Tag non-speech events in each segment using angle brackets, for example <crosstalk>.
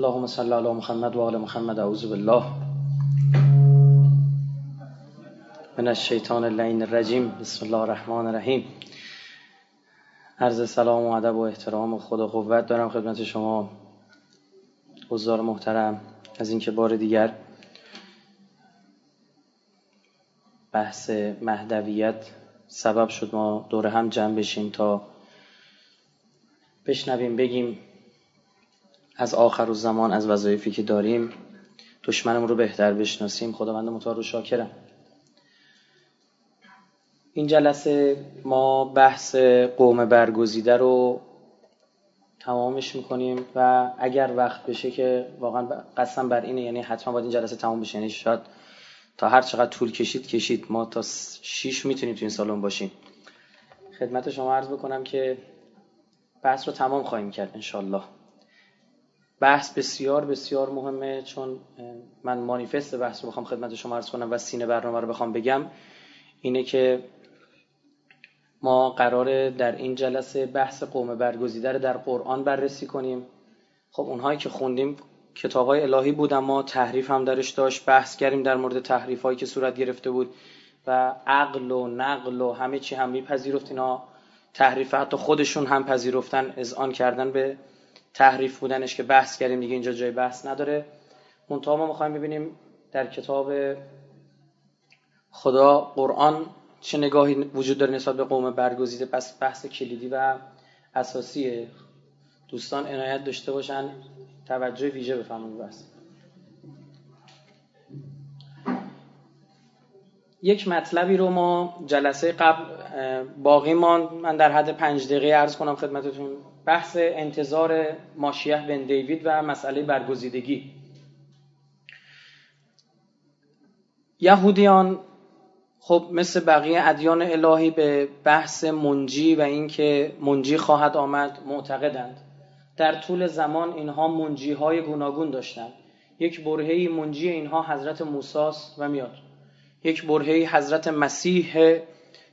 اللهم صل علی محمد و آل محمد اعوذ بالله من الشیطان اللعین الرجیم. بسم الله الرحمن الرحیم. عرض سلام و ادب و احترام و خدا قوت دارم خدمت شما حضار محترم. از اینکه بار دیگر بحث مهدویت سبب شد ما دور هم جمع بشیم تا بشنویم بگیم از آخر و زمان از وظایفی که داریم دشمنمون رو بهتر بشناسیم. خداوند متعال رو شاکرم. این جلسه ما بحث قوم برگزیده رو تمامش می‌کنیم و اگر وقت بشه که واقعا قسم بر اینه یعنی حتما باید این جلسه تمام بشه. یعنی شاید تا هر چقدر طول کشید کشید. ما تا شیش می‌تونیم تو این سالن باشیم. خدمت شما عرض بکنم که بحث رو تمام خواهیم کرد انشالله بحث بسیار بسیار مهمه چون من مانیفست بحث رو بخوام خدمت شما عرض کنم و سینه برنامه رو بخوام بگم اینه که ما قراره در این جلسه بحث قوم برگزیده رو در قرآن بررسی کنیم. خب اونهایی که خوندیم کتابای الهی بود اما تحریف هم درش داشت. بحث کردیم در مورد تحریف هایی که صورت گرفته بود و عقل و نقل و همه چی هم میپذیرفت. اینا تحریف خودشون هم پذیرفتن آن کردن به تحریف بودنش که بحث کردیم دیگه اینجا جای بحث نداره. منتها ما می‌خوایم ببینیم در کتاب خدا قرآن چه نگاهی وجود داره نسبت به قوم برگزیده. پس بحث کلیدی و اساسیه دوستان عنایت داشته باشن توجه ویژه بفرمایید. بس یک مطلبی رو ما جلسه قبل باقی مان من در حد پنج دقیقه عرض کنم خدمتتون. بحث انتظار ماشیه بن دیوید و مسئله برگزیدگی. یهودیان خب مثل بقیه ادیان الهی به بحث منجی و اینکه منجی خواهد آمد معتقدند. در طول زمان اینها منجی های گوناگون داشتند. یک برهه منجی اینها حضرت موساس و میاد. یک برهه حضرت مسیح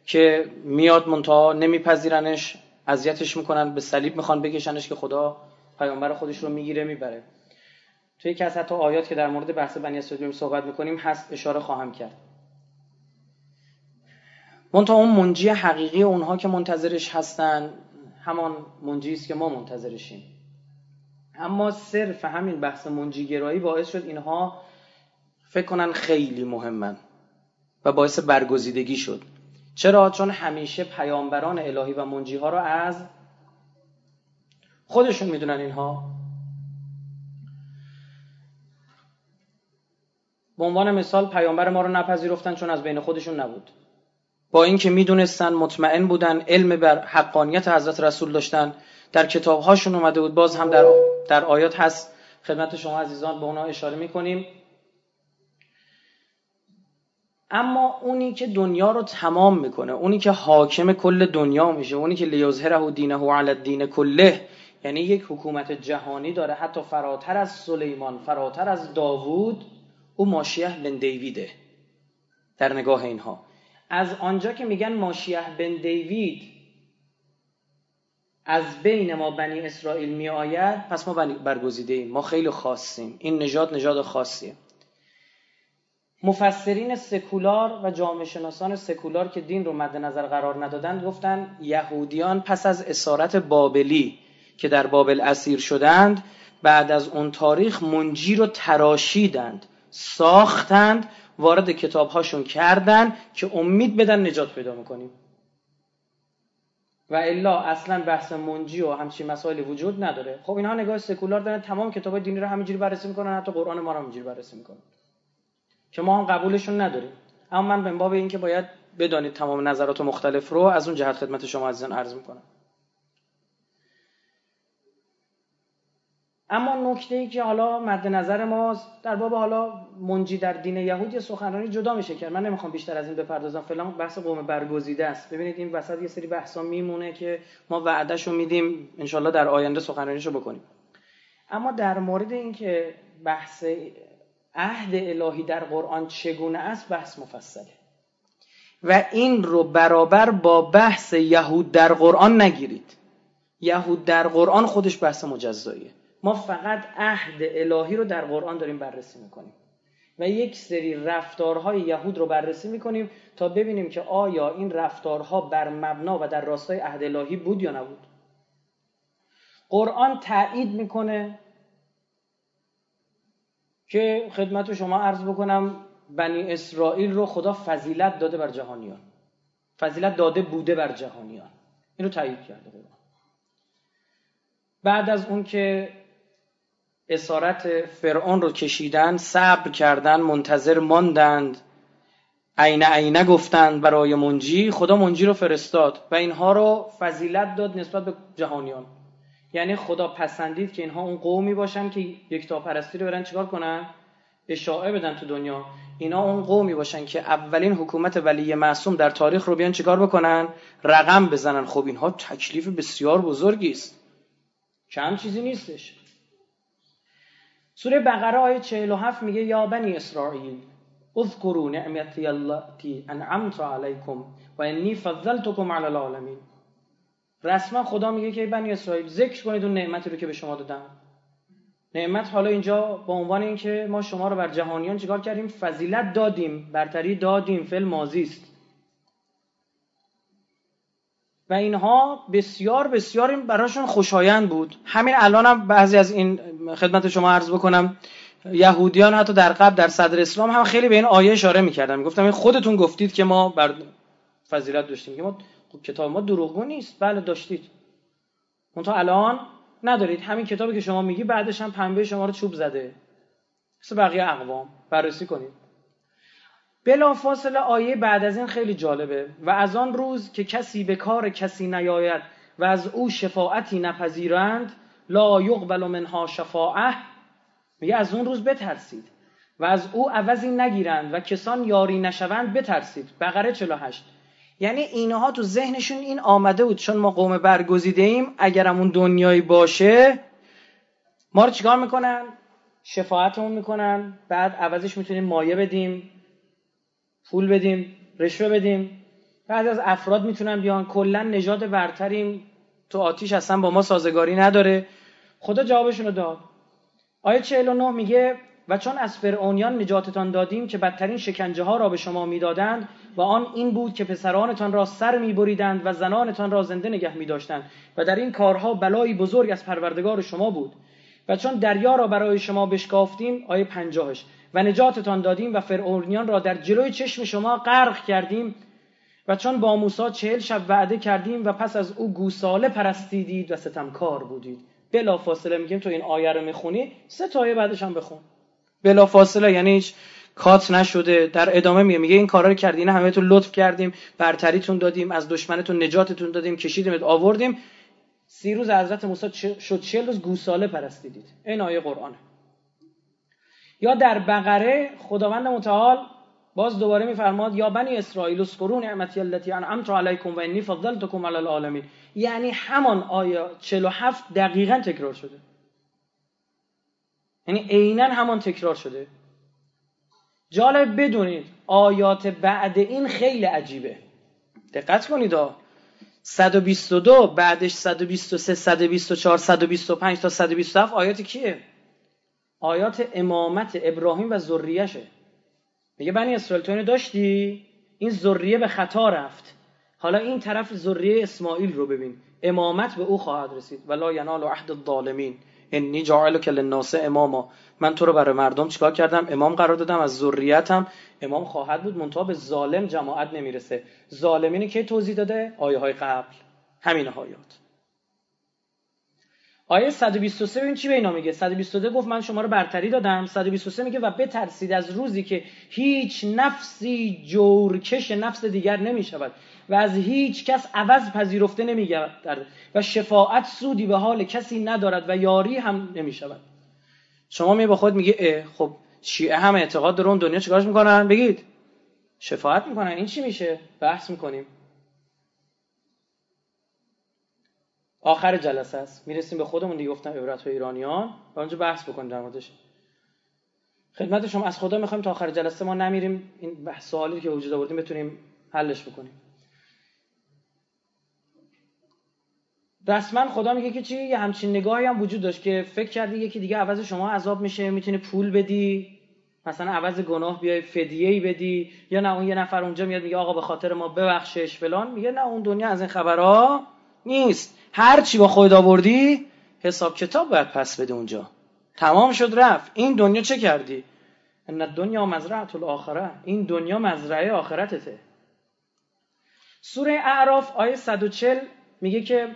که میاد منتها نمیپذیرنش اذیتش می‌کنن به صلیب می‌خوان بکشنش که خدا پیامبر خودش رو می‌گیره می‌بره. توی یکی از حتی آیات که در مورد بحث بنی اسرائیل صحبت می‌کنیم هست اشاره خواهم کرد. منتها اون منجی حقیقی اونها که منتظرش هستن همان منجی است که ما منتظرشیم. اما صرف همین بحث منجیگرایی باعث شد اینها فکر کنن خیلی مهمن. و باعث برگزیدگی شد. چرا؟ چون همیشه پیامبران الهی و منجی ها رو از خودشون می‌دونن اینها. به عنوان مثال پیامبر ما رو نپذیرفتن چون از بین خودشون نبود. با اینکه می‌دونستن مطمئن بودن علم بر حقانیت حضرت رسول داشتن در کتابهاشون اومده بود باز هم در, در آیات هست. خدمت شما عزیزان به اونا اشاره می‌کنیم. اما اونی که دنیا رو تمام می‌کنه اونی که حاکم کل دنیا میشه اونی که لیظهره دینه علی الدین کله یعنی یک حکومت جهانی داره. حتی فراتر از سلیمان فراتر از داوود او ماشیه بن دیویده در نگاه اینها. از آنجا که میگن ماشیه بن دیوید از بین ما بنی اسرائیل می آید پس ما برگزیده ایم. ما خیلی خاصیم. این نژاد نژاد خاصیه. مفسرین سکولار و جامعه شناسان سکولار که دین رو مد نظر قرار ندادن گفتن یهودیان پس از اسارت بابلی که در بابل اسیر شدند بعد از اون تاریخ منجی رو تراشیدند ساختند وارد کتابهاشون کردن که امید بدن نجات پیدا می‌کنیم. و الا اصلا بحث منجی و همچین مسائلی وجود نداره. خب اینها نگاه سکولار دارن تمام کتاب دینی رو همینجوری بررسی می‌کنن حتی قرآن ما رو همینجوری بررسی می‌کنن. که ما هم قبولشون نداریم اما من به باب این که باید بدانید تمام نظرات مختلف رو از اون جهت خدمت شما عزیزان عرض می‌کنم. اما نکته ای که حالا مد نظر ما در باب حالا منجی در دین یهود یه سخنرانی جدا میشه کرد. من نمی‌خوام بیشتر از این بپردازم. فلان بحث قوم برگزیده است. ببینید این وسط یه سری بحثا میمونه که ما وعدهشو میدیم. انشالله در آینده سخنرانیشو بکنیم. اما در مورد اینکه بحث عهد الهی در قرآن چگونه است؟ بحث مفصله. و این رو برابر با بحث یهود در قرآن نگیرید. یهود در قرآن خودش بحث مجزاییه. ما فقط عهد الهی رو در قرآن داریم بررسی می‌کنیم. و یک سری رفتارهای یهود رو بررسی می‌کنیم تا ببینیم که آیا این رفتارها بر مبنا و در راستای عهد الهی بود یا نبود. قرآن تایید می‌کنه که خدمت شما عرض بکنم بنی اسرائیل رو خدا فضیلت داده بر جهانیان. فضیلت داده بوده بر جهانیان. این رو تایید کرده قرآن بعد از اون که اسارت فرعون رو کشیدن صبر کردن منتظر ماندند. عین عینه گفتند برای منجی خدا منجی رو فرستاد و اینها رو فضیلت داد نسبت به جهانیان. یعنی خدا پسندید که اینها اون قومی باشن که یکتا پرستی رو برن چیکار کنن؟ اشاعه بدن تو دنیا. اینا اون قومی باشن که اولین حکومت ولی معصوم در تاریخ رو بیان چیکار بکنن؟ رقم بزنن. خب اینها تکلیف بسیار بزرگی است. کم چیزی نیستش. سوره بقره آیه 47 میگه یا بنی اسرائیل اذکروا نعمتی التي انعمت علیکم و انی فضلتکم علی العالمین. رسما خدا میگه که بنی اسرائیل ذکر کنید اون نعمتی رو که به شما دادم. نعمت حالا اینجا با عنوان اینکه ما شما رو بر جهانیان چیکار کردیم؟ فضیلت دادیم برتری دادیم فعل ماضی است. و اینها بسیار بسیار براشون خوشایند بود. همین الان هم بعضی از این خدمت شما عرض بکنم یهودیان حتی در قبل در صدر اسلام هم خیلی به این آیه اشاره می‌کردن. می‌گفتم خودتون گفتید که ما بر فضیلت داشتیم که ما خب کتاب ما دروغگو نیست. بله داشتید. تا الان ندارید. همین کتابی که شما میگی بعدش هم پنبه شما رو چوب زده. مثل بقیه اقوام. بررسی کنید. بلا فاصله آیه بعد از این خیلی جالبه. و از آن روز که کسی به کار کسی نیاید و از او شفاعتی نپذیرند لا یقبل منها شفاعه. میگه از اون روز بترسید. و از او عوضی نگیرند و کسان یاری نشوند بترسید. بقره 48 یعنی اینها تو ذهنشون این آمده بود. چون ما قوم برگزیده ایم اگرم اون دنیایی باشه ما رو چیکار می‌کنن؟ شفاعتمون می‌کنن. بعد عوضش می‌تونیم مایه بدیم پول بدیم رشوه بدیم. بعد از افراد می‌تونن بیان. کلا نژاد برتریم. تو آتیش اصلا با ما سازگاری نداره. خدا جوابشون رو داد. آیه 49 میگه و چون از فرعونیان نجاتتان دادیم که بدترین شکنجه ها را به شما می‌دادند و آن این بود که پسرانتان را سر میبریدند و زنانتان را زنده نگه میداشتند و در این کارها بلایی بزرگ از پروردگار شما بود. و چون دریا را برای شما بشکافتیم آیه پنجاهش و نجاتتان دادیم و فرعونیان را در جلوی چشم شما غرق کردیم و چون با موسی چهل شب وعده کردیم و پس از او گوساله پرستیدید و ستمکار بودید. بلا فاصله میگیم تو این آیه رو می‌خونی سه تا بعدش هم بخون. بلا فاصله یعنی هیچ کات نشده در ادامه میگه میگه این کارا رو کردی همه همهتون لطف کردیم برتریتون دادیم از دشمنتون نجاتتون دادیم کشیدیم آوردیم. سی روز حضرت موسی شد؟ چهل روز گوساله پرستیدید این آیه قرآنه یا در بقره خداوند متعال باز دوباره میفرماد یا بنی اسرائیل اسکرون نعمتی التي انعمت علیکم و انی فضلتکم علی العالمین. یعنی همان آیه 47 دقیقا تکرار شده. یعنی عینا همان تکرار شده. جالب بدونید آیات بعد این خیلی عجیبه. دقت کنید ها 122 بعدش 123 124 125 تا 127 آیات کیه؟ آیات امامت ابراهیم و ذریهشه. میگه بنی اسرائیل تو داشتی؟ این ذریه به خطا رفت. حالا این طرف ذریه اسماعیل رو ببین. امامت به او خواهد رسید. ولا ینال عهد الظالمین انی جاعلک للناس اماما من تو رو برای مردم چیکار کردم؟ امام قرار دادم از ذریتم. امام خواهد بود منتها به ظالم جماعت نمی‌رسه. ظالمینی که توضیح داده؟ آیه های قبل. همین آیات. آیه 123 ببین چی به اینا میگه. 122 گفت من شما رو برتری دادم. 123 میگه و بترسید از روزی که هیچ نفسی جورکش نفس دیگر نمی‌شود. و از هیچ کس عوض پذیرفته نمیگردد. و شفاعت سودی به حال کسی ندارد و یاری هم نمی‌شود. شما می با خود میگه اه خب شیعه هم اعتقاد داره اون دنیا چیکارش می‌کنن؟ بگید. شفاعت می‌کنن. این چی میشه؟ بحث می‌کنیم. آخر جلسه است. می‌رسیم به خودمون دیگه گفتم عبرت و ایرانیان اونجا بحث بکنیم در موردش. خدمت شما از خدا می‌خوایم تا آخر جلسه ما نمیریم. این بحث سوالی که وجود آوردیم بتونیم حلش بکنیم. رسما خدا میگه که چی؟ یه همچین نگاهی هم وجود داشت که فکر کردی یکی دیگه عوض شما عذاب میشه می‌تونی پول بدی مثلا عوض گناه بیای فدیه ای بدی یا نه اون یه نفر اونجا میاد میگه آقا به خاطر ما ببخشش فلان میگه نه اون دنیا از این خبرها نیست. هر چی با خود آوردی حساب کتاب باید پس بده اونجا. تمام شد رفت. این دنیا چه کردی؟ ان دنیا مزرعه الاخره این دنیا مزرعه آخرتته. سوره اعراف آیه 140 میگه که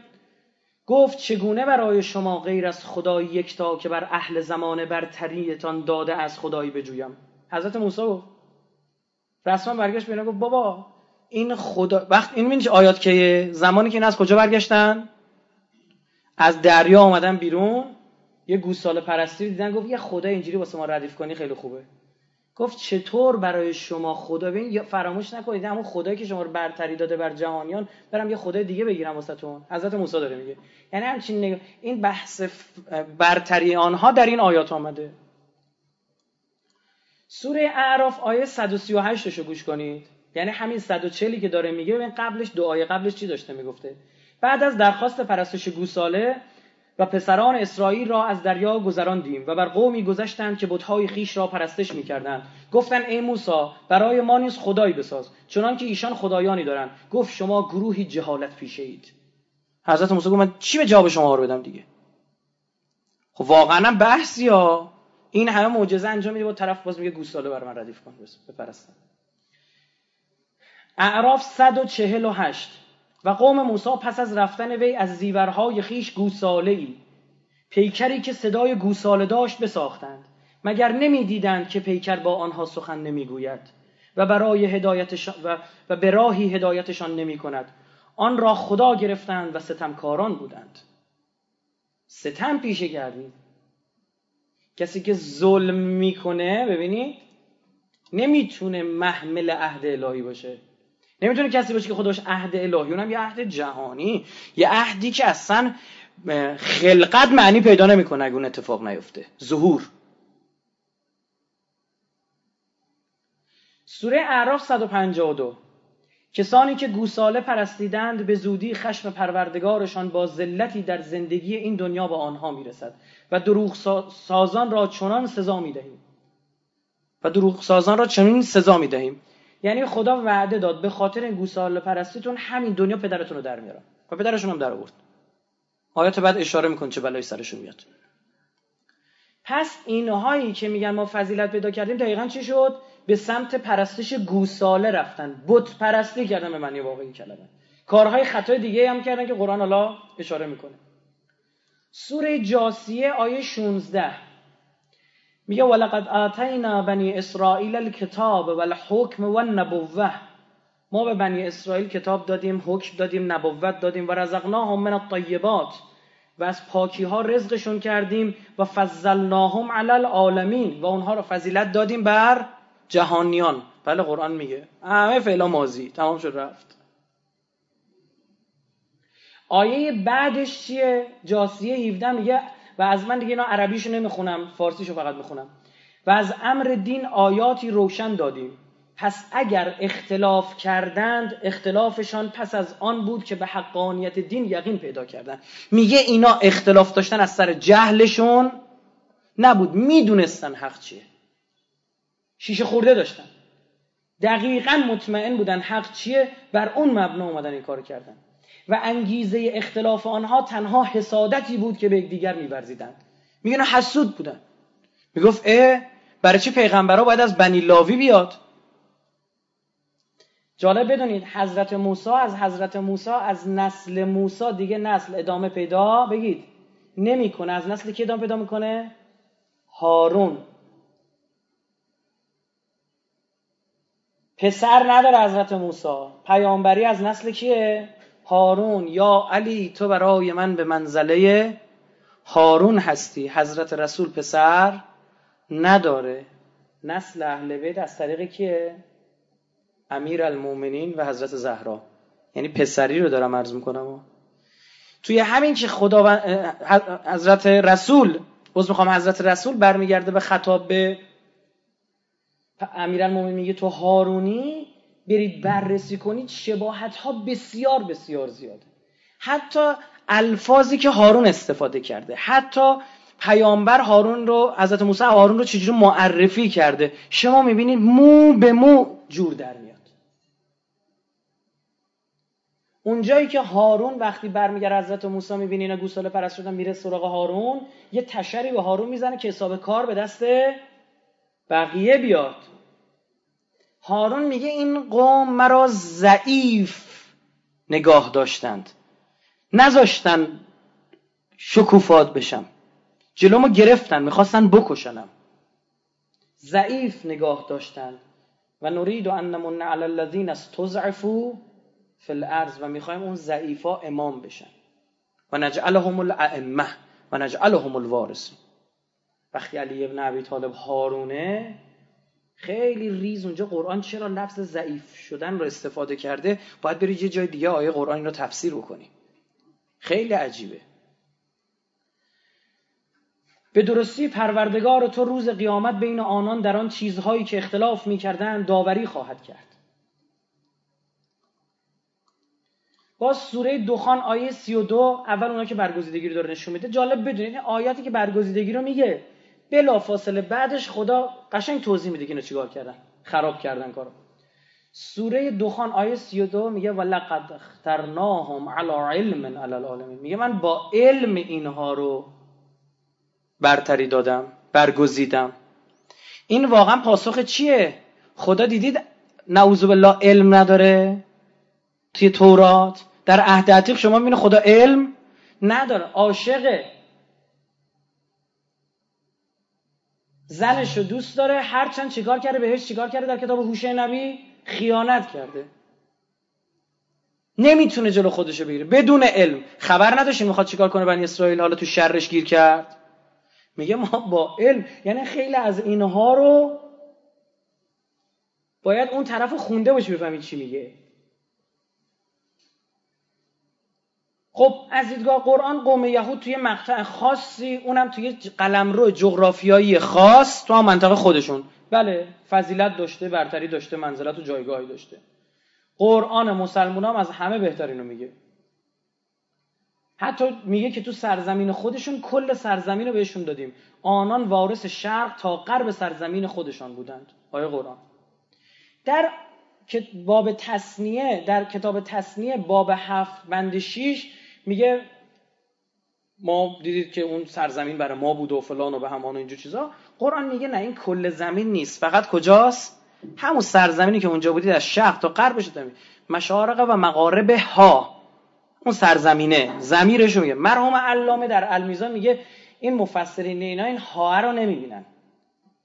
گفت چگونه برای شما غیر از خدای یکتا که بر اهل زمان برتریتان داده از خدایی بجویم؟ حضرت موسی گفت رسما برگشت بینا گفت بابا این خدا وقت این میشه آیات که زمانی که این از کجا برگشتن؟ از دریا آمدن بیرون یه گوساله پرستی دیدن گفت یه خدا اینجوری واسه ما ردیف کنی خیلی خوبه. گفت چطور برای شما خدا؟ ببین فراموش نکنید همون خدایی که شما رو برتری داده بر جهانیان برم یه خدای دیگه بگیرم واسهتون. حضرت موسی داره میگه. یعنی همچین نگ... این بحث برتری آنها در این آیات آمده. سوره اعراف آیه 138 رو گوش کنید. یعنی همین 140 که داره میگه ببین قبلش آیه قبلش چی داشته می‌گفته؟ بعد از درخواست پرستش گوساله و پسران اسرائیل را از دریا گذراندیم و بر قومی گذشتند که بتهای خیش را پرستش می‌کردند. گفتند ای موسی برای ما نیز خدایی بساز چنان که ایشان خدایانی دارند. گفت شما گروهی جهالت پیشه اید حضرت موسی گفت من چی به جواب شما رو بدم دیگه؟ خب واقعا بحثی ها. این همه معجزه انجام میده. با طرف باز میگه گوساله بر من ردیف کن بپرستن اعراف 148 و قوم موسی پس از رفتن وی از زیورهای خیش گوساله ای. پیکری که صدای گوساله داشت بساختند مگر نمی‌دیدند که پیکر با آنها سخن نمی‌گوید و برای هدایتشان و, و به راهی هدایتشان نمی کند آن را خدا گرفتند و ستمکاران بودند. ستم پیشه کردید کسی که ظلم می‌کنه ببینید نمی‌تونه محمل عهد الهی باشه. نمی‌تونه کسی باشه که خودش عهد الهی اونم یه عهد جهانی. یه عهدی که اصلا خلقت معنی پیدا نمی‌کنه اگه اون اتفاق نیفته. ظهور. سوره اعراف 152 کسانی که گوساله پرستیدند به زودی خشم پروردگارشان با ذلتی در زندگی این دنیا به آنها می‌رسد و دروغ سازان را چنان سزا می‌دهیم. و دروغ سازان را چنین سزا می‌دهیم. یعنی خدا وعده داد به خاطر این گوساله پرستیتون همین دنیا پدرتون رو در میارم و پدرشون هم در آورد. آیات بعد اشاره میکن چه بلایی سرشون میاد. پس اینهایی که میگن ما فضیلت پیدا کردیم دقیقا چی شد؟ به سمت پرستش گوساله رفتن. بت پرستی کردن به معنی واقعی کلمه. کارهای خطای دیگه هم کردن که قرآن حالا اشاره می‌کنه. سوره جاسیه آیه 16 میگه ولقد آتینا بنی اسرائیل الکتاب و الحکم و النبوه ما به بنی اسرائیل کتاب دادیم حکم دادیم نبوت دادیم و رزقناهم من الطیبات. و از پاکی ها رزقشون کردیم و فضلناهم علی العالمین. و اونها رو فضیلت دادیم بر جهانیان. بله قرآن میگه. همه فعلا مازی تمام شد رفت. آیه بعدش چیه؟ جاسیه 17 میگه و از من دیگه اینا عربیشو نمی‌خونم فارسیشو فقط می‌خونم. و از امر دین آیاتی روشن دادیم. پس اگر اختلاف کردند اختلافشان پس از آن بود که به حقانیت دین یقین پیدا کردند. میگه اینا اختلاف داشتن از سر جهلشون نبود. می‌دونستن حق چیه. شیشه خورده داشتن. دقیقا مطمئن بودن حق چیه. بر اون مبنا اومدن این کار کردن. و انگیزه اختلاف آنها تنها حسادتی بود که به دیگر میورزیدند. میگن حسود بودن. می‌گفت اه برای چی پیغمبرها باید از بنی لاوی بیاد؟ جالب بدونید حضرت موسی از حضرت موسی از نسل موسی دیگه نسل ادامه پیدا بگید. نمی‌کنه. از نسل کی ادامه پیدا می‌کنه؟ هارون. پسر نداره حضرت موسی. پیامبری از نسل کیه؟ هارون یا علی تو برای من به منزله هارون هستی. حضرت رسول پسر نداره. نسل اهل بیت از طریق کیه؟ امیر المومنین و حضرت زهرا. یعنی پسری رو دارم عرض می‌کنم. توی همین که خدا حضرت رسول باز می‌خوام حضرت رسول برمیگرده به خطاب به امیرالمومنین میگه تو هارونی؟ برید بررسی کنید شباهت ها بسیار بسیار زیاده. حتی الفاظی که هارون استفاده کرده حتی پیامبر هارون رو حضرت موسی هارون رو چجوری معرفی کرده؟ شما می‌بینید مو به مو جور در میاد. اونجایی که هارون وقتی برمیگرده حضرت موسی می‌بینه اینا گوساله پرست شدن میره سراغ هارون یه تشری به هارون می‌زنه که حساب کار به دست بقیه بیاد. هارون میگه این قوم مرا ضعیف نگاه داشتند. نذاشتن شکوفات بشم. جلومو گرفتن می‌خواستن بکشنم. ضعیف نگاه داشتند. و نرید و انمون علی الذین استضعفوا فی الارض و می‌خوایم اون ضعیفا امام بشن. و نجعلهم الائمه و نجعلهم الوارثین وقتی علی ابن ابی طالب هارونه خیلی ریز اونجا قرآن چرا لفظ ضعیف شدن رو استفاده کرده؟ باید بری یه جای دیگه آیه قرآن رو تفسیر بکنی. خیلی عجیبه. به درستی پروردگار تو روز قیامت بین آنان در آن چیزهایی که اختلاف می‌کردن داوری خواهد کرد. باز سوره دخان آیه 32 اول اونا که برگزیدگی رو داره نشون میده جالب بدونید آیاتی که برگزیدگی رو میگه. بلا فاصله بعدش خدا قشنگ توضیح میده که اینو چیکار کردن. خراب کردن کارو. سوره دخان آیه 32 میگه ولقد اخترناهم علی علم علی العالمین میگه من با علم اینها رو برتری دادم برگزیدم. این واقعا پاسخ چیه؟ خدا دیدید نعوذ بالله علم نداره توی تورات؟ در عهد عتیق شما می‌بینید خدا علم نداره. عاشقه. زنش رو دوست داره هرچند چیکار کرده بهش چیکار کرده در کتاب هوش نبی؟ خیانت کرده. نمی‌تونه جلو خودشو بگیره. بدون علم. خبر نداشتیم می‌خواد چیکار کنه بنی اسرائیل حالا تو شرش گیر کرد. میگه ما با علم یعنی خیلی از اینها رو باید اون طرف خونده باشی بفهمید چی میگه. خب از دیدگاه قرآن قوم یهود توی مقطع خاصی اونم توی قلمرو جغرافیایی خاص تو منطقه خودشون. بله فضیلت داشته برتری داشته منزلت و جایگاهی داشته. قرآن مسلمان هم از همه بهترینو میگه. حتی میگه که تو سرزمین خودشون کل سرزمین رو بهشون دادیم. آنان وارث شرق تا غرب سرزمین خودشان بودند. آیه قرآن. در باب تصنیه در کتاب تصنیه باب هفت بند شیش میگه ما دیدید که اون سرزمین برای ما بود و فلان و به همان و اینجور چیزا. قرآن میگه نه این کل زمین نیست. فقط کجاست؟ همون سرزمینی که اونجا بودید از شرق تا غربش داریم مشارق و مغارب ها. اون سرزمینه. زمیرش میگه. مرحوم علامه در المیزان میگه این مفسرین اینا این ها رو نمی‌بینن.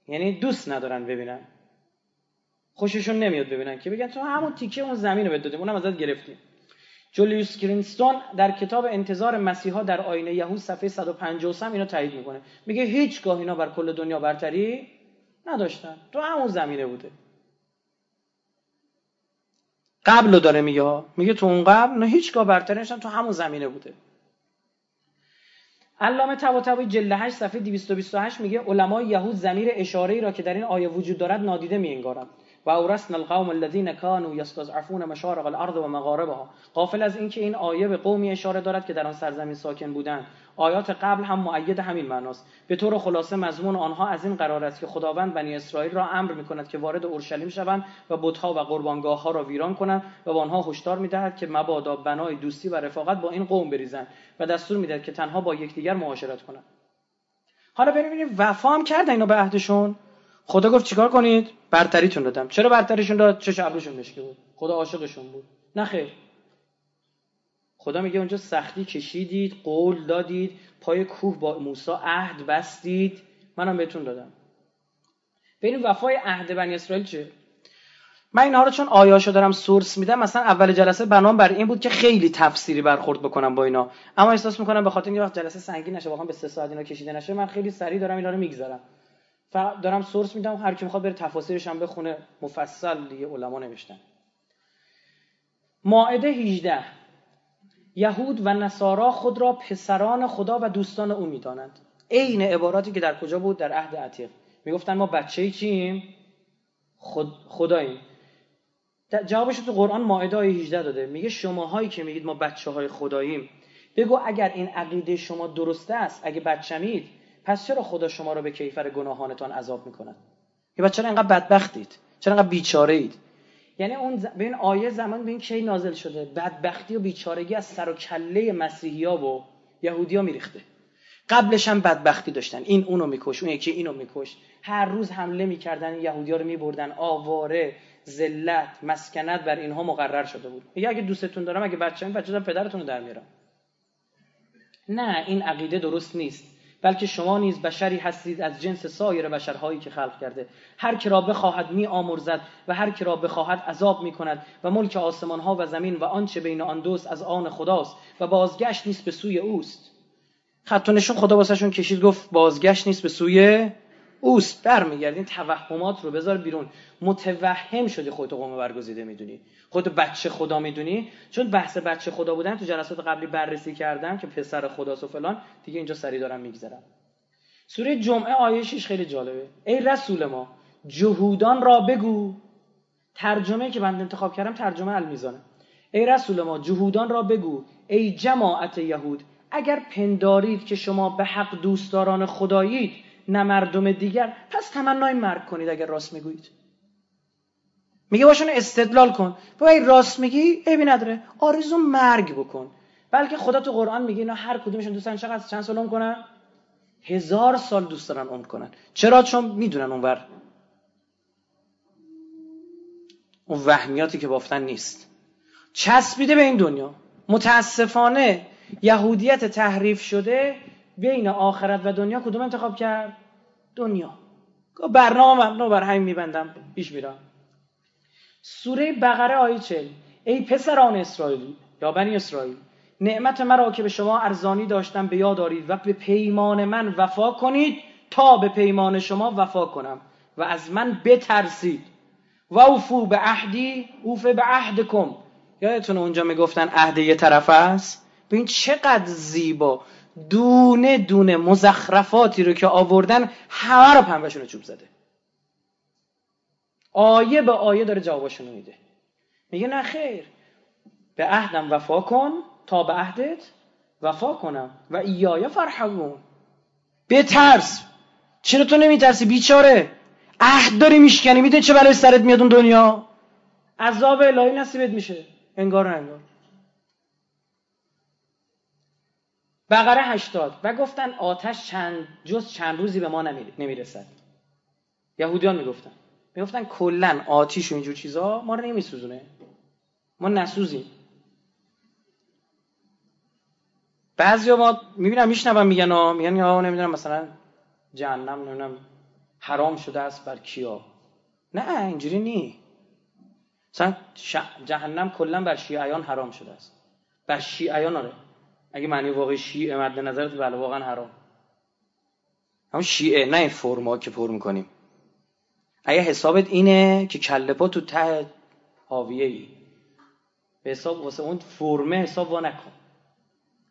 یعنی دوست ندارن ببینن. خوششون نمیاد ببینن که. بگن تو همون تیکه اون زمین رو دادیم. اونم ازت گرفتیم. جولیوس گرینستون در کتاب انتظار مسیحا در آینه یهود صفحه 153 اینو تایید می‌کنه. میگه هیچگاه اینا بر کل دنیا برتری نداشتن. تو همون زمینه بوده. قبل رو داره میگه میگه تو اون قبل نه هیچگاه برتری نشدن تو همون زمینه بوده. علامه طباطبایی جلد 8 صفحه 228 میگه علمای یهود زمیر اشاره ای را که در این آیه وجود دارد نادیده میانگارند. و القوم الذين كانوا يستضعفون مشارق الارض و مغاربها قافل از اینکه این آیه به قومی اشاره دارد که در آن سرزمین ساکن بودند. آیات قبل هم معید همین معناست. به طور خلاصه مضمون آنها از این قرار است که خداوند بنی اسرائیل را امر می‌کند که وارد اورشلیم شوند و بتها و قربانگاه ها را ویران کنند و به آنها هشدار می‌دهد که مبادا بنای دوستی و رفاقت با این قوم بریزند و دستور می‌دهد که تنها با یکدیگر معاشرت کنند. حالا ببینیم وفا هم کردن اینا به عهدشون؟ خدا گفت چیکار کنید؟ برتریتون دادم. چرا برتریشون داد؟ چه ابروشون مشکی بود. خدا عاشقشون بود. نه خیر. خدا میگه اونجا سختی کشیدید قول دادید پای کوه با موسی عهد بستید. منم بهتون دادم. ببینید وفای عهد بنی اسرائیل چه من اینها رو چون آیاشو دارم سورس میدم مثلا اول جلسه بنام بر این بود که خیلی تفسیری برخورد بکنم با اینا. اما احساس می‌کنم به خاطر اینکه وقت جلسه سنگین نشه واقعا به سه ساعت اینا کشیده نشه من خیلی سریع دارم اینا رو می‌گذارم دارم سورس میدم هر کی می‌خواد بره تفاسیرش هم بخونه. مفصل دیگه علما نوشتن. ماعده 18 یهود و نصارا خود را پسران خدا و دوستان او می‌دانند. عین عباراتی که در کجا بود؟ در عهد عتیق. می‌گفتن ما بچه چیم؟ خود خداییم. جوابش تو قرآن ماعده 18 داده. میگه شماهایی که میگید ما بچه های خداییم. بگو اگر این عقیده شما درسته است اگه بچمید پس چرا خدا شما رو به کیفر گناهانتان عذاب می‌کند؟ یه بچه چرا اینقدر بدبختید؟ چرا اینقدر بیچاره اید یعنی اون به این آیه زمان به این کی نازل شده؟ بدبختی و بیچارگی از سر و کله مسیحی ها و یهودی ها میریخته. قبلش هم بدبختی داشتن. این اونو میکش اون یکی اینو میکش. هر روز حمله می‌کردن یهودی ها رو میبردن. آواره ذلت مسکنت بر اینها مقرر شده بود. میگه اگه دوستتون دارم اگه بچه‌ام بچه پدرتون رو در میارم. نه این عقیده درست نیست. بلکه شما نیز بشری هستید از جنس سایر بشرهایی که خلق کرده. هر که را بخواهد می آمرزد و هر که را بخواهد عذاب می کند و ملک آسمان ها و زمین و آنچه بین آن دوست از آن خداست و بازگشت نیست به سوی اوست. خط نشون خدا واسهشون کشید گفت بازگشت نیست به سوی اوست برمیگردین توهمات رو بذار بیرون. متوهم شدی خودت قوم برگزیده می‌دونی. خود بچه خدا می‌دونی. چون بحث بچه خدا بودن تو جلسات قبلی بررسی کردم که پسر خداست و فلان. دیگه اینجا سری دارم میگذرم. سوره جمعه آیه خیلی جالبه. ای رسول ما جهودان را بگو. ترجمه که من انتخاب کردم ترجمه المیزانه. ای رسول ما جهودان را بگو. ای جماعت یهود اگر پندارید که شما به حق دوستداران خدایید نه مردم دیگر. پس تمنای مرگ کنید اگر راست می‌گویید. میگه باشون استدلال کن. بابا راست میگی عیبی نداره. آرزو مرگ بکن. بلکه خدا تو قرآن میگه اینا هر کدومشون دوستن چقدر چند سال عمر کنن؟ هزار سال دوست دارن عمر کنن. چرا؟ چون می‌دونن اونور اون وهمیاتی که بافتن نیست. چسبیده به این دنیا. متاسفانه یهودیت تحریف شده بین آخرت و دنیا کدوم انتخاب کرد؟ دنیا. برنامه مبنا بر همین میبندم. پیش میرم. سوره بقره آیه 40 ای پسران اسرائیلی یا بنی اسرائیل نعمت مرا که به شما ارزانی داشتم به یاد دارید و به پیمان من وفا کنید تا به پیمان شما وفا کنم. و از من بترسید. و اوفو به عهدی اوفه به عهدکم. یادتون اونجا می‌گفتن عهد یه طرف است؟ ببین چقدر زیبا. دونه دونه مزخرفاتی رو که آوردن همه رو پنبهشون چوب زده. آیه به آیه داره جوابشون میده. میگه نه خیر. به عهدم وفا کن تا به عهدت وفا کنم و ایایا فرحبون بترس. چرا تو نمیترسی بیچاره؟ عهد داری میشکنی. میده چه بلای سرت میاد اون دنیا؟ عذاب الهی نصیبت میشه. انگار انگار. بقره هشتاد و گفتن آتش چند جز چند روزی به ما نمی‌رسد. یهودیان می‌گفتن. می‌گفتن کلا آتیش و اینجور چیزا ما رو نمیسوزونه. ما نسوزیم. بعضی ما می‌بینم میشنوم میگن ها میگن یا نمی‌دونم مثلا جهنم نمی‌دونم حرام شده است بر کیا؟ نه اینجوری نی. مثلا جهنم کلا بر شیعیان حرام شده است. بر شیعیان آره. اگه معنی واقعی شیعه مد نظرت بله واقعا حرام. همون شیعه نه این فرما که پر می‌کنیم. اگه حسابت اینه که کله پا تو ته حاویه ای به حساب واسه اون فرمه حساب وا نکن.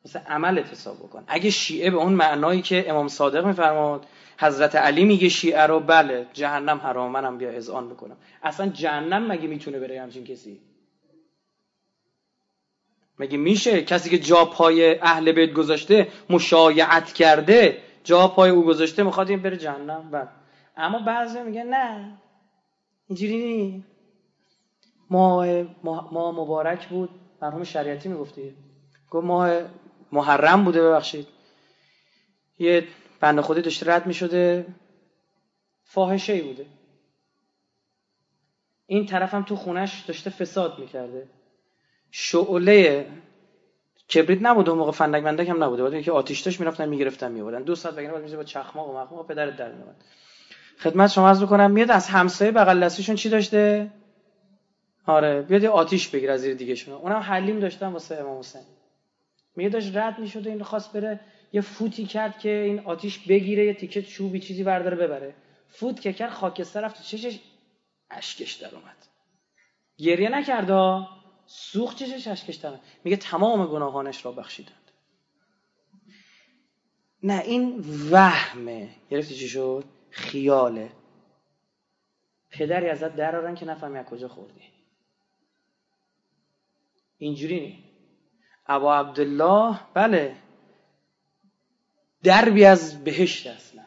واسه عملت حساب بکن. اگه شیعه به اون معنایی که امام صادق میفرماد حضرت علی میگه شیعه رو بله جهنم حرام منم بیا اذعان بکنم. اصلا جهنم مگه می‌تونه بره همچین کسی؟ مگه میشه کسی که جا پای اهل بیت گذاشته مشایعت کرده جا پای او گذاشته می‌خواد این بره جهنم؟ بله. اما بعضی میگن نه اینجوری نی ماه, ماه مبارک بود مرحوم شریعتی می‌گفتی گفت ماه محرم بوده ببخشید. یه بنده خودی داشته رد می‌شده فاحشه ای بوده. این طرفم تو خونش داشته فساد می‌کرده. شعله کبریت نبوده اون موقع فندک مندک هم نبوده. بود که آتیش داشت می‌رفتن می‌گرفتن میوردن دو ساعت بگیرن بعد با چخماق و مخماق پدرت در میومد خدمت شما عرض بکنم میاد از همسایه بغل دستیشون چی داشته؟ آره بیاد آتیش بگیر از زیر دیگه شون اونم حلیم داشتن واسه امام حسین. میگه داشت رد می‌شد این خواست بره یه فوتی کرد که این آتیش بگیره یه تیکه چوبی چیزی برداره ببره. فوت که کرد خاکستر رفت چشش اشکش در اومد. گریه نکردا سوخت چشش اشکش میگه تمام گناهانش را بخشیدند. نه این وهمه. گرفتی چی شد؟ خیاله. پدری ازت درارن که نفهمی از کجا خوردی. اینجوری نی. ابا عبدالله بله. دربی از بهشت اصلا.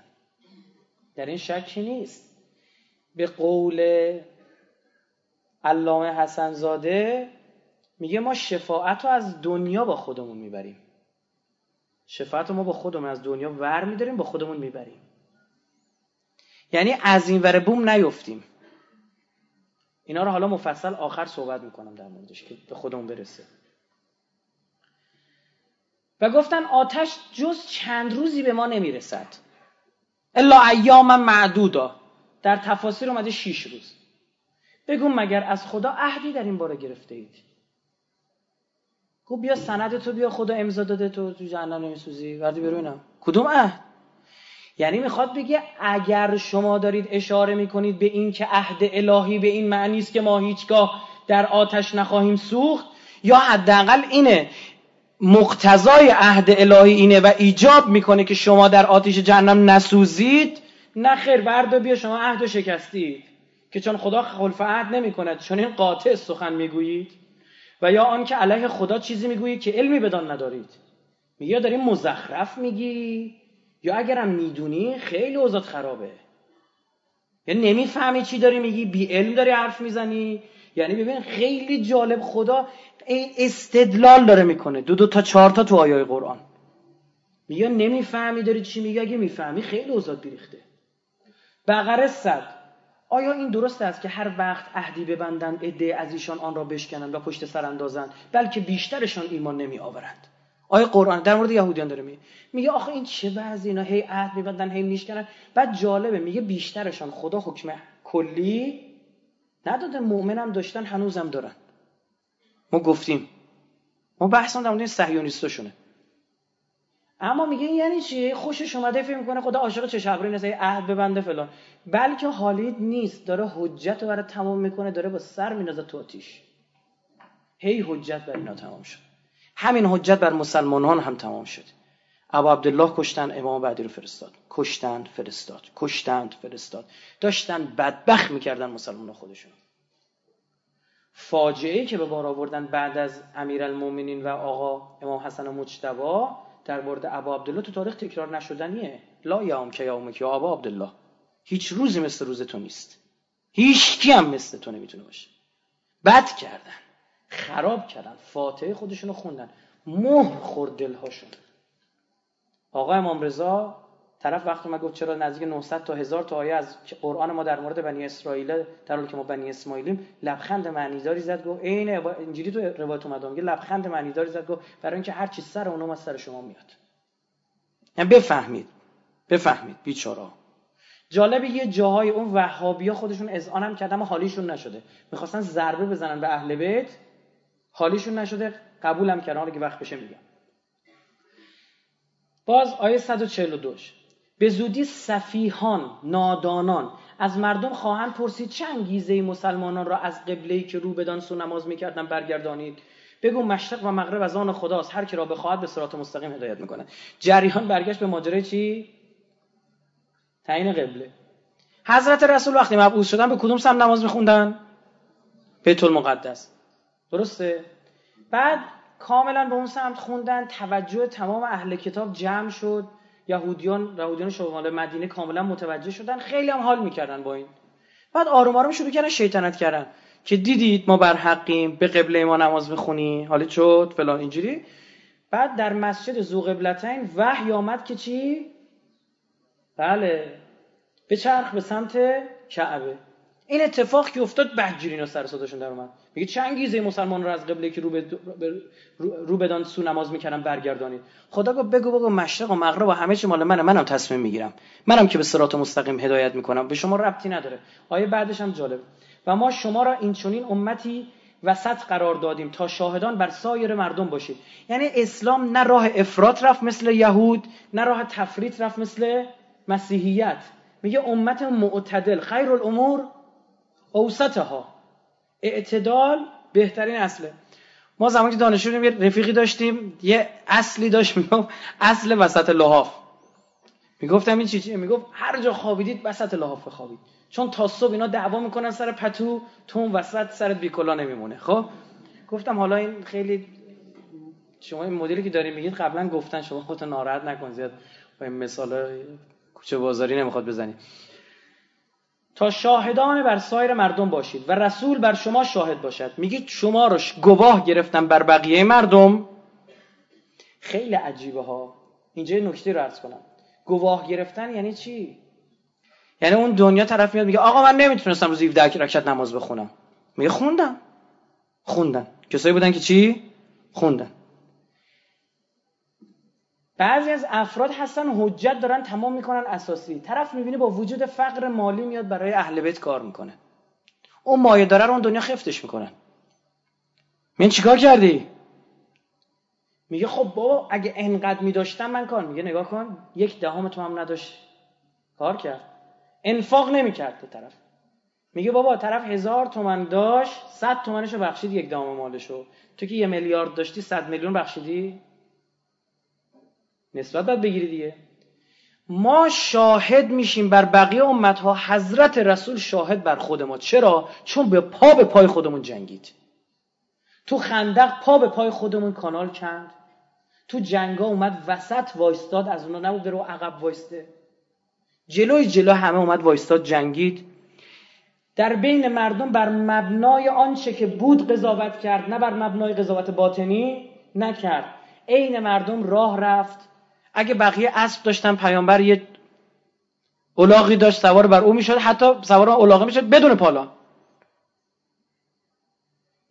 در این شکی نیست. به قول علامه حسن زاده میگه ما شفاعت رو از دنیا با خودمون می‌بریم. شفاعت رو ما با خودمون از دنیا ور میداریم با خودمون می‌بریم. یعنی از این ور بوم نیفتیم. اینا رو حالا مفصل آخر صحبت می‌کنم در موردش که به خودمون برسه. و گفتن آتش جز چند روزی به ما نمی‌رسد. الا ایام معدودا. در تفاسیر اومده شیش روز. بگو مگر از خدا عهدی در این باره گرفته اید؟ خب بیا سند تو بیا خدا امضا داده تو تو جهنم نمیسوزی. وردی برو کدوم عهد؟ یعنی می‌خواد بگه اگر شما دارید اشاره می‌کنید به این که عهد الهی به این معنی است که ما هیچگاه در آتش نخواهیم سوخت یا حداقل اینه مقتضای عهد الهی اینه و ایجاب می‌کنه که شما در آتش جهنم نسوزید. نه خیر بردا بیا شما عهد شکستید. که چون خدا خلف عهد نمی‌کند چون این قاطع سخن می‌گویید. و یا آن که علیه خدا چیزی می‌گویید که علمی بدان ندارید. میگه داری مزخرف میگی؟ یا اگرم می‌دونی خیلی اوضاع خرابه. یا نمی‌فهمی چی داری میگی؟ بی علم داری حرف می‌زنی؟ یعنی ببین خیلی جالب خدا استدلال داره می‌کنه. دو دو تا چهار تا تو آیای قرآن. میگه نمی‌فهمی داری چی میگه اگه می‌فهمی خیلی اوضاع بیریخته. بقره صد. آیا این درست است که هر وقت عهدی ببندند عده از ایشان آن را بشکنند و پشت سر اندازند بلکه بیشترشان ایمان نمی آورند آیا قرآن در مورد یهودیان داره میگه میگه آخه این چه بعضی اینا هی عهد میبندن هی میشکنن. بعد جالبه میگه بیشترشان خدا حکم کلی نداده. مؤمنم داشتن هنوزم دارن. ما گفتیم. ما بحثم در مورد صهیونیستاشونه. اما میگه یعنی چی؟ خوشش اومده فکر می‌کنه خدا عاشق چه نیست عهد ببنده فلان. بلکه حالید نیست داره حجت رو برای تمام می‌کنه داره با سر مینازه تو آتیش. هی حجت بر اینا تمام شد. همین حجت بر مسلمانان هم تمام شد. ابا عبدالله کشتن امام بعدی رو فرستاد. کشتند فرستاد. کشتند فرستاد. داشتن بدبخت می‌کردن مسلمان خودشون فاجعه که به بار آوردن بعد از امیرالمومنین و آقا امام حسن مجتبی در مورد ابا عبدالله تو تاریخ تکرار نشدنیه. لا یوم که یوم که ابا عبدالله. هیچ روزی مثل روز تو نیست. هیچ کی هم مثل تو نمی‌تونه باشه. بد کردن خراب کردن فاتحه خودشونو خوندن. مهر خورد دلهاشون. آقا امام رضا طرف وقتی ما گفت چرا نزدیک 900 تا هزار تا آیه از قرآن ما در مورد بنی اسرائیل در حالی که ما بنی اسماعیلیم لبخند معنیداری زد گفت عین اینجوری تو روایت اومد میگه لبخند معنیداری زد گفت برای اینکه هر چی سر اونم از سر شما میاد. یعنی بفهمید بفهمید بیچارا. جالب یه جاهای اون وهابیا خودشون اذعان هم کردن حالیشون نشده. می‌خواستن ضربه بزنن به اهل بیت حالیشون نشده قبولم کردن. که وقت بشه میگم. باز آیه 142 به زودی سفیهان نادانان از مردم خواهند پرسید چه انگیزه مسلمانان را از قبله که رو بدان سو نماز می‌کردن برگردانید؟ بگو مشرق و مغرب از آن خداست هر کی را بخواهد به صراط مستقیم هدایت می‌کنه. جریان برگشت به ماجرای چی؟ تعیین قبله. حضرت رسول وقتی مبعوث شدن به کدوم سم نماز میخوندن؟ بیت المقدس. درسته؟ بعد کاملا به اون سمت خوندن توجه تمام اهل کتاب جمع شد. یهودیان یهودیان شمال مدینه کاملا متوجه شدن خیلی هم حال می‌کردن با این. بعد آروم آروم شروع کردن شیطنت کردن. که دیدید ما بر حقیم به قبله ما نماز می‌خونی حالی شد فلان اینجوری. بعد در مسجد زو قبلتین وحی آمد که چی؟ بله. به چرخ به سمت کعبه. این اتفاق که افتاد بدجوری اینا سر صداشون در اومد. میگه چه انگیزه مسلمان رو از قبله که رو, به رو بدان سو نماز می‌کردن برگردانید؟ خدا گفت بگو بگو مشرق و مغرب و همه چی مال منه منم تصمیم می‌گیرم. منم که به صراط مستقیم هدایت می‌کنم. به شما ربطی نداره. آیه بعدش هم جالب. و ما شما را این چنین امتی وسط قرار دادیم تا شاهدان بر سایر مردم باشید. یعنی اسلام نه راه افراط رفت مثل یهود نه راه تفریط رفت مثل مسیحیت. میگه امت معتدل خیر الامور اوسطها. اعتدال بهترین اصله. ما زمانی که دانشجو یه رفیقی داشتیم یه اصلی داشت می‌گفت اصل وسط لحاف. می‌گفتم این چی چیه؟ می‌گفت هر جا خوابیدید وسط لحاف خوابید چون تا صبح اینا دعوا می‌کنن سر پتو تو اون وسط سرت بیکلا نمیمونه. خب؟ گفتم حالا این خیلی شما این مدلی که داریم میگید قبلا گفتن شما خودت ناراحت نکن زیاد. با این مثال کوچه بازاری نمی‌خواد بزنی. تا شاهدان بر سایر مردم باشید و رسول بر شما شاهد باشد. میگید شما رو گواه گرفتن بر بقیه مردم؟ خیلی عجیبه ها. اینجا نکته رو عرض کنم. گواه گرفتن یعنی چی؟ یعنی اون دنیا طرف میاد میگه آقا من نمی‌تونستم روز 17 رکعت نماز بخونم. میگه خوندم. خوندن. کسایی بودن که چی؟ خوندن. بعضی از افراد هستن حجت دارن تمام می‌کنن اساسی. طرف می‌بینه با وجود فقر مالی میاد برای اهل بیت کار می‌کنه. اون مایه داره رو اون دنیا خفتش می‌کنن. من چیکار کردی؟ میگه خب بابا اگه انقدر میداشتم من کار میگه نگاه کن یک دهم تو هم نداشت. کار کرد. انفاق نمی‌کرد طرف. میگه بابا طرف هزار تومن داشت صد تومنشو بخشید یک دهم مالشو. تو که یه میلیارد داشتی صد میلیون بخشیدی؟ نسبت باید بگیری دیگه. ما شاهد میشیم بر بقیه امتها حضرت رسول شاهد بر خود ما. چرا؟ چون به پا به پای خودمون جنگید. تو خندق پا به پای خودمون کانال کند. تو جنگا اومد وسط وایستاد از اونا نبود برو عقب وایسته. جلوی جلو همه اومد وایستاد جنگید. در بین مردم بر مبنای آنچه که بود قضاوت کرد نه بر مبنای قضاوت باطنی نکرد. عین مردم راه رفت. اگه بقیه اسب داشتن پیامبر یه اولاغی داشت سوار بر او می‌شد حتی سوار اولاغه می‌شد بدون پالا.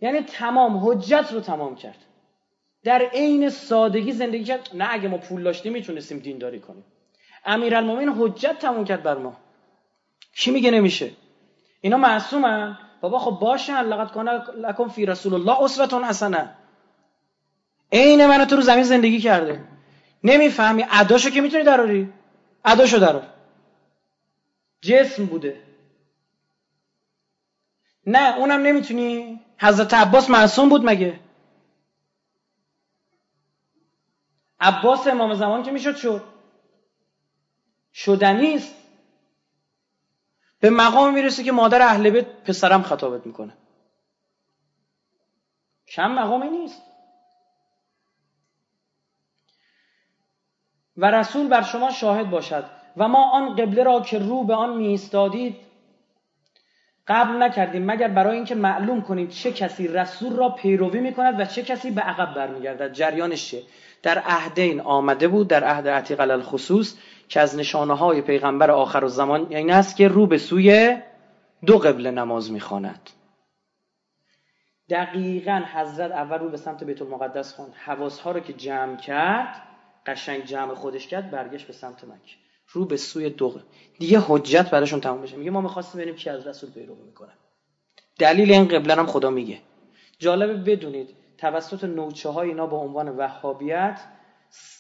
یعنی تمام حجت رو تمام کرد. در عین سادگی زندگی کرد. نه اگه ما پول داشتیم می‌تونستیم دینداری کنیم. امیرالمومنین حجت تمام کرد بر ما. کی میگه؟ نمیشه. اینا معصومن. بابا خب باشن. لقد کان لکم فی رسول الله اسوه حسنه عین منو تو رو زمین زندگی کرده. نمی‌فهمی. اداشو که می‌تونی دراری اداشو درار جسم بوده. نه اونم نمی‌تونی. حضرت عباس معصوم بود مگه؟ عباس امام زمان که می‌شد شد. شدنیست به مقام می‌رسه که مادر اهل بیت پسرم خطابت می‌کنه. کم مقامی نیست. و رسول بر شما شاهد باشد و ما آن قبله را که رو به آن میستادید قبل نکردیم مگر برای اینکه معلوم کنید چه کسی رسول را پیروی می‌کند و چه کسی به عقب برمیگردد. جریانش چیه؟ در عهدین آمده بود در عهد عتیق الخصوص که از نشانه های پیغمبر آخر و زمان این است که رو به سوی دو قبله نماز می‌خواند. دقیقا حضرت اول رو به سمت بیت المقدس خواند حواس ها رو که جمع کرد قشنگ جمع خودش کرد برگشت به سمت مکه رو به سوی دو دیگه حجت براشون تمام بشه. میگه ما می‌خواستیم ببینیم کی از رسول پیروی می‌کنه. دلیل این قبله هم خدا میگه. جالبه بدونید توسط نوچه های اینا با عنوان وهابیت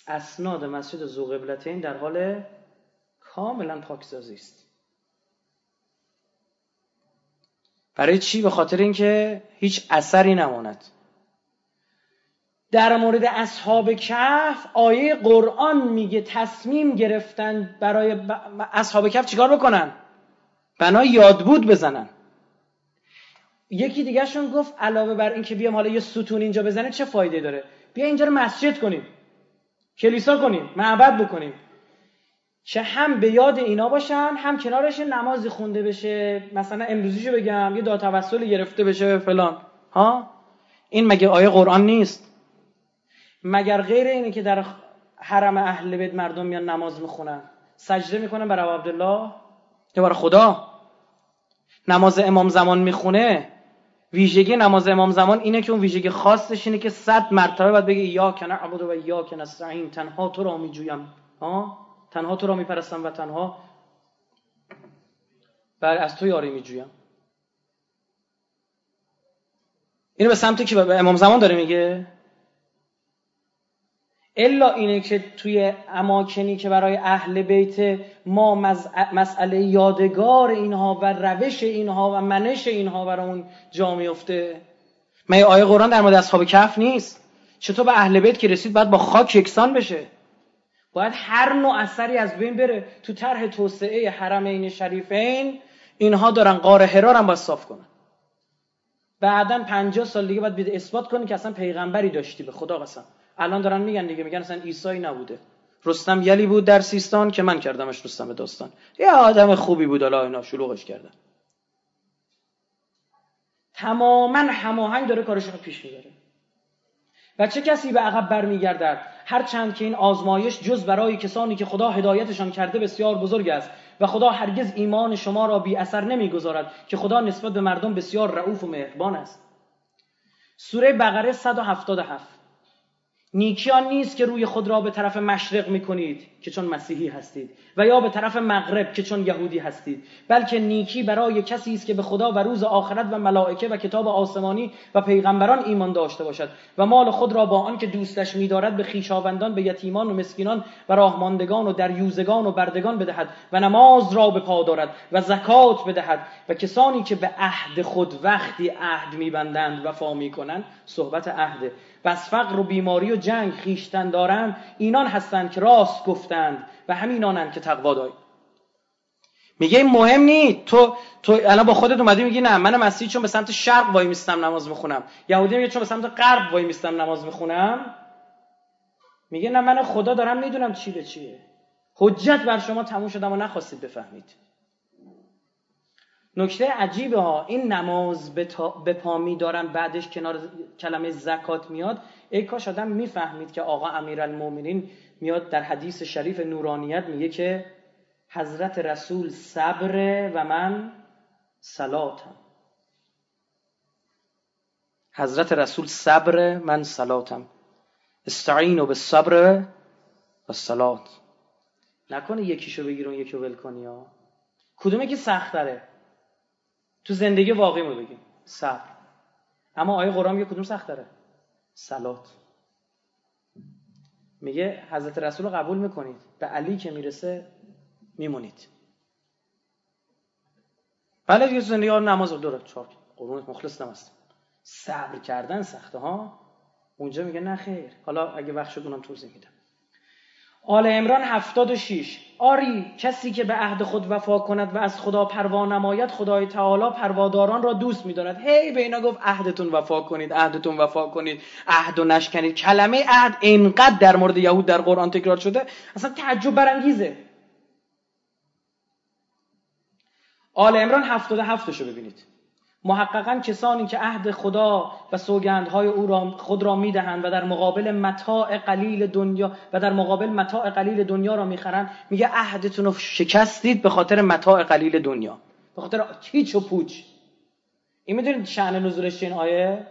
اسناد مسجد زوقبلتین در حال کاملا پاکسازی است. برای چی؟ به خاطر اینکه هیچ اثری نماند. در مورد اصحاب کهف آیه قرآن میگه تصمیم گرفتن برای اصحاب کهف چیکار بکنن؟ بنای یادبود بزنن. یکی دیگهشون گفت علاوه بر اینکه بیام حالا یه ستون اینجا بزنه چه فایده داره؟ بیا اینجا رو مسجد کنیم. کلیسا کنیم. معبد بکنیم. چه هم به یاد اینا باشن هم کنارش نمازی خونده بشه. مثلا امروزیشو بگم یه دادتوسلی گرفته بشه فلان. ها؟ این مگه آیه قرآن نیست؟ مگر غیر اینه که در حرم اهل بیت مردم میان نماز می‌خونن؟ سجده می‌کنن برای عبدالله؟ یا برای خدا؟ نماز امام زمان می‌خونه؟ ویژگی نماز امام زمان اینه که اون ویژگی خاصش اینه که صد مرتبه باید بگه یا کنه عبد و یا کنه نستعین تنها تو را میجویم. ها؟ تنها تو را میپرستم و تنها بر از تو یاری میجویم. اینو به سمت که به امام زمان داره میگه؟ الا اینه که توی اماکنی که برای اهل بیت ما مسئله یادگار اینها و روش اینها و منش اینها برامون جا میفته من آیه قرآن در مورد اصحاب کف نیست. چطور به اهل بیت که رسید باید با خاک یکسان بشه؟ باید هر نوع اثری از بین بره. تو طرح توسعه حرمین شریفین اینها دارن قاره حرار هم باید صاف کنن. بعدا 50 سال دیگه باید اثبات کنی که اصلا پیغمبری داشتی به خدا قسم. الان دارن میگن دیگه میگن اصلا عیسی نبوده. رستم یلی بود در سیستان که من کردمش رستم داستان. یه آدم خوبی بود حالا اینا شلوغش کردن. تماما هماهنگ داره کارش رو پیش می‌بره. و چه کسی به عقب برمیگردد؟ هرچند که این آزمایش جز برای کسانی که خدا هدایتشان کرده بسیار بزرگ است و خدا هرگز ایمان شما را بی اثر نمی‌گذارد که خدا نسبت به مردم بسیار رعوف و مهربان است. سوره بقره 177 نیکیان نیست که روی خود را به طرف مشرق می کنید که چون مسیحی هستید و یا به طرف مغرب که چون یهودی هستید بلکه نیکی برای کسی است که به خدا و روز آخرت و ملائکه و کتاب آسمانی و پیغمبران ایمان داشته باشد و مال خود را با آن که دوستش می‌دارد به خیشاوندان به یتیمان و مسکینان و راهماندگان و دریوزگان و بردگان بدهد و نماز را به پا دارد و زکات بدهد و کسانی که به عهد خود وقتی عهد میبندند وفا می‌کنند صحبت عهد و از فقر و بیماری و جنگ خیشتن دارند اینان هستند که راست گفتند و همینانند که تقوا دارند میگه مهم نی تو تو الان با خودت اومدی میگی نه من مسیحی چون به سمت شرق وای میستم نماز می‌خونم یهودی میگه چون به سمت غرب وای میستم نماز می‌خونم میگه نه من خدا دارم می‌دونم چی به چیه. حجت بر شما تموم شدم و نخواستید بفهمید. نکته عجیبه ها. این نماز به پا میدارن بعدش کنار کلمه زکات میاد. ای کاش آدم می‌فهمید که آقا امیرالمومنین میاد در حدیث شریف نورانیت میگه که حضرت رسول صبر و من سلاتم حضرت رسول صبر من سلاتم استعینو به صبر و سلات نکنه یکیشو بگیر اون یکیو ول کنی ها. کدومه که سخت داره تو زندگی واقعی ما بگیم. صبر. اما آیه قرآن میگه کدوم سخت داره؟ سلات میگه حضرت رسول رو قبول می‌کنید. به علی که می‌رسه میمونید. بله دیگه زندگی نماز داره چهار قرونت مخلص نماست صبر کردن سخته ها. اونجا میگه نه خیر. حالا اگه وقت شد اونم توضیح میدم. آل امران 76 آری کسی که به عهد خود وفا کند و از خدا پروا نماید خدای تعالی پرواداران را دوست میدارد هی به اینا گفت عهدتون وفا کنید عهدتون وفا کنید عهد و نشکنید. کلمه عهد اینقدر در مورد یهود در قرآن تکرار شده اصلا تعجب برانگیزه. آل امران 77 شو ببینید. محققا کسانی که عهد خدا و سوگندهای او را خود را می‌دهند و در مقابل متاع قلیل دنیا و در مقابل متاع قلیل دنیا را می‌خرند میگه عهدتون رو شکستید به خاطر متاع قلیل دنیا. به خاطر هیچ و پوچ. این می‌دونید شأن نزولش این آیه؟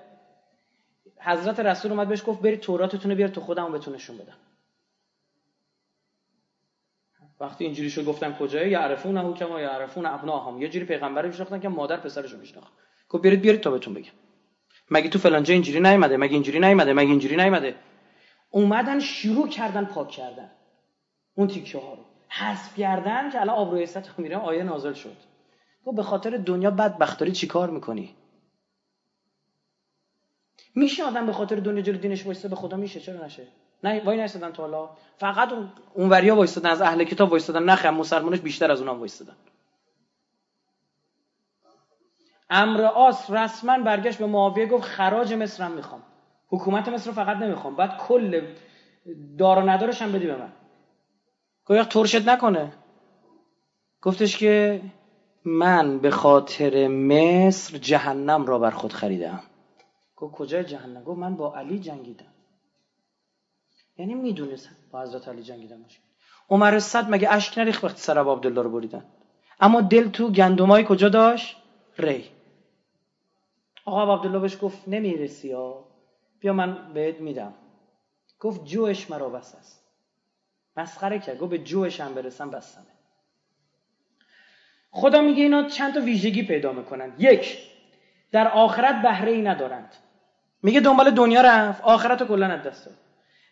حضرت رسول اومد بهش گفت برید توراتتون رو بیار تو خودم بهتون بدم. وقتی اینجوری شو گفتن کجایی؟ یعرفون هو کما یعرفون ابناهم. یه جوری پیغمبر میشناختن که مادر پسرش رو میشناخت. گفت بیارید بیارید تا بهتون بگم. مگه تو فلان جا اینجوری نیومده؟ مگه اینجوری نیومده؟ مگه اینجوری نیومده؟ اومدن شروع کردن پاک کردن. اون تیکه ها رو. حذف کردن که الان آبروی ست میره آیه نازل شد. گفت به خاطر دنیا بدبختاری چیکار می‌کنی؟ میشه آدم به خاطر دنیا جلو دینش وایسه به خدا میشه چرا نشه؟ نه وای نایستادن تو حالا. فقط اون اونوریا وایستادن از اهل کتاب وایستادن. نه خم مسلمانش بیشتر از اونم وایستادن. امر آس رسما برگشت به معاویه گفت خراج مصر هم می‌خوام. حکومت مصر فقط نمی‌خوام. بعد کل دار و ندارش هم بدی به من. گفت ترشت نکنه. گفتش که من به خاطر مصر جهنم را بر خود خریدم گفت کجای جهنم؟ گفت من با علی جنگیدم. یعنی می‌دونست با حضرت علی جنگیدن باشه عمر صد مگه اشک نریخت وقتی سر عبدالله رو بریدن؟ اما دل تو گندمای کجا داشت؟ ری. آقا عبدالله بهش گفت نمی‌رسی ها. بیا من بهت میدم. گفت جوش مرا بس است. مسخره کرد. گفت به جوش هم برسم بستمه خدا میگه اینا چند تا ویژگی پیدا می‌کنن. یک در آخرت بهره ای ندارند. میگه دنبال دنیا رفت آخرت رو کلا از دست داد.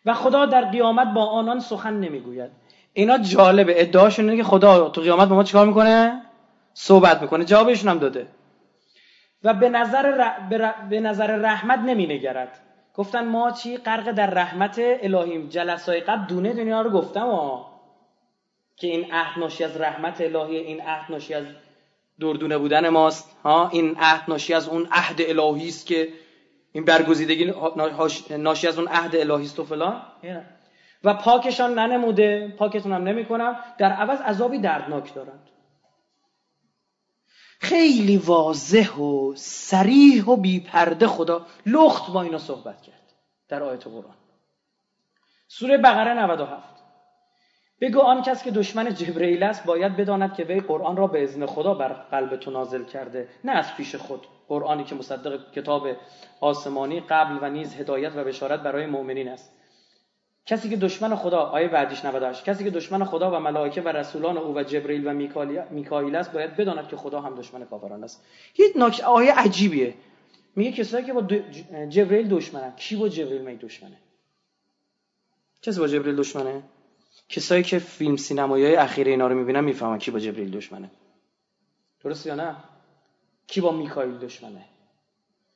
و خدا در قیامت با آنان سخن نمی‌گوید. اینا جالبه. ادعاشون اینه که خدا تو قیامت با ما چیکار می‌کنه؟ صحبت می‌کنه. جوابشون هم داده. و به نظر, به نظر رحمت نمینگرد. گفتن ما چی؟ غرق در رحمت الهیم. جلسای قبل دونه دنیا رو گفتم ها. که این عهد ناشی از رحمت الهی این عهد ناشی از دردونه بودن ماست ها؟ این عهد ناشی از اون عهد الهی است که این برگزیدگی ناشی از اون عهد الهیست و فلان. و پاکشان ننموده. پاکتون هم نمی‌کنم. در عوض عذابی دردناک دارند. خیلی واضح و سریح و بیپرده خدا لخت با اینا صحبت کرد در آیت قرآن. سوره بقره 97 بگو آن کس که دشمن جبرئیل است باید بداند که وی قرآن را به اذن خدا بر قلب تو نازل کرده نه از پیش خود. قرآنی که مصدق کتاب آسمانی قبل و نیز هدایت و بشارت برای مؤمنین است. کسی که دشمن خدا آیه بعدیش 98 کسی که دشمن خدا و ملائکه و رسولان او و جبرئیل و میکائیل است باید بداند که خدا هم دشمن کافران است. یه نکته آیه عجیبیه. میگه کسایی که با جبرئیل دشمنن. کی با جبرئیل می دشمنه؟ کسی با جبرئیل دشمنه؟ کسایی که فیلم سینمایی های اخیر اینا رو می‌بینن می‌فهمن کی با جبرئیل دشمنه. درست یا نه؟ کی با میکائیل دشمنه؟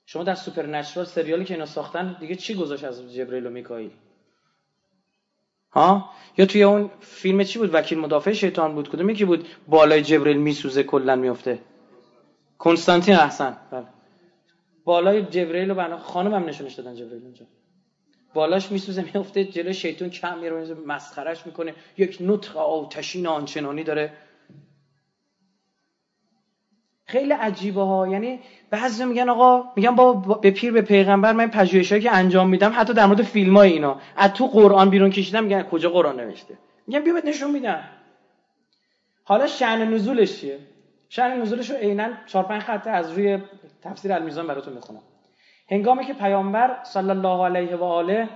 شما در Supernatural سریالی که اینا ساختن دیگه چی گذاشت از جبرئیل و میکائیل؟ ها؟ یا توی اون فیلم چی بود؟ وکیل مدافع شیطان بود. کدومی که بود؟ بالای جبرئیل میسوزه کلا میفته کنستانتین احسن. بله. بالای جبرئیل رو خانم هم نشونش دادن جبرئیل اونجا. بالاش میسوزه میفته جلو شیطان کم میره مسخرش می‌کنه. یک نطق آتشین آنچنانی داره. خیلی عجیبه ها. یعنی بعضی میگن آقا میگن با به پیر به پیغمبر من پژوهشایی که انجام میدم حتی در مورد فیلم های اینا. از تو قرآن بیرون کشیدم میگن کجا قرآن نوشته؟ میگن بیا نشون میدم. حالا شأن نزولش چیه؟ شأن نزولش رو عینا 4 5 خط از روی تفسیر المیزان براتون می‌خونم. هنگامی که پیامبر صلی الله علیه و آله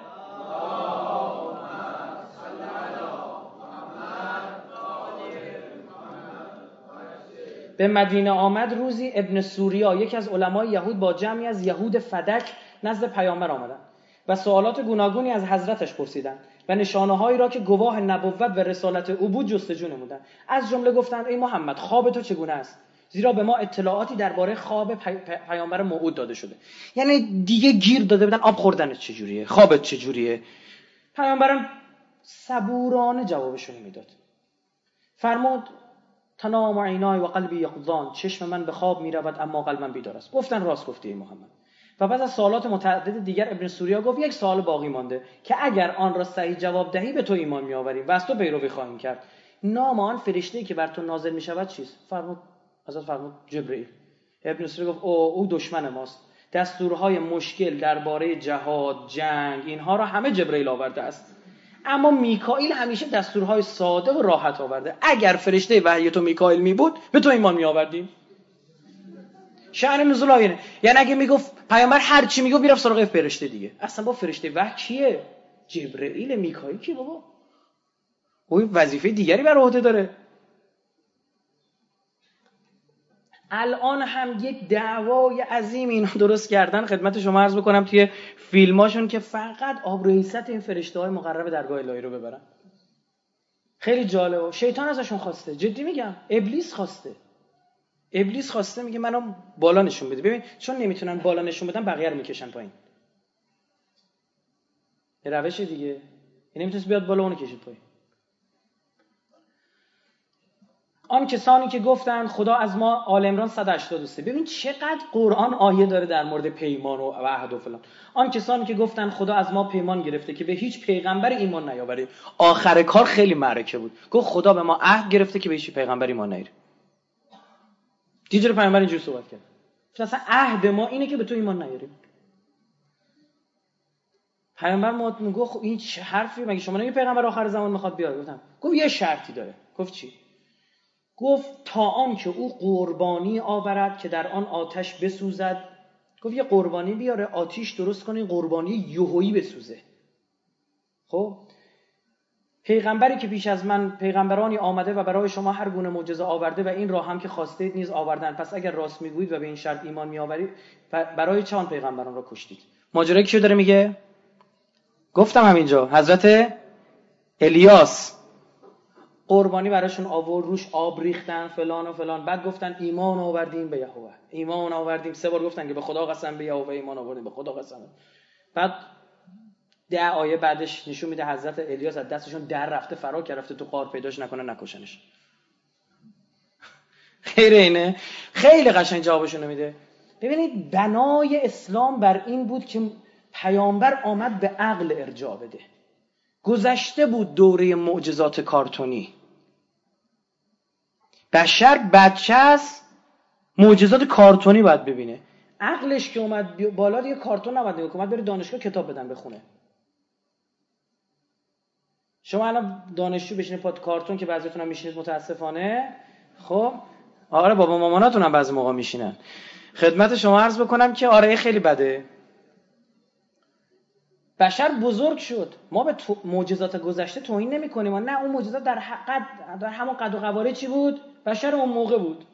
به مدینه آمد روزی ابن سوریا یکی از علمای یهود با جمعی از یهود فدک نزد پیامبر آمدند و سوالات گوناگونی از حضرتش پرسیدند و نشانه هایی را که گواه نبوت و رسالت او بود جستجو نمودند از جمله گفتند ای محمد خواب تو چگونه است؟ زیرا به ما اطلاعاتی درباره خواب پیامبر موعود داده شده. یعنی دیگه گیر داده بودن آب خوردنت چجوریه؟ خوابت چجوریه؟ پیامبرم صبورانه جوابشون می‌داد فرمود تنام عینای و قلبی یقظان چشم من به خواب می رود اما قلبم بیدار است. گفتن راست گفتی ای محمد. و بعد از سوالات متعدد دیگر ابن سوریا گفت یک سوال باقی مانده که اگر آن را صحیح جواب دهی به تو ایمان می آوریم و از تو پیروی خواهیم کرد. نام آن فرشته که بر تو نازل می شود چیست؟ فرمود حضرت فرمود جبرئیل ابن سوری گفت او او دشمن ماست. دستورهای مشکل درباره جهاد جنگ اینها را همه جبرئیل آورده است. اما میکائیل همیشه دستورهای ساده و راحت آورده. اگر فرشته وحی تو میکائیل می بود به تو ایمان می آوردیم نزول آینه یعنی اگه می‌گفت پیامبر هر چی می‌گفت می‌رفت سراغ فرشته دیگه. اصلا با فرشته وحی کیه؟ جبرئیل میکائیل کی بابا؟ او وظیفه دیگری بر عهده داره. الان هم یک دعوای عظیم اینا درست کردن. خدمت شما عرض بکنم توی فیلماشون که فقط آبرویست این فرشته های مقرب درگاه الهی رو ببرن. خیلی جالبه. شیطان ازشون خواسته. جدی میگم. ابلیس خواسته. ابلیس خواسته میگه منو بالا نشون بده. ببین چون نمی‌تونن بالا نشون بدن بقیه رو می‌کشن پایین. روش دیگه. نمی‌تونست بیاد بالا اونو کشید پایین. آن کسانی که گفتند خدا از ما آل عمران 183 ببین چقدر قرآن آیه داره در مورد پیمان و عهد و فلان. آن کسانی که گفتند خدا از ما پیمان گرفته که به هیچ پیغمبر ایمان نیاوریم آخر کار خیلی معرکه بود. گفت خدا به ما عهد گرفته که به هیچ پیغمبر ایمان نیاریم دیجر پیغمبر اینجور صحبت کرد. اصلا عهد ما اینه که به تو ایمان نیاریم پیغمبر ما خب این چه حرفی؟ مگه شما نمی پیغمبر آخر زمان می‌خواد بیاد؟ گفتم گفت یه شرطی داره. گفت چی؟ گفت تا آن که او قربانی آورد که در آن آتش بسوزد. گفت یه قربانی بیاره آتیش درست کنه قربانی یهویی بسوزه. خب؟ پیغمبری که پیش از من پیغمبرانی آمده و برای شما هر گونه معجزه آورده و این راه هم که خواستید نیز آوردن. پس اگر راست می‌گویید و به این شرط ایمان میآورید برای چند پیغمبران را کشتید؟ ماجرا کیو داره میگه؟ گفتم همینجا حضرت الیاس قربانی براشون آورد روش آب ریختن فلان و فلان. بعد گفتن ایمان آوردیم به یهوه. ایمان آوردیم. سه بار گفتن که به خدا قسم به یهوه ایمان آوردیم به خدا قسم. بعد ده آیه بعدش نشون میده حضرت الیاس از دستشون در رفته فرار کرده تو قار پیداش نکنه نکشنش. خیر اینه. خیلی قشنگ جوابشون میده. ببینید بنای اسلام بر این بود که پیامبر آمد به عقل ارجاع بده. گذشته بود دوره معجزات کارتونی. بشر بچه است معجزات کارتونی باید ببینه. عقلش که اومد بالا دیگه کارتون نباید نگاه اومد بره دانشگاه کتاب بدن بخونه. شما الان دانشجو بشینید پات کارتون که بعضیتون هم میشینید متاسفانه. خب؟ آره بابا ماماناتون هم بعضی موقع میشینن. خدمت شما عرض بکنم که آره خیلی بده. بشر بزرگ شد. ما به معجزات گذشته توهین نمی کنیم نه اون معجزات در, قد در همون قد و قواره چی بود؟ بشر اون موقع بود.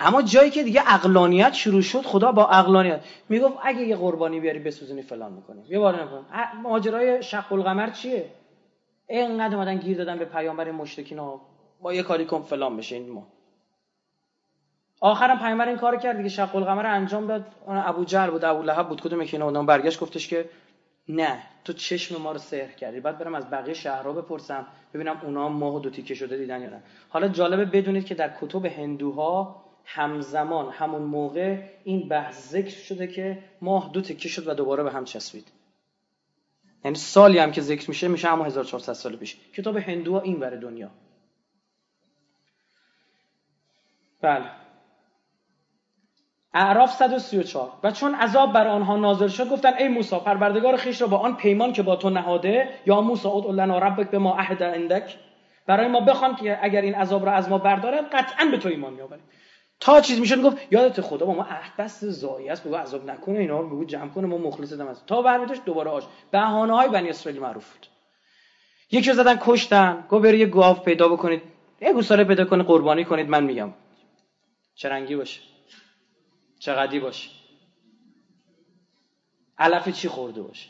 اما جایی که دیگه اقلانیت شروع شد خدا با اقلانیت می‌گفت اگه یه قربانی بیاری بسوزونی فلان می‌کنیم یه بار نکنیم ماجرای شق القمر چیه؟ اینقدر اومدن گیر دادن به پیامبر مشرکین ها با یه کاری کن فلان بشه این ما. آخرم پیامبر این کار کرد. دیگه شق القمر انجام داد. اون ابو جهل بود ابو لهب بود. کدوم که اینا برگشت گفتش که نه تو چشم ما رو سحر کردی. بعد برم از بقیه شهرها بپرسم ببینم اونا ماه دو تیکه شده دیدن یا نه. حالا جالبه بدونید که در کتب هندوها همزمان همون موقع این بحث ذکر شده که ماه دو تکه شد و دوباره به هم چسبید. یعنی سالی هم که ذکر میشه میشه همون 1400 سال پیش. کتاب هندوها این بره دنیا. بله. اعراف 134 و چون عذاب بر آنها نازل شد گفتن ای موسی پروردگار خیش را با آن پیمان که با تو نهاده یا موسی ادع لنا ربک به ما عهد عندک. برای ما بخوان که اگر این عذاب را از ما بردارد قطعا به تو ایمان میآوریم. تا چیز می‌شد گفت یادت خدا با ما عهد بس زایی است بگو عذاب نکنه اینا رو بگو جمع کنه ما مخلص دم است. تا برمیداشت دوباره آش. بهانه های بنی اسرائیل معروف بود. یکی زدن کشتن. گفت بری یه گاو پیدا بکنید یه گوساله پیدا کنید قربانی کنید من میگم. چه رنگی باشه. چقدی باشه؟ علف چی خورده باشه؟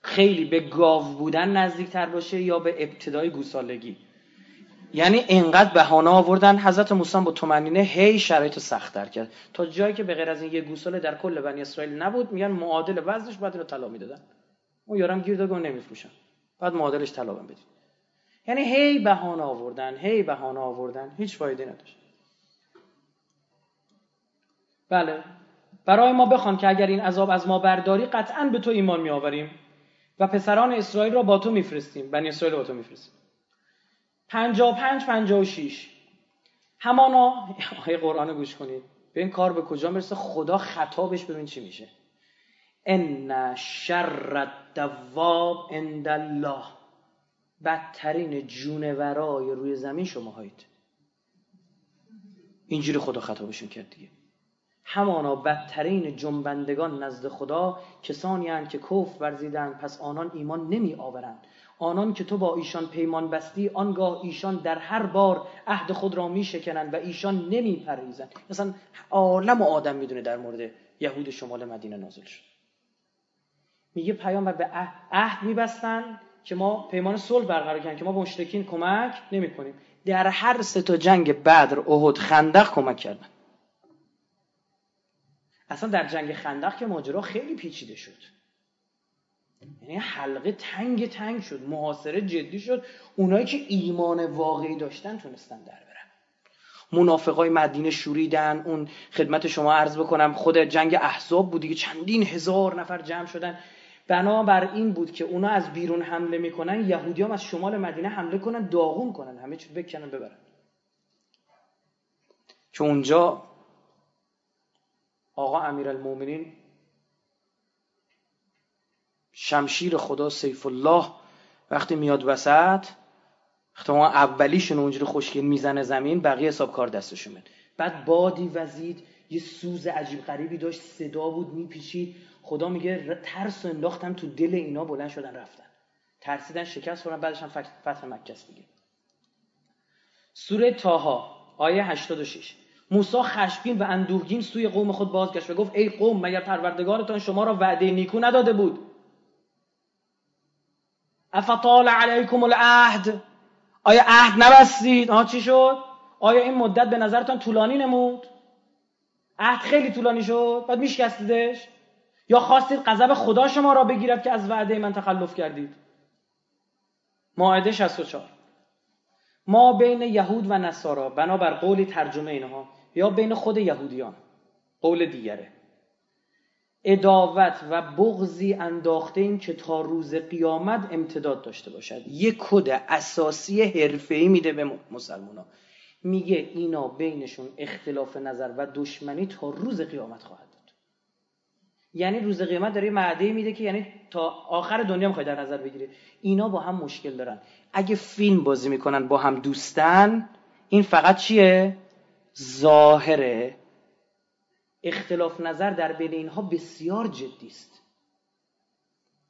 خیلی به گاو بودن نزدیکتر باشه یا به ابتدای گوسالگی؟ یعنی انقدر بهانه آوردن حضرت موسی با تومنینه هی شرایط سختتر کرد. تا جایی که به غیر از این یه گوساله در کل بنی اسرائیل نبود میگن معادل وزنش بعد رو طلا می‌دادن. اون یارم گیر داد نمیفروشن. بعد معادلش طلا بدید یعنی هی بهانه آوردن هی بهانه آوردن هیچ فایده نداشت. بله. برای ما بخوان که اگر این عذاب از ما برداری قطعا به تو ایمان میآوریم و پسران اسرائیل را با تو میفرستیم. بنی اسرائیل با تو میفرستیم. 55 56 همانا <laughs> آیه قرآن گوش کنید. به این کار به کجا می‌رسه. خدا خطابش ببین چی میشه. ان شر الدواب عند الله. بدترین جونورای روی زمین شما هایید اینجوری خدا خطابشون کرد دیگه. همانا بدترین جنبندگان نزد خدا کسانی هستند که کفر ورزیدند پس آنان ایمان نمی آورند. آنان که تو با ایشان پیمان بستی آنگاه ایشان در هر بار عهد خود را می شکنند و ایشان نمی پریزند مثلا عالم و آدم می‌دونه در مورد یهود شمال مدینه نازل شد. میگه پیامبر به عهد میبستن که ما پیمان صلح برقرار کنیم که ما به مشرکین کمک نمی کنیم در هر سه تا جنگ بدر احد خندق کمک کردن. اصلا در جنگ خندق که ماجرا خیلی پیچیده شد. یعنی حلقه تنگ تنگ شد محاصره جدی شد. اونایی که ایمان واقعی داشتن تونستن در برن. منافقای مدینه شوریدن اون خدمت شما عرض بکنم خود جنگ احزاب بود دیگه چندین هزار نفر جمع شدن. بنابر این بود که اونا از بیرون حمله می‌کنن یهودی از شمال مدینه حمله کنن داغون کنن همه چیز بکنن ببرن. که اونجا آقا امیرالمومنین شمشیر خدا سیف الله وقتی میاد وسط ما اولیشون اونجوری خوشگل می‌زنه زمین بقیه حساب کار دستشون میاد. بعد بادی وزید یه سوز عجیب غریبی داشت صدا بود میپیچید. خدا میگه ترس و انداختم تو دل اینا بلند شدن رفتن. ترسیدن شکست خوردن بعدش هم فتح مکه دیگه. سوره تاها آیه 86 موسی خشمگین و اندوهگین سوی قوم خود بازگشت و گفت ای قوم مگر پروردگارتان شما را وعده نیکو نداده بود؟ افطال علیکم العهد. آیا عهد نبستید؟ آها چی شد؟ آیا این مدت به نظرتان طولانی نمود؟ عهد خیلی طولانی شد بعد میشکستیدش؟ یا خواستید غضب خدا شما را بگیرد که از وعده من تخلف کردید؟ ماعده 64 ما بین یهود و نصارا بنابر قولی ترجمه اینها یا بین خود یهودیان قول دیگره. اداوت و بغزی انداخته این که تا روز قیامت امتداد داشته باشد. یک کد اساسی حرفه‌ای میده به مسلمان میگه اینا بینشون اختلاف نظر و دشمنی تا روز قیامت خواهد بود. یعنی روز قیامت داره معده میده که یعنی تا آخر دنیا می‌خواد در نظر بگیره اینا با هم مشکل دارن. اگه فیلم بازی می‌کنن با هم دوستن این فقط چیه؟ ظاهره. اختلاف نظر در بین اینها بسیار جدی است.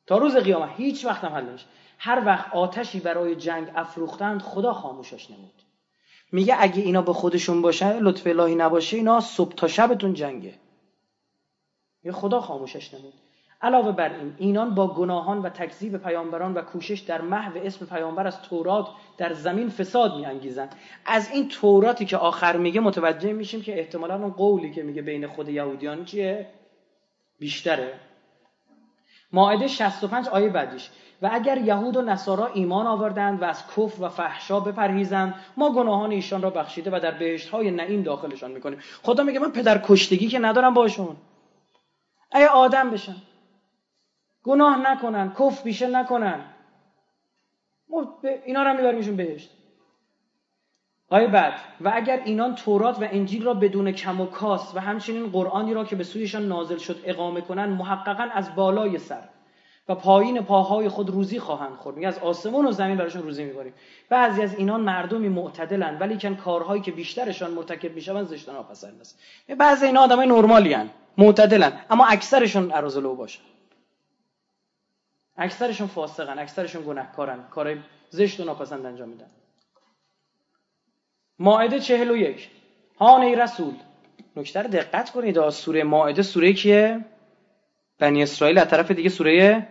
تا روز قیامت هیچ وقت هم حل نمیشه. هر وقت آتشی برای جنگ افروختند خدا خاموشش نمود. میگه اگه اینا به خودشون باشه لطف الهی نباشه اینا صبح تا شبتون جنگه. یه خدا خاموشش نمود. علاوه بر این اینان با گناهان و تکذیب پیامبران و کوشش در محو اسم پیامبر از تورات در زمین فساد میانگیزن از این توراتی که آخر میگه متوجه میشیم که احتمالا اون قولی که میگه بین خود یهودیان چیه؟ بیشتره. ماعده 65 آیه بعدیش. و اگر یهود و نصارا ایمان آوردند و از کفر و فحشا بپرهیزند ما گناهان ایشان را بخشیده و در بهشت های نعیم داخلشان می‌کنیم. خدا میگه من پدر کشتگی که ندارم باشون. ای آدم بشن. گناه نکنن کف بیشه نکنن. اینا رو میبریمشون بهشت. آیه بعد و اگر اینان تورات و انجیل را بدون کم و کاس و همچنین قرآنی را که به سویشان نازل شد اقامه کنند محققا از بالای سر و پایین پاهای خود روزی خواهند خورد. میگه از آسمان و زمین براشون روزی می‌بریم. بعضی از اینان مردمی معتدلن ولی کن کارهایی که بیشترشان مرتکب می‌شوند زشت ناپسند است بعضی اینا آدمای نرمالی ان معتدلن اما اکثرشون ارازلو باشن. اکثرشون فاسقن اکثرشون گناهکارن. کارهای زشت و ناپسند انجام میدن. ماعده چهل و هان ای رسول. نکته دقت کنید. سوره ماعده سوره کیه؟ بنی اسرائیل از طرف دیگه سوره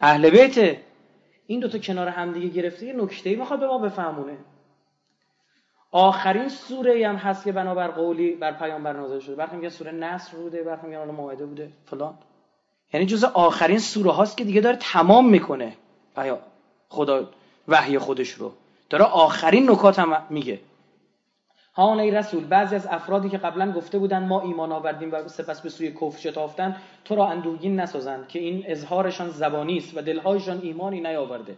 اهل بیته این دوتا کنار هم دیگه گرفته یه نکته ای می‌خواد به ما بفهمونه. آخرین سوره هم هست که بنابر قولی بر پیامبر نازل شده. برخی میگن سوره نصر بوده برخی میگن ماعده بوده. فلان. یعنی جز آخرین سوره هاست که دیگه داره تمام می‌کنه. خدا وحی خودش رو. داره آخرین نکات هم میگه. هان ای رسول بعضی از افرادی که قبلا گفته بودن ما ایمان آوردیم و سپس به سوی کفر شتافتن تو را اندوهگین نسازند که این اظهارشان زبانی است و دلهایشان ایمانی نیاورده.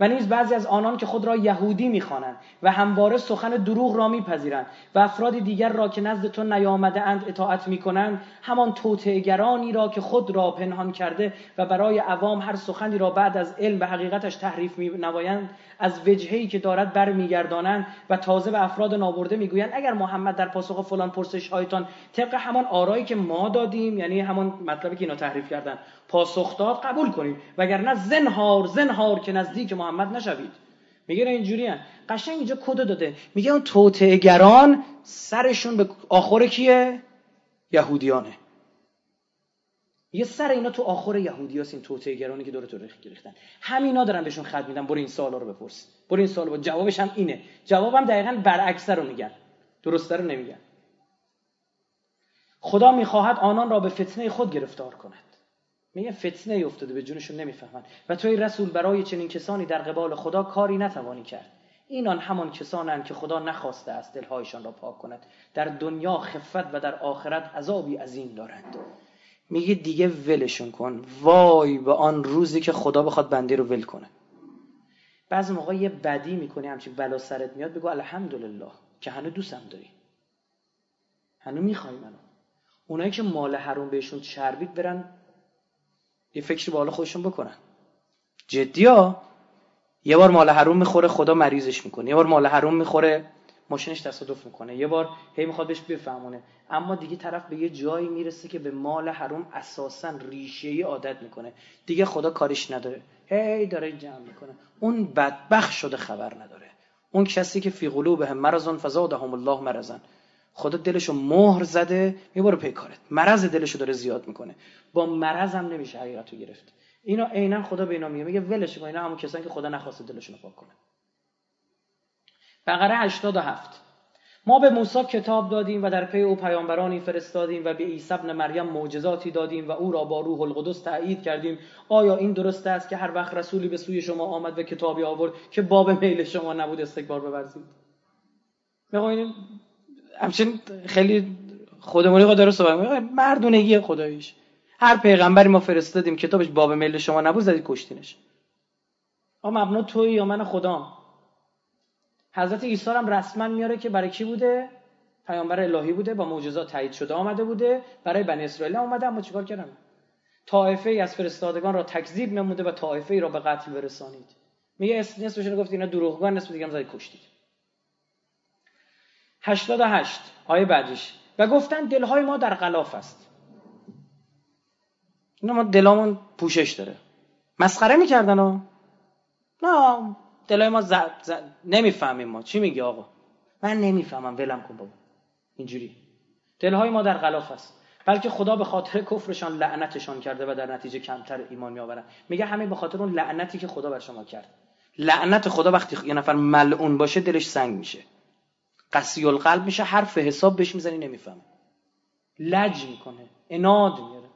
و نیز بعضی از آنان که خود را یهودی می‌خوانند و همواره سخن دروغ را میپذیرند و افراد دیگر را که نزد تو نیامده اند اطاعت می‌کنند همان توطئهگرانی را که خود را پنهان کرده و برای عوام هر سخنی را بعد از علم به حقیقتش تحریف نمایند از وجهی که دارد برمیگردانند و تازه به افراد نابرده می‌گویند اگر محمد در پاسخ فلان پرسش هایتان طبق همان آرایی که ما دادیم یعنی همان مطلبی که اینا تحریف کردن. پاسخ داد قبول کنید. وگرنه زنهار زنهار که نزدیک محمد نشوید. میگه اینجوری هن. قشنگ اینجا کد داده. میگه اون توطئه‌گران سرشون به آخر کیه؟ یهودیانه. یه سر اینا تو آخر یهودیاس این توطئه‌گرانی که دور تو گرفتن. همینا دارن بهشون خط میدن. برو این سوالا رو بپرس. برو این سوال جوابش هم اینه. جوابم دقیقا برعکس رو میگن. درسته رو نمیگن. خدا می‌خواهد آنان را به فتنه خود گرفتار کند. میگه فتنه افتاده به جونشون نمی‌فهمن. و توی رسول برای چنین کسانی در قبال خدا کاری نتوانی کرد. اینان همان کسانند که خدا نخواسته است دلهایشان را پاک کند. در دنیا خفت و در آخرت عذابی عظیم دارند. میگه دیگه ولشون کن. وای به آن روزی که خدا بخواد بندی رو ول کنه. بعضی موقع یه بدی می‌کنی همچین بلا سرت میاد بگو الحمدلله که هنو دوستم داری. هنو می‌خوای منو. اونایی که مال حروم بهشون چربید برن یه فکری بالا خودشون بکنن. جدی ها؟ یه بار مال حروم می‌خوره خدا مریضش می‌کنه. یه بار مال حروم می‌خوره ماشینش تصادف می‌کنه. یه بار هی می‌خواد بهش بفهمونه. اما دیگه طرف به یه جایی می‌رسه که به مال حروم اساسا ریشه ای عادت می‌کنه. دیگه خدا کارش نداره. هی داره جمع می‌کنه. اون بدبخ شده خبر نداره. اون کسی که فی قلوبهم مرضون فزادهم الله مرضن خدا دلشو مهر زده می‌بره پی کارت. مرض دلشو داره زیاد می‌کنه. با مرض هم نمیشه حقیقتو گرفت. اینا عینا خدا به اینا میگه. میگه ولش کن اینا همون کسانی که خدا نخواسته دلشون پاک کنه. بقره 87 ما به موسی کتاب دادیم و در پی او پیامبرانی فرستادیم و به عیسی ابن مریم معجزاتی دادیم و او را با روح القدس تایید کردیم. آیا این درست است که هر وقت رسولی به سوی شما آمد و کتابی آورد که باب میل شما نبود استکبار بورزید؟ بگوین همچنین خیلی خودمونی رو صحبت مردونگی خداییش. هر پیغمبری ما فرستادیم کتابش باب مل شما نبود زدید کشتینش. آ مبنا توی یا من خدا حضرت عیسی هم رسما میاره که برای کی بوده؟ پیامبر الهی بوده با معجزات تایید شده آمده بوده. برای بنی اسرائیل آمده اما چیکار کردن؟ طائفه ای از فرستادگان را تکذیب نموده و طائفه ای را به قتل برسانید. میگه نصفش گفت اینا دروغگان نصف دیگه هم زدید کشتید. 88 آیه بعدش و گفتن دلهای ما در غلاف است. اینا ما دلامون پوشش داره. مسخره می‌کردن ها. نه دلای ما ز... ز... نمی‌فهمیم ما. چی میگی آقا؟ من نمی‌فهمم. ولم کن بابا. اینجوری. دلهای ما در غلاف است. بلکه خدا به خاطر کفرشان لعنتشان کرده و در نتیجه کمتر ایمان میآورن. میگه همه به خاطر اون لعنتی که خدا بر شما کرد. لعنت خدا وقتی یه نفر ملعون باشه دلش سنگ میشه. قسی القلب میشه حرف حساب بهش می‌زنی نمی‌فهمه لج می‌کنه اناد میاره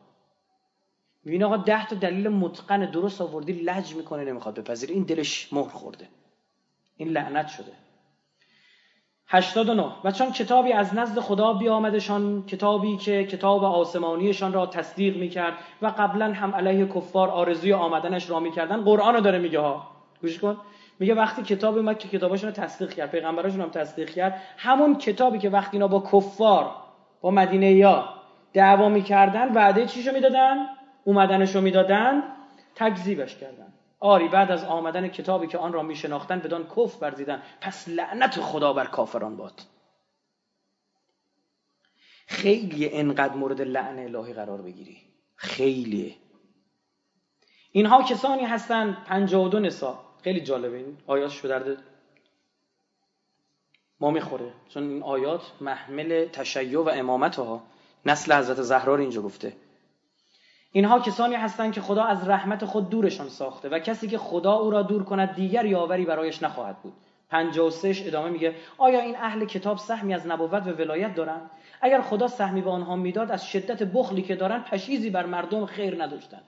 می‌بینه آقا ده تا دلیل متقن درست آوردی لج می‌کنه نمی‌خواد بپذیره این دلش مهر خورده. این لعنت شده. 89 و چون کتابی از نزد خدا بیامدشان. کتابی که کتاب آسمانیشان را تصدیق می‌کرد و قبلا هم علیه کفار آرزوی آمدنش را می‌کردن. قرآن رو داره میگه ها. گوش کن. میگه وقتی کتاب اومد که کتاباشون رو تصدیق کرد پیغمبراشون هم تصدیق کرد همون کتابی که وقتی اینا با کفار با مدینه یا دعوا می‌کردن وعده چیشو می‌دادن؟ اومدنشو می‌دادن؟ تکذیبش کردن. آری بعد از آمدن کتابی که آن را میشناختن بدان کف ورزیدن. پس لعنت خدا بر کافران باد. خیلی انقدر مورد لعن الهی قرار بگیری. خیلی. اینها کسانی هستند 52 نسا. خیلی جالبه این آیات شو درد ما می‌خوره. چون این آیات محمل تشیع و امامت ها نسل حضرت زهرا رو اینجا گفته. اینها کسانی هستند که خدا از رحمت خود دورشان ساخته و کسی که خدا او را دور کند دیگر یاوری برایش نخواهد بود. 53 ادامه میگه آیا این اهل کتاب سهمی از نبوت و ولایت دارند؟ اگر خدا سهمی به آنها می‌داد از شدت بخلی که دارند پشیزی بر مردم خیر نداشتند.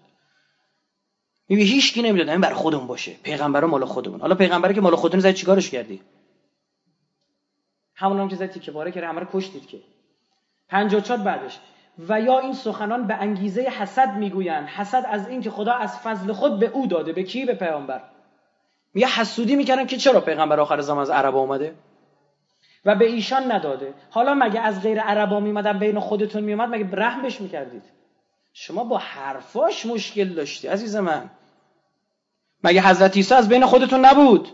میگه هیچ کی نمی‌داد این بر خودمون باشه. پیغمبر مال خودمون. حالا پیغمبری که مال خودمون زدی چیکارش کردی؟ همون هم که زدی که باره کرد همه کشتید که. 54 بعدش. و یا این سخنان به انگیزه حسد می‌گویند. حسد از اینکه خدا از فضل خود به او داده. به کی؟ به پیامبر. میگه حسودی می‌کردن که چرا پیغمبر آخر زمان از عرب آمده و به ایشان نداده. حالا مگه از غیر عربا میمدن بین خودتون میومد مگه رحم بهش می‌کردید؟ شما با حرفاش مشکل داشتی عزیز من. مگه حضرت عیسی از بین خودتون نبود؟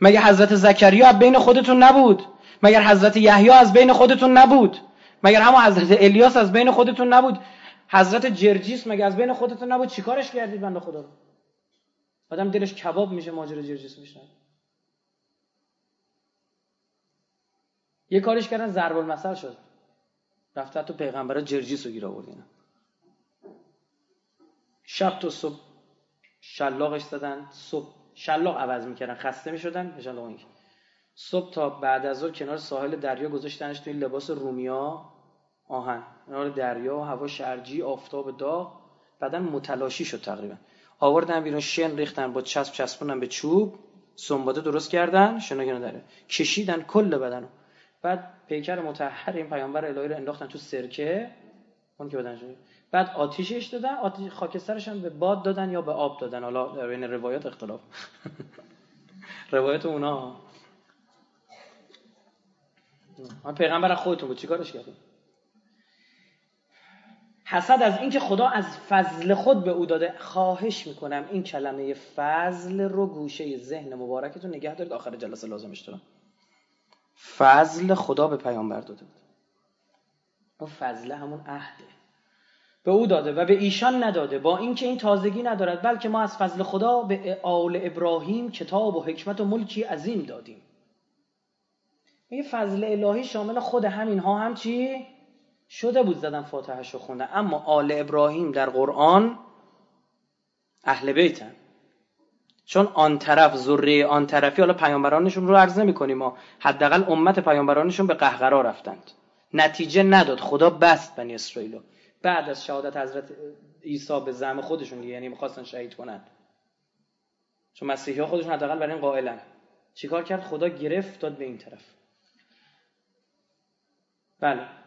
مگه حضرت زکریا از بین خودتون نبود؟ مگر حضرت یحیی از بین خودتون نبود؟ مگر همون حضرت الیاس از بین خودتون نبود؟ حضرت جرجیس مگه از بین خودتون نبود؟ چیکارش کردید بنده خدا آدم دلش کباب میشه ماجرا جرجیس میشن یه کارش کردن ضرب المثل شد. رفته تو پیغمبر جرجیس رو گیر آوردین شب تا صبح شلاقش زدن صبح شلاق عوض می‌کردن خسته می‌شدن شلاق صبح تا بعد از ظهر کنار ساحل دریا گذاشتنش توی لباس رومیا آهن. کنار دریا هوا شرجی آفتاب داغ بعدا متلاشی شد تقریبا. آوردن بیرون شن ریختن با چسب چسبوندن به چوب سنباده درست کردن شنا داره کشیدن کل بدنو بعد پیکر متحر این پیامبر الهی رو انداختن تو سرکه. اون که بدن شده بعد آتیشش دادن آتیش خاکسترش هم به باد دادن یا به آب دادن. حالا بین روایات اختلاف. <laughs> روایت اونا. من پیغمبر خودتون بود. چیکارش کردیم حسد از اینکه خدا از فضل خود به او داده. خواهش می‌کنم این کلمه فضل رو گوشه ذهن مبارکتون نگه دارید. آخر جلسه لازمش دارم فضل خدا به پیامبر داده بود. اون فضل همون عهده. به او داده و به ایشان نداده. با اینکه این تازگی ندارد بلکه ما از فضل خدا به آل ابراهیم کتاب و حکمت و ملکی عظیم دادیم. میگه فضل الهی شامل خود همینها هم چی؟ شده بود زدن فاتحش رو خونده. اما آل ابراهیم در قرآن اهل بیتن. چون آن طرف ذره آن طرفی حالا پیامبرانشون رو عرض نمی‌کنیم ما. حداقل امت پیامبرانشون به قهقرا رفتند. نتیجه نداد. خدا بست بنی اسرائیل بعد از شهادت حضرت عیسی به زعم خودشون یعنی می‌خواستن شهید کنند چون مسیحی ها خودشون حداقل برای این قائلن. چیکار کرد؟ خدا گرفت داد به این طرف. بله.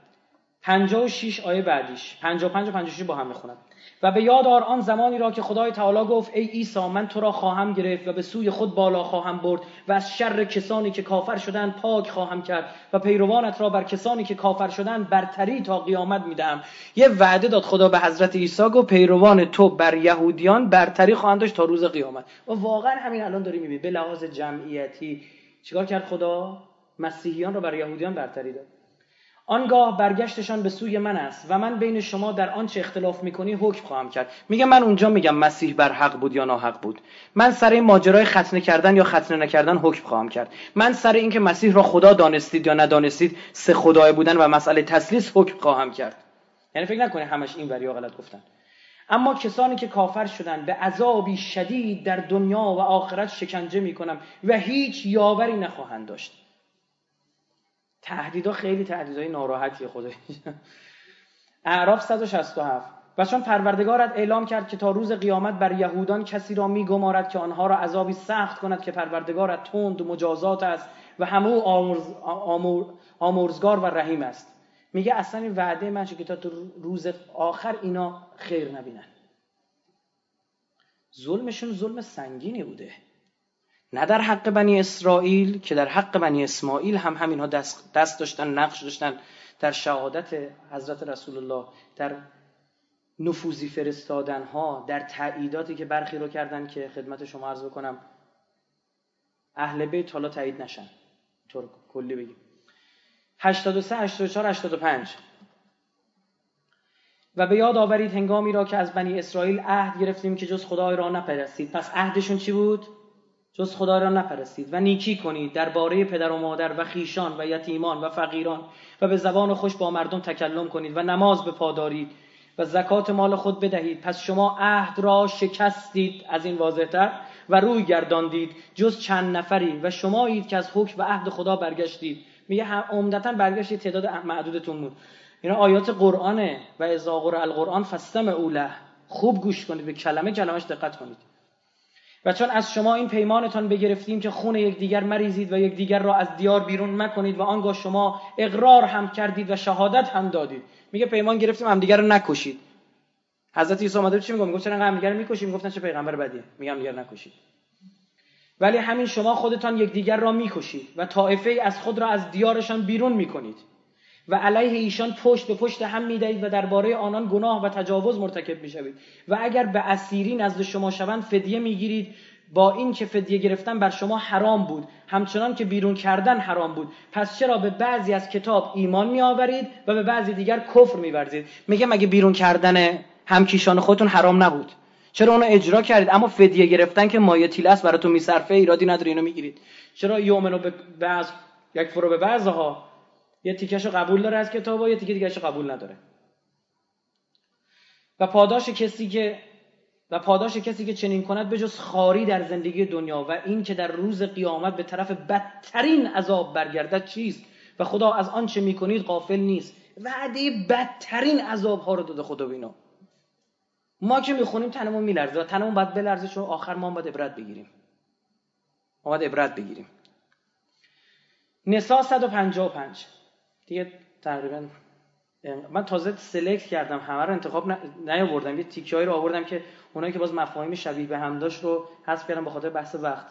56 آیه بعدیش. 55 و 56 با هم می‌خونم. و به یاد آر آن زمانی را که خدای تعالی گفت ای عیسی من تو را خواهم گرفت و به سوی خود بالا خواهم برد و از شر کسانی که کافر شدن پاک خواهم کرد و پیروانت را بر کسانی که کافر شدن برتری تا قیامت می‌دهم. یه وعده داد خدا به حضرت عیسی گفت پیروان تو بر یهودیان برتری خواهند داشت تا روز قیامت. و واقعا همین الان داری می‌بینی به لحاظ جمعیتی. چیکار کرد خدا؟ مسیحیان را بر یهودیان برتری داد. آنگاه برگشتشان به سوی من است و من بین شما در آنچه اختلاف می‌کنی حکم خواهم کرد. میگه من اونجا میگم مسیح بر حق بود یا ناحق بود. من سر این ماجرای ختنه کردن یا ختنه نکردن حکم خواهم کرد. من سر اینکه مسیح را خدا دانستید یا ندانستید سه خدای بودن و مسئله تسلیس حکم خواهم کرد. یعنی فکر نکنید همش این وریا غلط گفتن. اما کسانی که کافر شدن به عذابی شدید در دنیا و آخرت شکنجه می‌کنم و هیچ یاوری نخواهند داشت. تهدیدها خیلی تهدیدهای ناراحتیه خودش. اعراف 167 و چون پروردگارت اعلام کرد که تا روز قیامت بر یهودان کسی را میگمارد که آنها را عذابی سخت کند که پروردگارت تند مجازات است و همه آمرز، آمور، آمرزگار و رحیم است. میگه اصلا این وعده من که تا روز آخر اینا خیر نبینن. ظلمشون ظلم سنگینی بوده. نه در حق بنی اسرائیل که در حق بنی اسماعیل هم همینها دست, دست داشتن نقش داشتن در شهادت حضرت رسول الله در نفوذی فرستادن ها در تعییداتی که برخی رو کردن که خدمت شما عرض بکنم اهل بیت حالا تایید نشن. طور کلی بگیم. 83 84 85 و به یاد آورید هنگامی را که از بنی اسرائیل عهد گرفتیم که جز خدای را نپرستید. پس عهدشون چی بود؟ جز خدا را نپرستید و نیکی کنید درباره پدر و مادر و خیشان و یتیمان و فقیران و به زبان خوش با مردم تکلم کنید و نماز بپادارید و زکات مال خود بدهید. پس شما عهد را شکستید از این واضحتر و روی گرداندید جز چند نفری و شما اید که از حکم و عهد خدا برگشتید. میگه عمدتا برگشتید تعداد معدودتون بود. اینا آیات قرآنه و اذا قرأ القرآن فستم اوله خوب گوش کنید به کلمه کلمش دقت کنید. و چون از شما این پیمانتان بگرفتیم که خون یکدیگر مریزید و یکدیگر را از دیار بیرون مکنید و آنگاه شما اقرار هم کردید و شهادت هم دادید. میگه پیمان گرفتیم همدیگر رو نکشید. حضرت عیسی اومده چی میگه؟ می‌گفت چرا همدیگر می‌کشیم؟ می‌گفتن چه پیغمبر بدیه میگم دیگر نکشید. ولی همین شما خودتان یکدیگر را می‌کشید و طائفه از خود را از دیارشان بیرون می‌کنید. و علیه ایشان پشت به پشت هم می‌دهید و درباره آنان گناه و تجاوز مرتکب می‌شوید. و اگر به اسیری نزد شما شوند فدیه می‌گیرید. با این که فدیه گرفتن بر شما حرام بود همچنان که بیرون کردن حرام بود. پس چرا به بعضی از کتاب ایمان می آورید و به بعضی دیگر کفر می ورزید میگه مگه بیرون کردن همکیشان خودتون حرام نبود. چرا اونو اجرا کردید؟ اما فدیه گرفتن که مایه تیلس براتون میصرفه ایرادی نداره اینو می‌گیرید. چرا یومنو به بعض یک فرو به بعضها یه تیکشو قبول داره از کتاب و یه تیکه دیگهشو قبول نداره. و پاداش کسی که و پاداش کسی که چنین کند به جز خاری در زندگی دنیا و این که در روز قیامت به طرف بدترین عذاب برگردد چیست؟ و خدا از آنچه می‌کنید غافل نیست. وعده بدترین عذاب ها رو داده خدا بینا. ما که می‌خونیم تنمون میلرزه و تنمون باید بلرزه چون آخر ما باید عبرت بگیریم. ما باید عبرت بگیریم. نسا 155 دیگه تقریبا من تازه سلکت کردم همه رو انتخاب نیاوردم. یه تیکه‌ای رو آوردم که اونایی که باز مفاهیم شبیه به هم داشت رو حذف کردم به خاطر بحث وقت.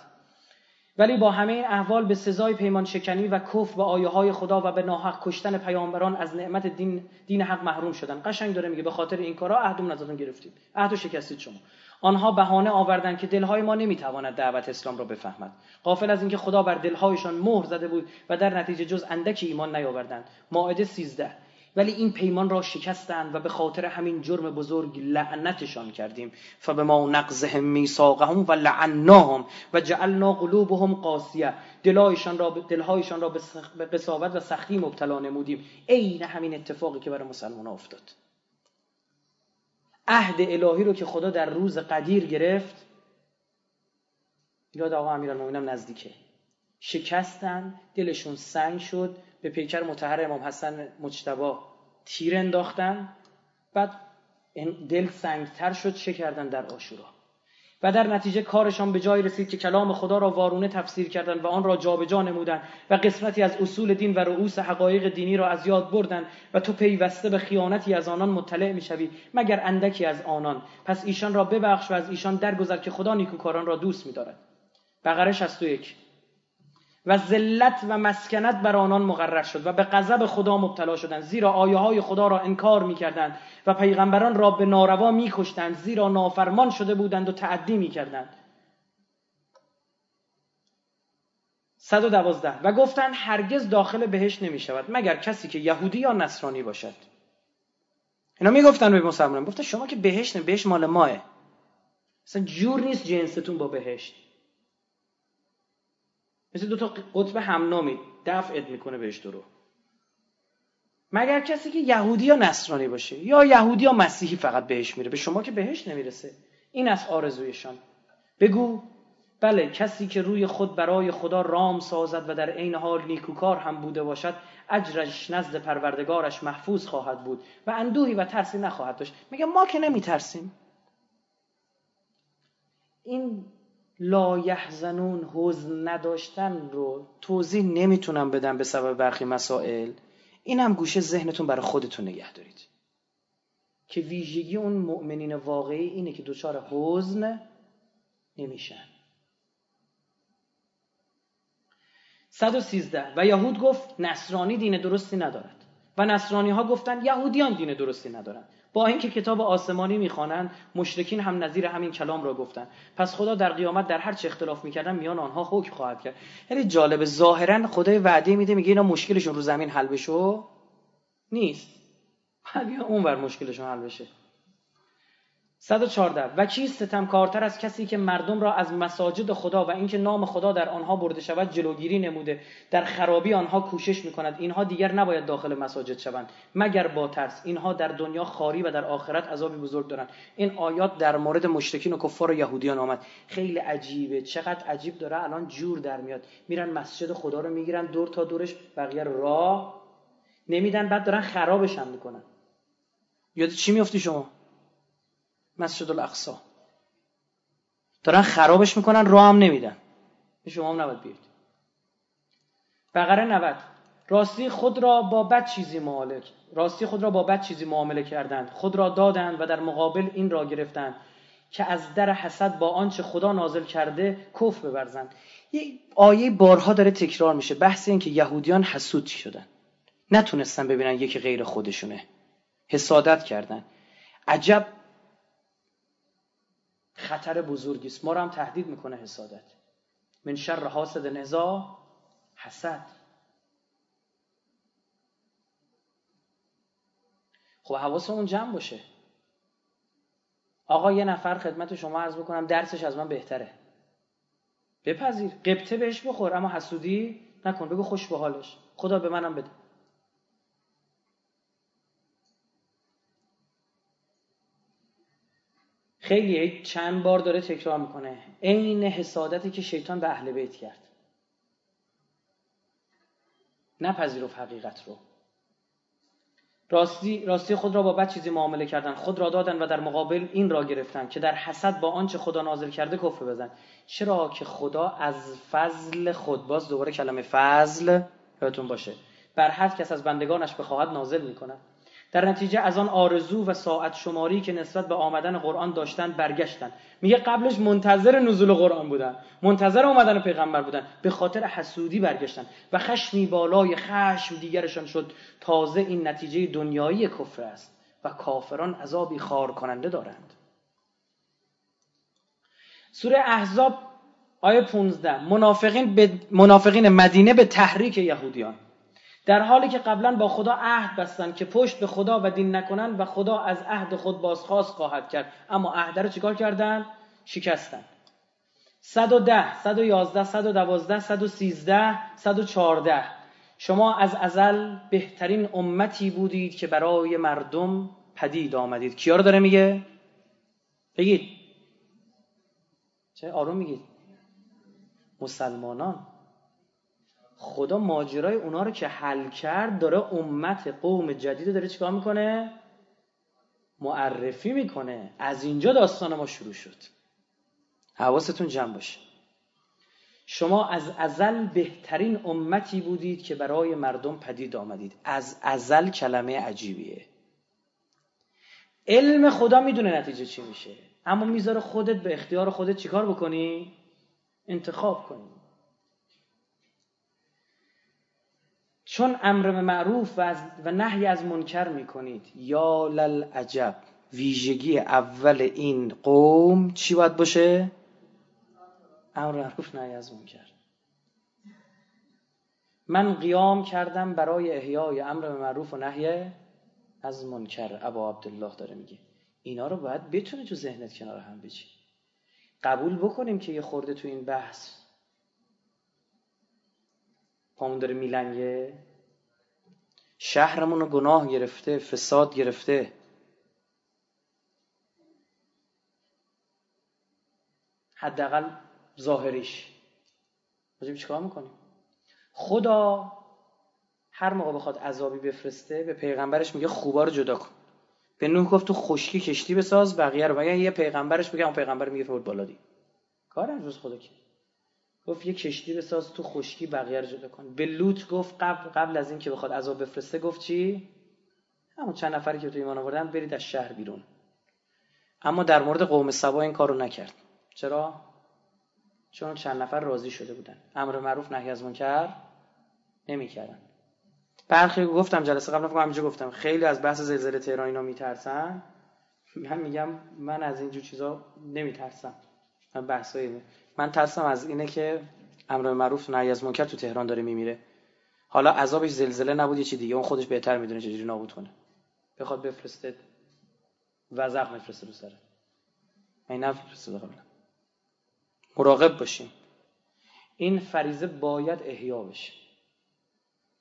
ولی با همه این احوال به سزای پیمان شکنی و کفر و آیه های خدا و به ناحق کشتن پیامبران از نعمت دین دین حق محروم شدن. قشنگ داره میگه به خاطر این کارا عهدم ازتون گرفتیم. عهدو شکستید شما. آنها بهانه آوردند که دلهای ما نمی‌تواند دعوت اسلام را بفهمد. قافل از اینکه خدا بر دلهایشان مهر زده بود و در نتیجه جز اندکی ایمان نیاوردند. ماعده 13 ولی این پیمان را شکستند و به خاطر همین جرم بزرگ لعنتشان کردیم. فبما نقضهم میثاقهم و لعناهم و جعلنا قلوبهم قاسیه. دلهایشان را دلهایشان را به قساوت و سختی مبتلا نمودیم. عین همین اتفاقی که برای مسلمان افتاد. عهد الهی رو که خدا در روز قدیر گرفت یاد آقا امیرالمومنین نزدیکه. شکستن دلشون سنگ شد به پیکر متحر امام حسن مجتبا تیر انداختن بعد دل سنگتر شد چه کردن در آشورا و در نتیجه کارشان به جای رسید که کلام خدا را وارونه تفسیر کردند و آن را جابجا نمودند و قسمتی از اصول دین و رؤوس حقایق دینی را از یاد بردند و تو پیوسته به خیانتی از آنان مطلع می‌شوی مگر اندکی از آنان. پس ایشان را ببخش و از ایشان درگذر که خدا نیکوکاران را دوست می‌دارد. بقره 61 و ذلت و مسکنت بر آنان مقرر شد و به غضب خدا مبتلا شدند. زیرا آیه های خدا را انکار می‌کردند و پیغمبران را به ناروا میکشتند. زیرا نافرمان شده بودند و تعدی می‌کردند. 112 و گفتند هرگز داخل بهش نمی شود مگر کسی که یهودی یا نصرانی باشد. اینا می‌گفتن به مسلمان گفتن شما که بهش نه بهش مال ماه. اصلا جور نیست جنستون با بهشت. مثل دو تا قطب همنامی دفعت می‌کنه بهش رو. مگر کسی که یهودی یا نصرانی باشه یا یهودی یا مسیحی فقط بهش میره؟ به شما که بهش نمی‌رسه. این از آرزویشان. بگو بله کسی که روی خود برای خدا رام سازد و در عین حال نیکوکار هم بوده باشد اجرش نزد پروردگارش محفوظ خواهد بود و اندوهی و ترسی نخواهد داشت. میگه ما که نمیترسیم؟ این لا یحزنون حزن نداشتن رو توضیح نمی‌تونم بدم به سبب برخی مسائل. این هم گوشه ذهنتون برای خودتون نگه دارید. که ویژگی اون مؤمنین واقعی اینه که دچار حزن نمیشن. 113 و یهود گفت نصرانی دین درستی ندارد. و نصرانی ها گفتند یهودیان دین درستی ندارند. با اینکه کتاب آسمانی می‌خوانند مشرکین هم نظیر همین کلام را گفتند. پس خدا در قیامت در هر چه اختلاف می‌کردن میان آنها حکم خواهد کرد. خیلی جالب ظاهرا خدای وعده میده میگه اینا مشکلشون رو زمین حل بشه. نیست. <laughs> بعد اونور مشکلشون حل بشه. 114 و چیست ستمکارتر از کسی که مردم را از مساجد خدا و اینکه نام خدا در آنها برده شود جلوگیری نموده. در خرابی آنها کوشش می‌کند. اینها دیگر نباید داخل مساجد شوند. مگر با ترس. اینها در دنیا خاری و در آخرت عذابی بزرگ دارند. این آیات در مورد مشرکین و کفار و یهودیان آمد. خیلی عجیبه. چقدر عجیب داره. الان جور در میاد. میرن مسجد خدا رو می‌گیرن. دور تا دورش بقیه راه نمیدن. بعد دارن خرابش هم می‌کنن. یاد چی میافتی شما؟ مسجد الاقصا دارن خرابش می‌کنن راه هم نمیدن. شما هم نباید بیاید. بقره 90 راستی خود را با بد چیزی معامله راستی خود را با بد چیزی معامله کردند. خود را دادند و در مقابل این را گرفتند که از در حسد با آنچه خدا نازل کرده کف ببرزند. یه آیه بارها داره تکرار میشه. بحث این که یهودیان حسود شدن. نتونستن ببینن یکی غیر خودشونه. حسادت کردن. عجب خطر بزرگی است. ما رو هم تهدید می‌کنه حسادت. من شر حاسد نزا حسد. خب حواسمون جمع باشه. آقا یه نفر خدمت شما عرض بکنم درسش از من بهتره. بپذیر. قبطه بهش بخور اما حسودی نکن. بگو خوش به حالش. خدا به منم بده. خیلی چند بار داره تکرار می‌کنه. عین حسادتی که شیطان به اهل بیت کرد. نپذیرفت حقیقت رو. راستی, راستی خود را با بد چیزی معامله کردن. خود را دادن و در مقابل این را گرفتن که در حسد با آنچه خدا نازل کرده کفر بزن. چرا که خدا از فضل خود باز دوباره کلمه فضل یادتون باشه. بر هر کس از بندگانش بخواهد نازل می‌کنه در نتیجه از آن آرزو و ساعت شماری که نسبت به آمدن قرآن داشتن برگشتن میگه قبلش منتظر نزول قرآن بودن منتظر آمدن پیغمبر بودن به خاطر حسودی برگشتن و خشمی بالای خشم دیگرشان شد. تازه این نتیجه دنیایی کفر است و کافران عذابی خار کننده دارند. سوره احزاب آیه 15 منافقین, به منافقین مدینه به تحریک یهودیان. در حالی که قبلا با خدا عهد بستن که پشت به خدا و دین نکنن و خدا از عهد خود بازخواست خواهد کرد. اما عهد رو چیکار کردن؟ شکستن. 110 111 112 113 114 شما از ازل بهترین امتی بودید که برای مردم پدید آمدید. کیا رو داره میگه؟ بگید. چه آروم میگید. مسلمانان. خدا ماجرای اونا رو که حل کرد داره امت قوم جدید داره چیکار می‌کنه؟ معرفی می‌کنه. از اینجا داستان ما شروع شد. حواستون جمع باشه. شما از ازل بهترین امتی بودید که برای مردم پدید آمدید. از ازل کلمه عجیبیه. علم خدا می‌دونه نتیجه چی میشه. اما می‌ذاره خودت به اختیار خودت چیکار بکنی؟ انتخاب کنی. چون امر به معروف و, و نهی از منکر می‌کنید. یا لل عجب ویژگی اول این قوم چی باید باشه؟ امر معروف نهی از منکر. من قیام کردم برای احیای امر به معروف و نهی از منکر ابا عبدالله داره میگه. اینا رو باید بتونه تو ذهنت کنار هم بچی قبول بکنیم که یه خورده تو این بحث پامون داره میلنگه. شهرمون رو گناه گرفته فساد گرفته. حداقل ظاهریش. چی چیکار می‌کنیم؟ خدا هر موقع بخواد عذابی بفرسته به پیغمبرش میگه خوبا رو جدا کن. به نوح گفت تو خشکی کشتی بساز بقیه رو. مگه یه پیغمبرش بگه اون پیغمبر میگه فرود بالا دی. کار جز خدا که گفت یه کشتی بساز تو خشکی بقیه رو جدا کن. به لوط گفت قبل قبل از اینکه بخواد عذاب بفرسته گفت چی؟ همون چند نفری که تو ایمان آوردن برید از شهر بیرون. اما در مورد قوم سبا این کارو نکرد. چرا؟ چون چند نفر راضی شده بودن. امر معروف نهی از منکر نمی‌کردن. برخی گفتم جلسه قبل فکر همینجا گفتم. خیلی از بحث زلزله تهران اینا میترسن. من میگم من از اینجور چیزا نمیترسم. بحثای من ترسم از اینه که امر معروف نهی از منکر تو تهران داره میمیره. حالا عذابش زلزله نبود یه چی دیگه. اون خودش بهتر می‌دونه چجوری نابود کنه. بخواد بفرسته وزق میفرسته رو سره این نفرسته قبلا. مراقب باشیم. این فریزه باید احیا بشه.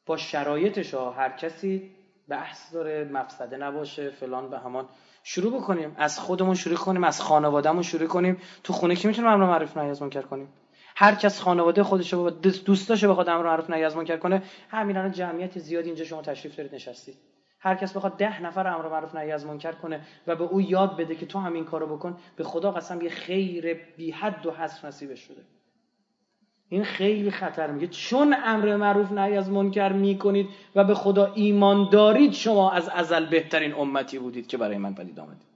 با شرایطش ها هر کسی بحث داره مفسده نباشه فلان به همان. شروع بکنیم. از خودمون شروع کنیم از خانوادهمون شروع کنیم. تو خونه که می‌تونیم امر معروف نهی از منکر کنیم؟ هر کس خانواده خودش رو دوست داشته بخواد امر معروف نهی از منکر کنه همین جمعیت زیاد اینجا شما تشریف دارید نشستید. هر کس بخواد ده نفر امر معروف نهی از منکر کنه و به او یاد بده که تو همین کارو بکن به خدا قسم یه خیر بی حد و حصر نصیبش شده. این خیلی خطر میگه. چون امر معروف نهی از منکر می‌کنید و به خدا ایمان دارید شما از ازل بهترین امتی بودید که برای من پدید آمدید.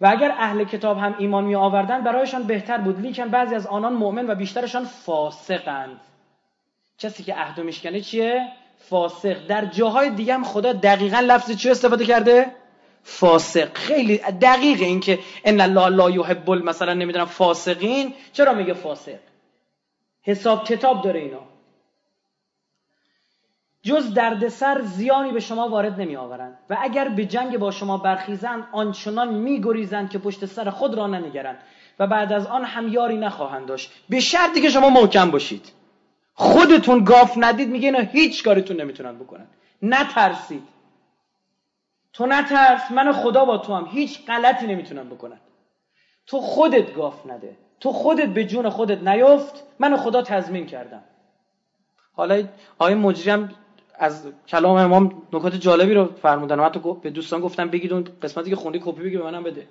و اگر اهل کتاب هم ایمان می آوردن برایشان بهتر بود. لیکن بعضی از آنان مؤمن و بیشترشان فاسقند. کسی که عهد میشکنه چیه؟ فاسق. در جاهای دیگه هم خدا دقیقا لفظ چی استفاده کرده؟ فاسق. خیلی دقیقه این که ان الله لا یحب مثلا نمی‌دونم فاسقین. چرا میگه فاسق؟ حساب کتاب داره اینا. جز دردسر زیانی به شما وارد نمی آورند و اگر به جنگ با شما برخیزند آنچنان میگریزند که پشت سر خود را ننگرند. و بعد از آن هم یاری نخواهند داشت. به شرطی که شما محکم باشید. خودتون گاف ندید میگه اینا هیچ کارتون نمی‌تونن بکنن. نترسید. تو نترس من خدا با تو هم هیچ غلطی نمی‌تونم بکنن تو خودت گاف نده. تو خودت به جون خودت نیفت. من خدا تضمین کردم. حالا آیه مجری از کلام امام نکات جالبی رو فرمودن. من تو به دوستان گفتم بگید اون قسمتی که خوندی کپی بگی به منم بده.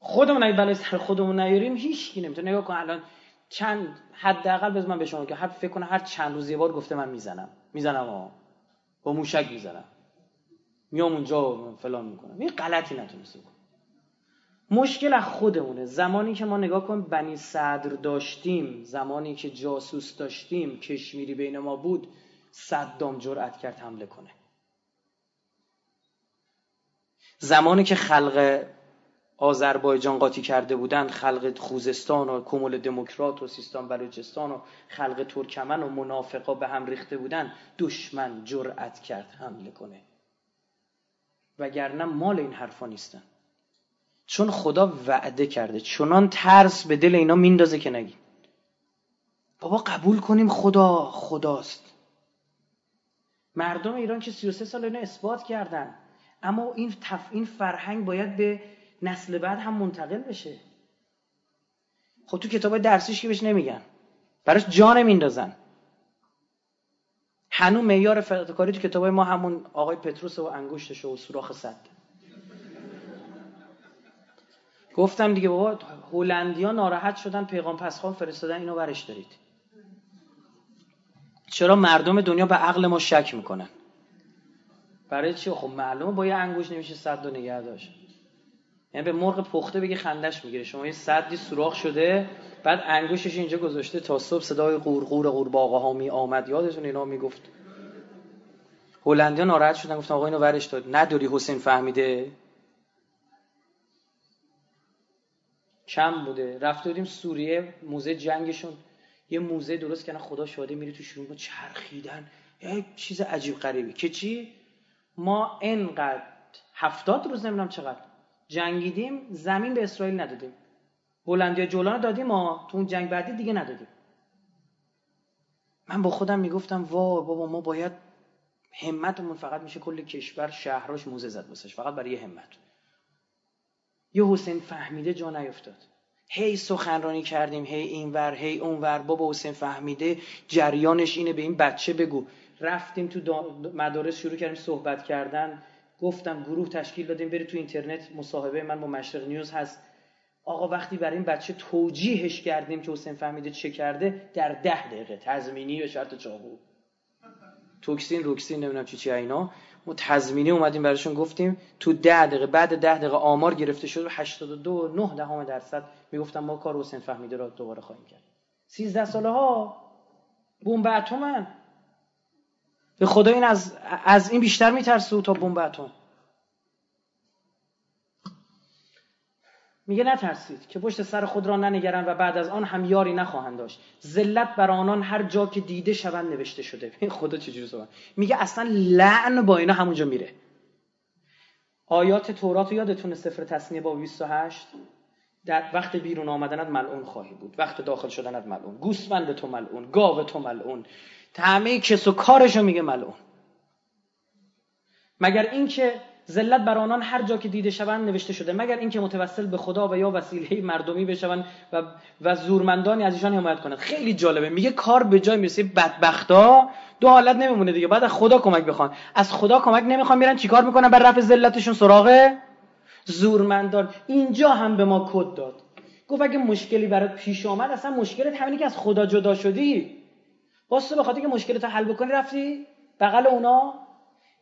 خودمون اگه بلای سر خودمون نیاریم هیچ کی نمی‌تونه. نگاه کن الان چند حداقل بز من به شما که هر فکر کنه هر چند روز یه بار گفته من می‌زنم. می‌زنم ها با موشک می‌زنم. میام اونجا فلان می‌کنم. این غلطی نتونسته کنم مشکل از خودمونه. زمانی که ما نگاه کن بنی صدر داشتیم زمانی که جاسوس داشتیم کشمیری بین ما بود صدام جرأت کرد حمله کنه. زمانی که خلق آذربایجان قاطی کرده بودند خلق خوزستان و کمول دموکرات و سیستان بلوچستان و خلق ترکمن و منافقا به هم ریخته بودند. دشمن جرأت کرد حمله کنه. وگرنه مال این حرفا نیستن. چون خدا وعده کرده چنان ترس به دل اینا میندازه که نگی. بابا قبول کنیم خدا خداست. مردم ایران که 33 سال اینو اثبات کردن. اما این تف... این فرهنگ باید به نسل بعد هم منتقل بشه. خب تو کتاب درسیش که بهش نمیگن. براش جان میندازن هنو معیار فداکاری تو کتابای ما همون آقای پتروس و انگشتش و سوراخ صد. گفتم دیگه بابا هلندیا ناراحت شدن پیغام پسخان فرستادن اینو ورش دارید. چرا مردم دنیا به عقل ما شک می‌کنن؟ برای چی؟ خب معلومه با یه انگوش نمیشه صد و نگه داشت یعنی به مرغ پخته بگی خندش می‌گیره. شما یه صدی سوراخ شده بعد انگوشش اینجا گذاشته تا صبح صدای قورقور قورباغه ها می آمد. یادتون اینا می‌گفت. هلندیا ناراحت شدن گفتن آقا اینو ورش داد. نداری حسین فهمیده؟ کم بوده. رفته بودیم سوریه موزه جنگشون. یه موزه درست کردن. خدا شاده میری تو شروع چرخیدن. یه چیز عجیب غریبی. که چی؟ ما انقدر هفتاد روز نمی‌دونم چقدر جنگیدیم زمین به اسرائیل ندادیم. هلندیا جولان دادیم ما تو اون جنگ بعدی دیگه ندادیم. من با خودم می‌گفتم وا بابا ما باید همتمون فقط میشه کل کشور شهراش موزه زد بسش فقط برای یه همت. یه حسین فهمیده جا نیفتاد. هی سخنرانی کردیم هی اینور هی اونور بابا حسین فهمیده جریانش اینه به این بچه بگو. رفتیم تو مدارس شروع کردیم صحبت کردن. گفتم گروه تشکیل دادیم بری تو اینترنت مصاحبه من با مشرق نیوز هست. آقا وقتی برای این بچه توجیهش کردیم که حسین فهمیده چه کرده در ده دقیقه. تضمینی به شرط چاقو. توکسین روکسین نمی‌دونم چی چی اینا. ما تضمینی اومدیم براشون گفتیم تو ده دقیقه بعد ده دقیقه آمار گرفته شد و 82 9 دهم درصد. می‌گفتم ما کار حسین فهمیده رو دوباره خواهیم کرد. 13 ساله ها بمب اتمن به خدا این از از این بیشتر میترسه تا بمب اتم میگه نترسید که پشت سر خود را ننگرن و بعد از آن هم یاری نخواهند داشت. ذلت بر آنان هر جا که دیده شوند نوشته شده. <laughs> این خدا چجوری صحبت؟ میگه اصلا لعن با اینا همونجا میره. آیات تورات یادتونه؟ سفر تصنیه با 28 در وقت بیرون آمدنت ملعون خواهی بود. وقت داخل شدنت ملعون. گوسفند تو ملعون. گاو تو ملعون. همه کس و کارشو میگه ملعون. مگر اینکه ذلت بر آنان هر جا که دیده شوند نوشته شده. مگر اینکه متوسل به خدا و یا وسیله مردمی بشوند و و زورمندانی از ایشان حمایت کنند. خیلی جالبه. میگه کار به جای می‌رسه بدبختا. دو حالت نمیمونه دیگه. بعد از خدا کمک بخوان. از خدا کمک نمی‌خوان میرن چیکار می‌کنن؟ بر رفع ذلتشون سراغ زورمندان. اینجا هم به ما کد داد. گفت اگه مشکلی برات پیش آمد اصلا مشکلت همینه که از خدا جدا شدی. واسه به خاطر که مشکلت حل بکنی رفتی بغل اونا.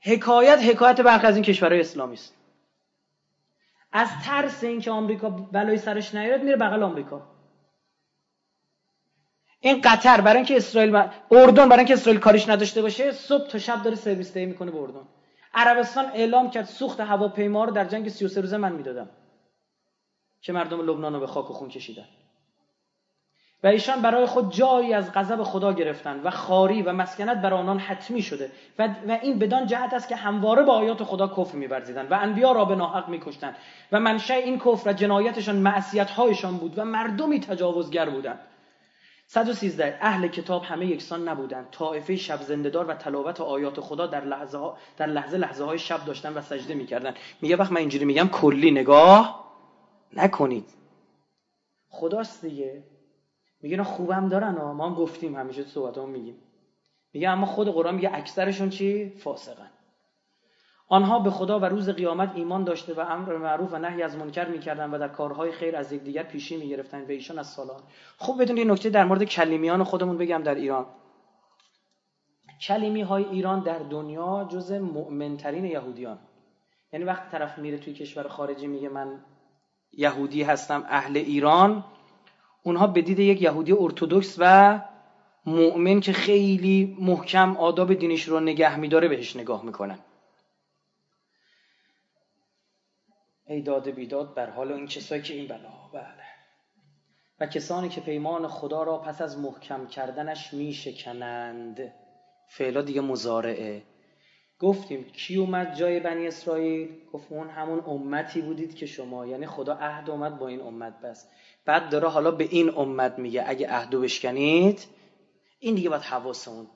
حکایت حکایت برخی از این کشورهای اسلامی است. از ترس اینکه آمریکا بلای سرش نیاد میره بغل آمریکا. این قطر برای اینکه اسرائیل اردن برای اینکه اسرائیل کاریش نداشته باشه صبح تا شب داره سرویس دهی می‌کنه به اردن. عربستان اعلام کرد سوخت هواپیما رو در جنگ 33 روزه من می‌دادم. که مردم لبنان رو به خاک و خون کشیدن. و ایشان برای خود جایی از غضب خدا گرفتند و خاری و مسکنت بر آنان حتمی شده و, و این بدان جهت است که همواره با آیات خدا کفر می‌ورزیدند و انبیا را به ناحق می‌کشتند و منشأ این کفر و جنایتشان معصیت‌هایشان بود و مردمی تجاوزگر بودند. 113 اهل کتاب همه یکسان نبودند. طائفه شب زندهدار و تلاوت آیات خدا در لحظه در لحظه لحظه های شب داشتن و سجده می‌کردن میگه وقت من اینجوری میگم کلی نگاه نکنید. خداست دیگه. میگه اینا خوبم دارن و ما هم گفتیم همیشه تو هم میگیم. میگه اما خود قرآن میگه اکثرشون چی؟ فاسقن. آنها به خدا و روز قیامت ایمان داشته و امر معروف و نهی از منکر می‌کردن و در کارهای خیر از یکدیگر پیشی می‌گرفتن و ایشان از سالان خوب بدون یه نکته در مورد کلیمیان خودمون بگم در ایران. کلیمی های ایران در دنیا جز مؤمنترین یهودیان. یعنی وقتی طرف میره توی کشور خارجی میگه من یهودی هستم اهل ایران اونها به دید یک یهودی ارتودکس و مؤمن که خیلی محکم آداب دینش رو نگه میداره بهش نگاه می‌کنن. ای داده بیداد بر حال این کسایی که این بلا بله. و کسانی که پیمان خدا را پس از محکم کردنش میشکنند. فعلا دیگه مزارعه گفتیم کی اومد جای بنی اسرائیل؟ گفت اون همون امتی بودید که شما. یعنی خدا عهد اومد با این امت بس. بعد داره حالا به این امت میگه اگه عهدو بشکنید این دیگه باید حواسمون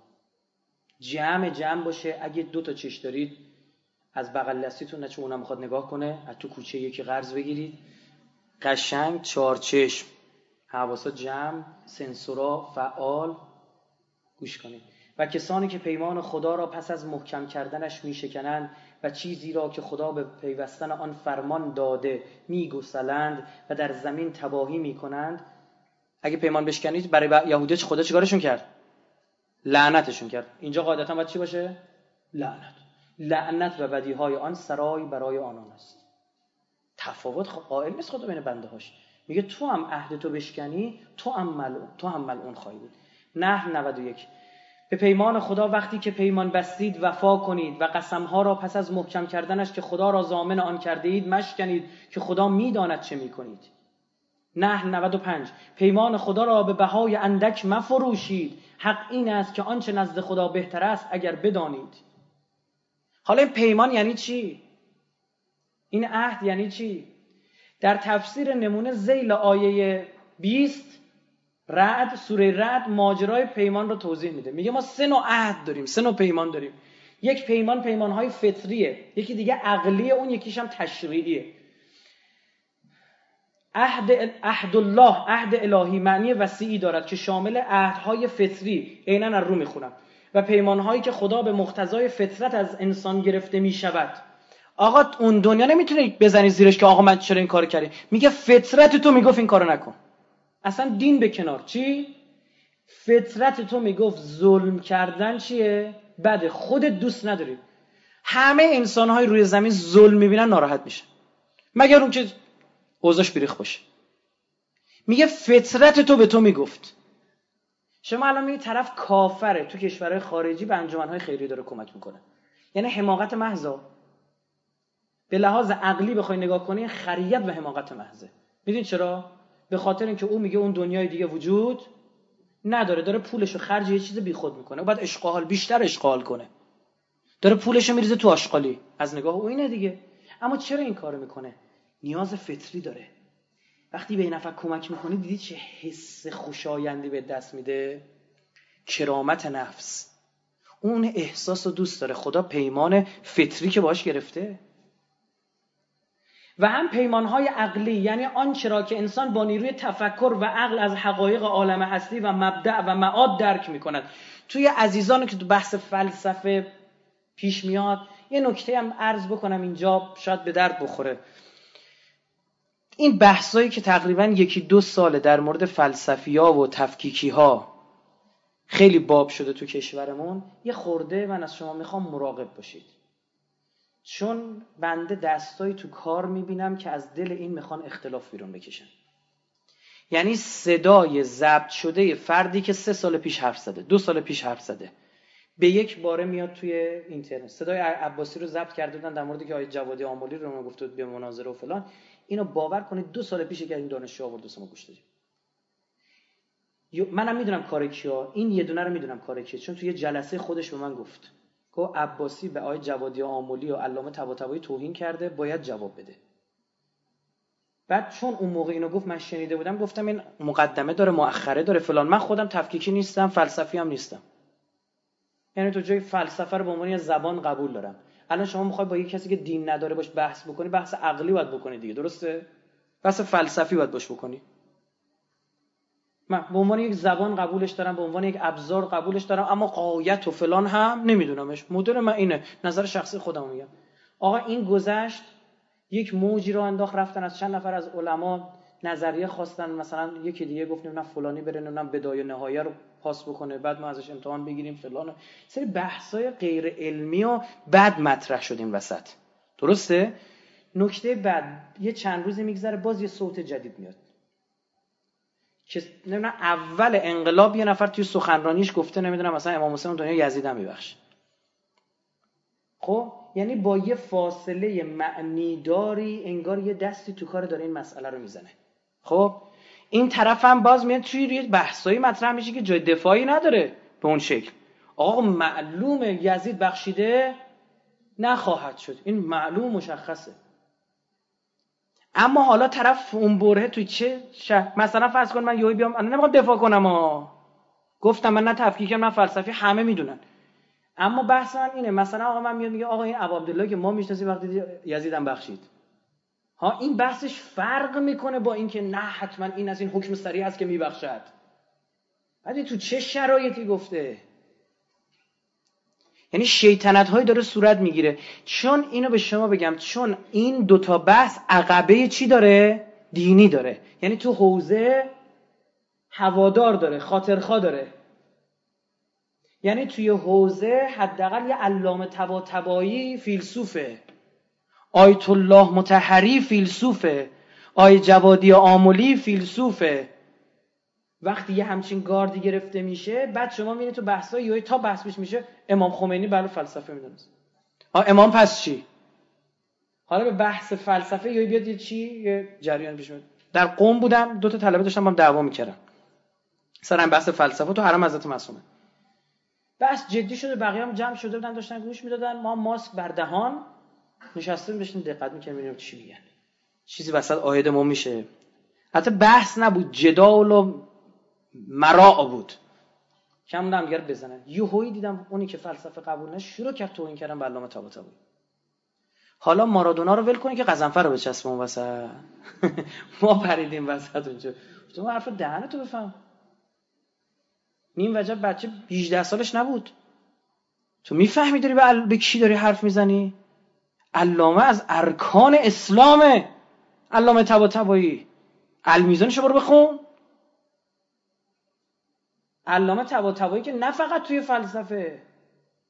جمع جمع باشه. اگه دو تا چش دارید از بغل دستیتون نه اونم می‌خواد نگاه کنه از تو کوچه یکی قرض بگیرید. قشنگ چهار چشم حواسا جمع سنسورا فعال گوش کنید. و کسانی که پیمان خدا را پس از محکم کردنش میشکنند و چیزی را که خدا به پیوستن آن فرمان داده میگسلند و در زمین تباهی می‌کنند. اگه پیمان بشکنید برای یهودی خدا چیکارشون کرد؟ لعنتشون کرد. اینجا قاعدتا باید چی باشه؟ لعنت. لعنت و بدیهای آن سرای برای آنان است. تفاوت قائل نیست خدا بین بنده هاش میگه تو هم عهد تو بشکنی تو هم تو هم ملعون خواهی بود. نه 91 به پیمان خدا وقتی که پیمان بستید وفا کنید و قسمها را پس از محکم کردنش که خدا را زامن آن کرده اید مشکنید که خدا می‌داند چه می‌کنید. نه 95 پیمان خدا را به بهای اندک مفروشید. حق این است که آنچه نزد خدا بهتر است اگر بدانید. حالا این پیمان یعنی چی؟ این عهد یعنی چی؟ در تفسیر نمونه زیل آیه 20 رعد سوره رعد ماجرای پیمان رو توضیح میده. میگه ما سه نوع عهد داریم سه نوع پیمان داریم. یک پیمان پیمانهای فطریه یکی دیگه عقلیه اون یکیش هم تشریعیه. عهد عهد الله عهد الهی معنی وسیعی دارد که شامل عهدهای فطری عینا از رو می‌خونم. و پیمانهایی که خدا به مقتضای فطرت از انسان گرفته می‌شود. آقا اون دنیا نمی‌تونه بزنی زیرش که آقا من چرا این کار کردی میگه فطرت تو می‌گفت این کارو نکن. اصلا دین به کنار. چی؟ فطرت تو می‌گفت ظلم کردن چیه؟ بده خودت دوست نداری. همه انسان های روی زمین ظلم می‌بینن ناراحت میشه مگر اون که اوضاش بریخ باشه. میگه فطرت تو به تو می‌گفت. شما الان میگه طرف کافره. تو کشورهای خارجی به انجمنهای خیری داره کمک می‌کنه. یعنی حماقت محضا به لحاظ عقلی بخوای نگاه کنی خریت و حماقت محضه. میدین چرا؟ به خاطر اینکه او میگه اون دنیای دیگه وجود نداره داره پولش رو خرج یه چیز بیخود می‌کنه. بعد اشغال بیشتر اشغال کنه. داره پولش رو میریزه تو آشغالی. از نگاه او اینه دیگه. اما چرا این کارو می‌کنه؟ نیاز فطری داره. وقتی به این نفر کمک می‌کنی دیدی چه حس خوشایندی به دست میده؟ کرامت نفس. اون احساس رو دوست داره. خدا پیمان فطری که باش گرفته. و هم پیمانهای عقلی یعنی آنچه را که انسان با نیروی تفکر و عقل از حقایق عالم هستی و مبدع و معاد درک می‌کند. توی عزیزانی که تو بحث فلسفه پیش میاد یه نکته هم عرض بکنم اینجا شاید به درد بخوره. این بحثایی که تقریبا یکی دو ساله در مورد فلسفی ها و تفکیکی ها خیلی باب شده تو کشورمون یه خورده من از شما می‌خوام مراقب باشید. چون بنده دستایی تو کار می‌بینم که از دل این می‌خوان اختلاف بیرون بکشن. یعنی صدای ضبط شده فردی که سه سال پیش حرف زده دو سال پیش حرف زده به یک باره میاد توی اینترنت. صدای عباسی رو ضبط کرده بودن در مورد که آقای جوادی آمولی رو گفته بود به مناظره و فلان. اینو باور کنید دو سال پیش که این دانشجو آورد ما گوش دادیم منم می‌دونم کار کیا این یه دونه رو می‌دونم کار کیه. چون توی جلسه خودش به من گفت. گفت عباسی به آقای جوادی آمولی و علامه طباطبایی توهین کرده باید جواب بده. بعد چون اون موقع اینو گفت من شنیده بودم گفتم این مقدمه داره مؤخره داره فلان. من خودم تفکیکی نیستم فلسفی هم نیستم. یعنی تو جای فلسفه رو به عنوان زبان قبول دارم. الان شما می‌خوای با یه کسی که دین نداره باش بحث بکنی بحث عقلی باید بکنی دیگه درسته؟ بحث فلسفی باید باش بکنی. من به عنوان یک زبان قبولش دارم به عنوان یک ابزار قبولش دارم اما قایت و فلان هم نمیدونمش. مدل من اینه نظر شخصی خودم میگم. آقا این گذشت یک موجی رو انداخت رفتن از چند نفر از علما نظریه خواستن مثلا یکی دیگه گفت نه فلانی بره نه بدایه نهایه رو پاس بکنه بعد ما ازش امتحان بگیریم فلان سری بحثای غیر علمی و بعد مطرح شدیم وسط. درسته؟ نکته بعد یه چند روزی میگذره باز یه صوت جدید میاد. که نمی‌دونم اول انقلاب یه نفر توی سخنرانیش گفته نمی‌دونم مثلا امام حسین دنیا یزید هم میبخش خب؟ یعنی با یه فاصله معنیداری انگار یه دستی تو کار داره این مسئله رو می‌زنه. خب؟ این طرف هم باز میاد توی یه بحثایی مطرح میشه که جای دفاعی نداره به اون شکل. آقا معلوم یزید بخشیده نخواهد شد. این معلوم مشخصه. اما حالا طرف اون بره توی چه شهر مثلا فرض کن من یهو بیام انا نمی‌خوام دفاع کنم ها گفتم من نه تفکیکم نه فلسفی همه می‌دونن. اما بحث من اینه مثلا آقا من میاد میگه آقا این عبدالله که ما می‌شناسیم وقتی یزیدم بخشید. ها این بحثش فرق می‌کنه با اینکه نه حتما این از این حکم سریع است که میبخشد. بعد تو چه شرایطی گفته؟ یعنی شیطنت هایی داره صورت می‌گیره. چون اینو به شما بگم چون این دوتا بحث عقبه چی داره؟ دینی داره. یعنی تو حوزه هوادار داره خاطرخوا داره. یعنی توی حوزه حداقل یه علامه تبا تبایی فیلسوفه. آیت الله متحری فیلسوفه. آی جوادی آمولی فیلسوفه. وقتی یه همچین گاردی گرفته میشه بعد شما می‌بینید تو بحثا تا بحث پیش میشه امام خمینی برای فلسفه می‌دونست. امام پس چی؟ حالا به بحث فلسفه یا بیاد چی؟ یه جریان پیش میاد. در قوم بودم دو تا طلبه داشتم با هم دعوا می‌کردم سر بحث فلسفه تو حرم حضرت معصومه. بحث جدی شده بقیه هم جمع شده بودن داشتن گوش می‌دادن. ما ماسک بر دهان نشستیم داشتیم دقت می‌کردیم چی میگن. چیزی وسط آید ما میشه. حتی بحث نبود. جدال و مراع بود. کم بودم دیگر بزنن یهویی دیدم اونی که فلسفه قبول نه شروع کرد توهین کردن به علامه طباطبایی حالا مارادونا رو ول کنی که قزنفر رو بچسب اون وسط. <laughs> ما پریدیم وسط اونجا. تو حرف دهن تو بفهم. نیم وجب بچه 18 سالش نبود. تو می‌فهمی داری به, به کی داری حرف می‌زنی؟ علامه از ارکان اسلامه. علامه طباطبایی المیزانشو برو بخون. علامه طباطبایی که نه فقط توی فلسفه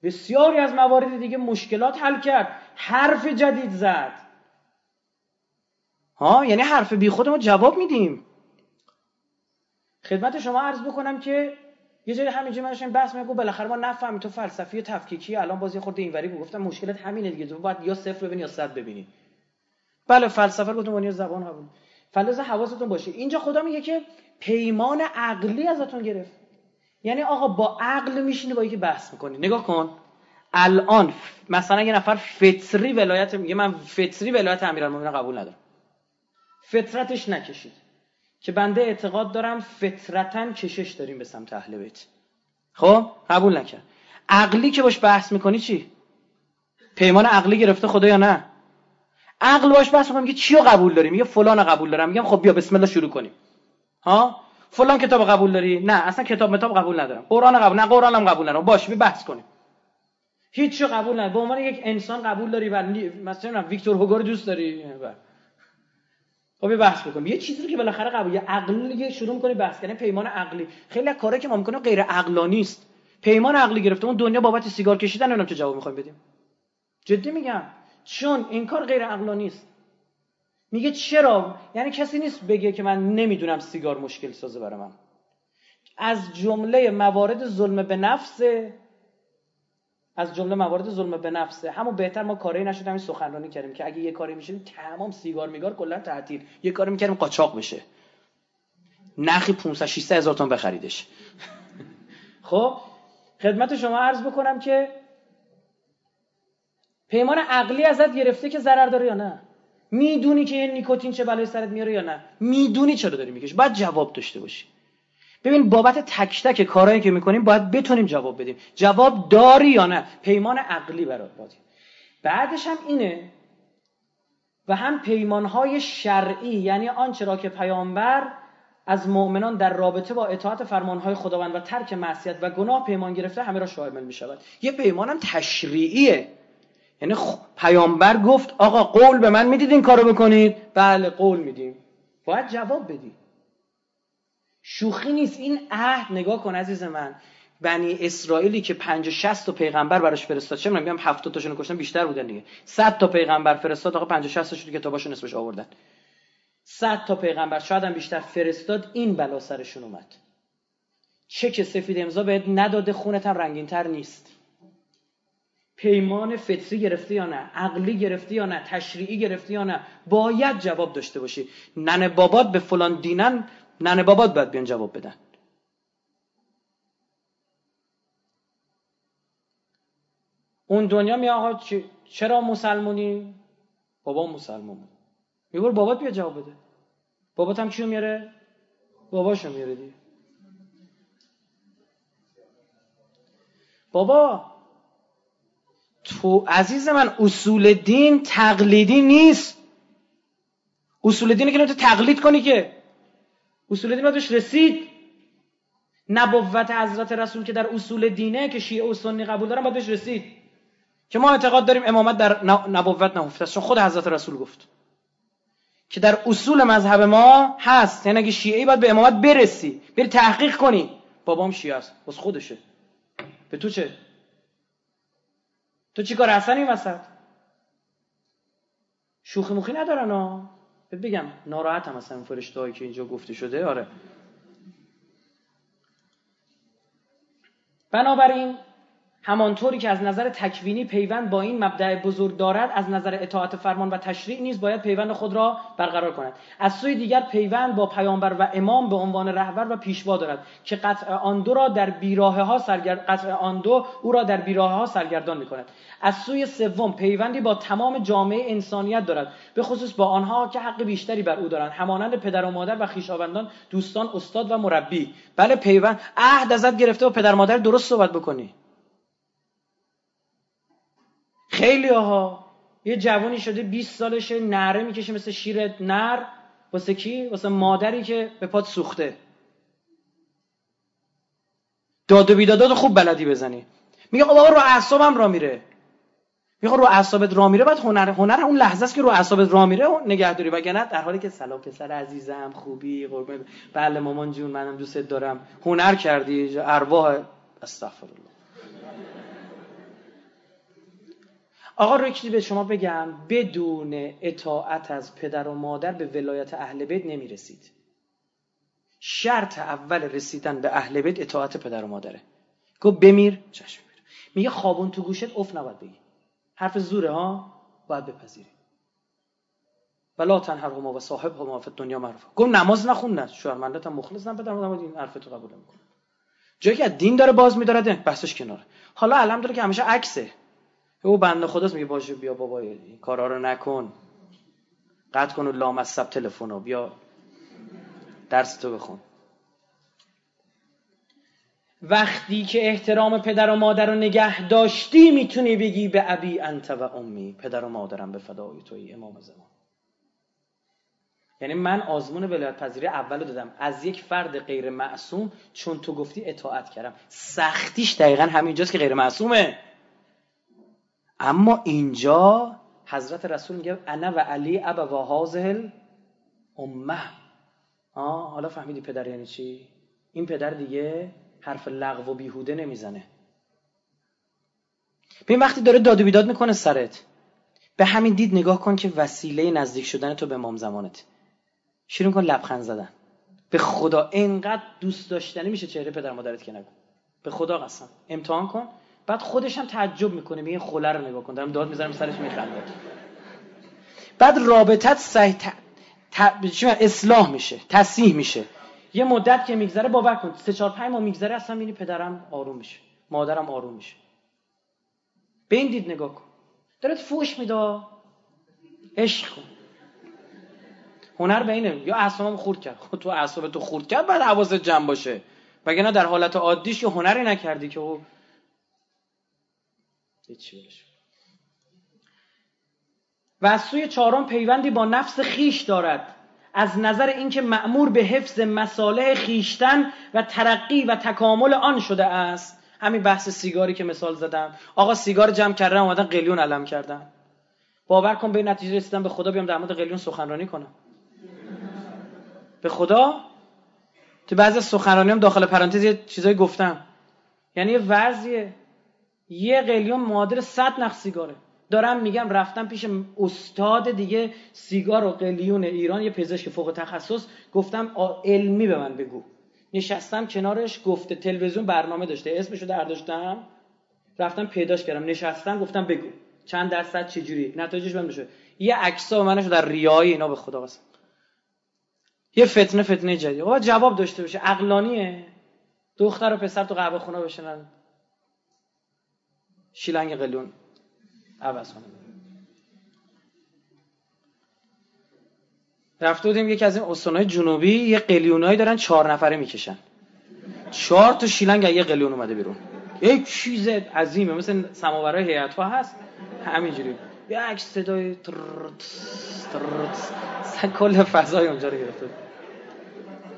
بسیاری از موارد دیگه مشکلات حل کرد حرف جدید زد. ها یعنی حرف بی خود ما جواب میدیم. خدمت شما عرض بکنم که یه جایی همینجا من داشتم بحث میگم بالاخره ما نفهمیم تو فلسفی و تفکیکی الان بازی خورده اینوری گفتم مشکلت همینه دیگه تو باید یا صفر ببینی یا صد ببینی. بله فلسفه رو گفتم زبان بود فلسفه حواستون باشه. اینجا خدا میگه که پیمان عقلی ازتون گرفت. یعنی آقا با عقل میشینه با یکی بحث می‌کنی. نگاه کن. الان مثلا یه نفر فطری ولایت میگه من فطری ولایت امیرالمومنین قبول ندارم. فطرتش نکشید. که بنده اعتقاد دارم فطرتا کشش داریم به سمت اهل بیت. خب؟ قبول نکرد. عقلی که باش بحث می‌کنی چی؟ پیمان عقلی گرفته خدا یا نه؟ عقل باش بحث می‌کنم میگه چی رو قبول داریم؟ میگه فلان قبول دارم. میگم خب بیا بسم الله شروع کنیم. ها؟ فلان کتاب قبول داری؟ نه اصلا کتاب متاب قبول ندارم. قرآن قبول نه قرآن هم قبول ندارم. باش بحث کنیم. هیچ قبول ندارم. به عنوان یک انسان قبول داری مثلا ویکتور هوگو رو دوست داری؟ خب بحث بکنیم یه چیزی که بالاخره قبول یه عقلی شروع می‌کنی بحث کردن پیمان عقلی. خیلی کاری که ما می‌کنیم غیر عقلانی است پیمان عقلی گرفته. اون دنیا بابت سیگار کشیدن نمی‌دونم چه جواب می‌خوایم بدیم. جدی میگم. چون این کار غیر عقلانی است میگه چرا؟ یعنی کسی نیست بگه که من نمی‌دونم سیگار مشکل سازه برای من. از جمله موارد ظلم به نفس از جمله موارد ظلم به نفسه. همون بهتر ما کاری نشد همین سخنرانی کردیم که اگه یه کاری میشه تمام سیگار میگار کلا تعطیل. یه کاری می‌کردیم قاچاق بشه. نخی 500 600 هزار تومان بخریدش. <laughs> خب خدمت شما عرض بکنم که پیمان عقلی ازت گرفته که ضرر داره یا نه؟ می‌دونی که این نیکوتین چه بلای سرت میاره یا نه؟ می‌دونی چرا داری میکش باید جواب داشته باشی. ببین بابت تک تک کارهایی که می‌کنیم باید بتونیم جواب بدیم. جواب داری یا نه؟ پیمان عقلی برات بادیم بعدش هم اینه و هم پیمانهای شرعی یعنی آنچه را که پیامبر از مؤمنان در رابطه با اطاعت فرمانهای خداوند و ترک معصیت و گناه پیمان گرفته همه را شامل می شود یه پیمانم تشریعیه. یعنی پیامبر گفت آقا قول به من می‌دید این کارو بکنید؟ بله قول میدیم. باید جواب بدی. شوخی نیست. این عهد نگاه کن عزیز من. بنی اسرائیلی که 50 60 تا پیغمبر براش فرستاد. چه میگم 70 تاشون کشتن؟ بیشتر بودن دیگه. 100 تا پیغمبر فرستاد. آقا 50 60 تاشون کتاباشون اسمش آوردن. 100 تا پیغمبر شاید هم بیشتر فرستاد. این بلا سرشون اومد. چک سفید امضا بهت نداده خونت هم رنگینتر نیست. پیمان فطری گرفتی یا نه؟ عقلی گرفتی یا نه؟ تشریعی گرفتی یا نه؟ باید جواب داشته باشی. ننه بابات به فلان دینن ننه بابات باید بیان جواب بدن. اون دنیا می آقا چرا مسلمونی؟ بابا مسلمون میگه بابات بیا جواب بده. بابات هم کیو میاره؟ باباشو میاره دی بابا تو عزیز من اصول دین تقلیدی نیست. اصول دینی که تو تقلید کنی که؟ اصول دین بهش رسید. نبوت حضرت رسول که در اصول دینه که شیعه و سنی قبول دارن باید بهش رسید. که ما اعتقاد داریم امامت در نبوت نهفته است. چون خود حضرت رسول گفت. که در اصول مذهب ما هست. یعنی اگه شیعه باید به امامت برسی بری تحقیق کنی. بابام شیعه است. بس خودشه. به تو چه؟ تو چی کار اصلا این وسط؟ شوخی موخی ندارن ها؟ بگم ناراحت هم اصلا فرشته که اینجا گفته شده آره. بنابراین همانطوری که از نظر تکوینی پیوند با این مبدع بزرگ دارد از نظر اطاعت فرمان و تشریع نیز باید پیوند خود را برقرار کند. از سوی دیگر پیوند با پیامبر و امام به عنوان رهبر و پیشوا دارد که قطع آن دو را در بیراه ها سرگرد... قطع آن دو او را در بیراه ها سرگردان می‌کند. از سوی سوم پیوندی با تمام جامعه انسانیت دارد به خصوص با آنها که حق بیشتری بر او دارند. همانند پدر و مادر و خویشاوندان دوستان استاد و مربی. بله پیوند. عهد ازت گرفته و پدر مادر درست صحبت بکنی. خیلی ها یه جوانی شده 20 سالشه نره می‌کشه مثل شیر نر. واسه کی؟ واسه مادری که به پات سوخته. داد و بیدادات خوب بلدی بزنی. میگه خب آقا رو اعصابم را میره. میگه رو اعصابت را میره بعد هنر هنر اون لحظه است که رو اعصابت را میره نگهداری. وگرنه در حالی که سلام پسر عزیزم خوبی قربون بله مامان جون منم دوستت دارم. هنر کردی ارواح. استغفرالله آقا رکتی به شما بگم بدون اطاعت از پدر و مادر به ولایت اهل بیت نمی‌رسید. شرط اول رسیدن به اهل بیت اطاعت پدر و مادره. گفت بمیر چشم بیر میگه خوابون تو گوشت اف نباید بگی. حرف زوره ها باید بپذیری. ولا تنهر هما و صاحب هما فی دنیا معروف. گفت نماز نخوندن شوهر هم مخلص نه پدر مادر این حرف تو قبول می‌کنه جایی که دین داره باز میداره بحثش کناره. حالا علم داره که همیشه عکسه. او بنده خداست میگه باشه بیا بابا این کارا رو نکن. قطع کن و لام از سب تلفن بیا درس تو بخون. وقتی که احترام پدر و مادر رو نگه داشتی می‌تونی بگی به ابی انت و امی پدر و مادرم به فدای توی امام زمان. یعنی من آزمون ولایت پذیری اول دادم. از یک فرد غیر معصوم چون تو گفتی اطاعت کردم. سختیش دقیقا همینجاست که غیر معصومه. اما اینجا حضرت رسول میگه انا و علی ابا و هازه امه آه حالا فهمیدی پدر یعنی چی؟ این پدر دیگه حرف لغو و بیهوده نمی‌زنه. ببین وقتی داره داد و بیداد می‌کنه سرت به همین دید نگاه کن که وسیله نزدیک شدن تو به امام زمانت. شیرون کن لبخند زدن. به خدا اینقدر دوست داشتنی میشه چهره پدر مادرت که نگو. به خدا قسم. امتحان کن. بعد خودش هم تعجب می‌کنه میگه خله رو نگاه کن دارم داد می‌ذارم سرش میخنده. بعد رابطت صحیح اصلاح میشه تصحیح میشه. یه مدت که میگذره باور کن سه چهار پنج ماه میگذره اصلا می‌بینی پدرم آروم میشه مادرم آروم میشه. به دید نگاه کن. دارت فوش میده. عشق کن. هنر به اینه یا اعصابم خورد کرد. خود تو اعصاب تو خورد کرد بعد حواست جمع باشه. وگرنه در حالت عادیش یه هنری نکردی که و از سوی چهارم پیوندی با نفس خیش دارد. از نظر اینکه مأمور به حفظ مصالح خیشتن و ترقی و تکامل آن شده است. همین بحث سیگاری که مثال زدم. آقا سیگار جمع کردن اومدن قلیون علم کردن. باور کن به نتیجه رسیدم به خدا بیام در مورد قلیون سخنرانی کنم. به خدا؟ تو بعضی سخنرانی هم داخل پرانتز یه چیزایی گفتم. یعنی یه وضعیه یه قلیون معادل 100 نخ سیگاره. دارم میگم رفتم پیش استاد دیگه سیگار و قلیون ایران یه پزشک فوق تخصص. گفتم علمی به من بگو. نشستم کنارش گفته تلویزیون برنامه داشته. اسمشو در داشتم. رفتم پیداش کردم. نشستم گفتم بگو. چند درصد چجوری نتایجش بهم بشه یه عکسا منشو در ریایی اینا به خدا قسم. یه فتنه فتنه جدید. آقا جواب داشته باشه. عقلانیه. دختر و پسر تو قهوه خونه بشنن. شیلنگ قلیون عوض کنه رفته بودیم یکی از این استانهای جنوبی یه قلیونایی دارن چهار نفره می‌کشن. چهار تا شیلنگ یه قلیون اومده بیرون. یک چیز عظیمه مثل سماورای هیئت ها هست. همینجوری. یک صدای ترت ترت کل فضای اونجا رو گرفته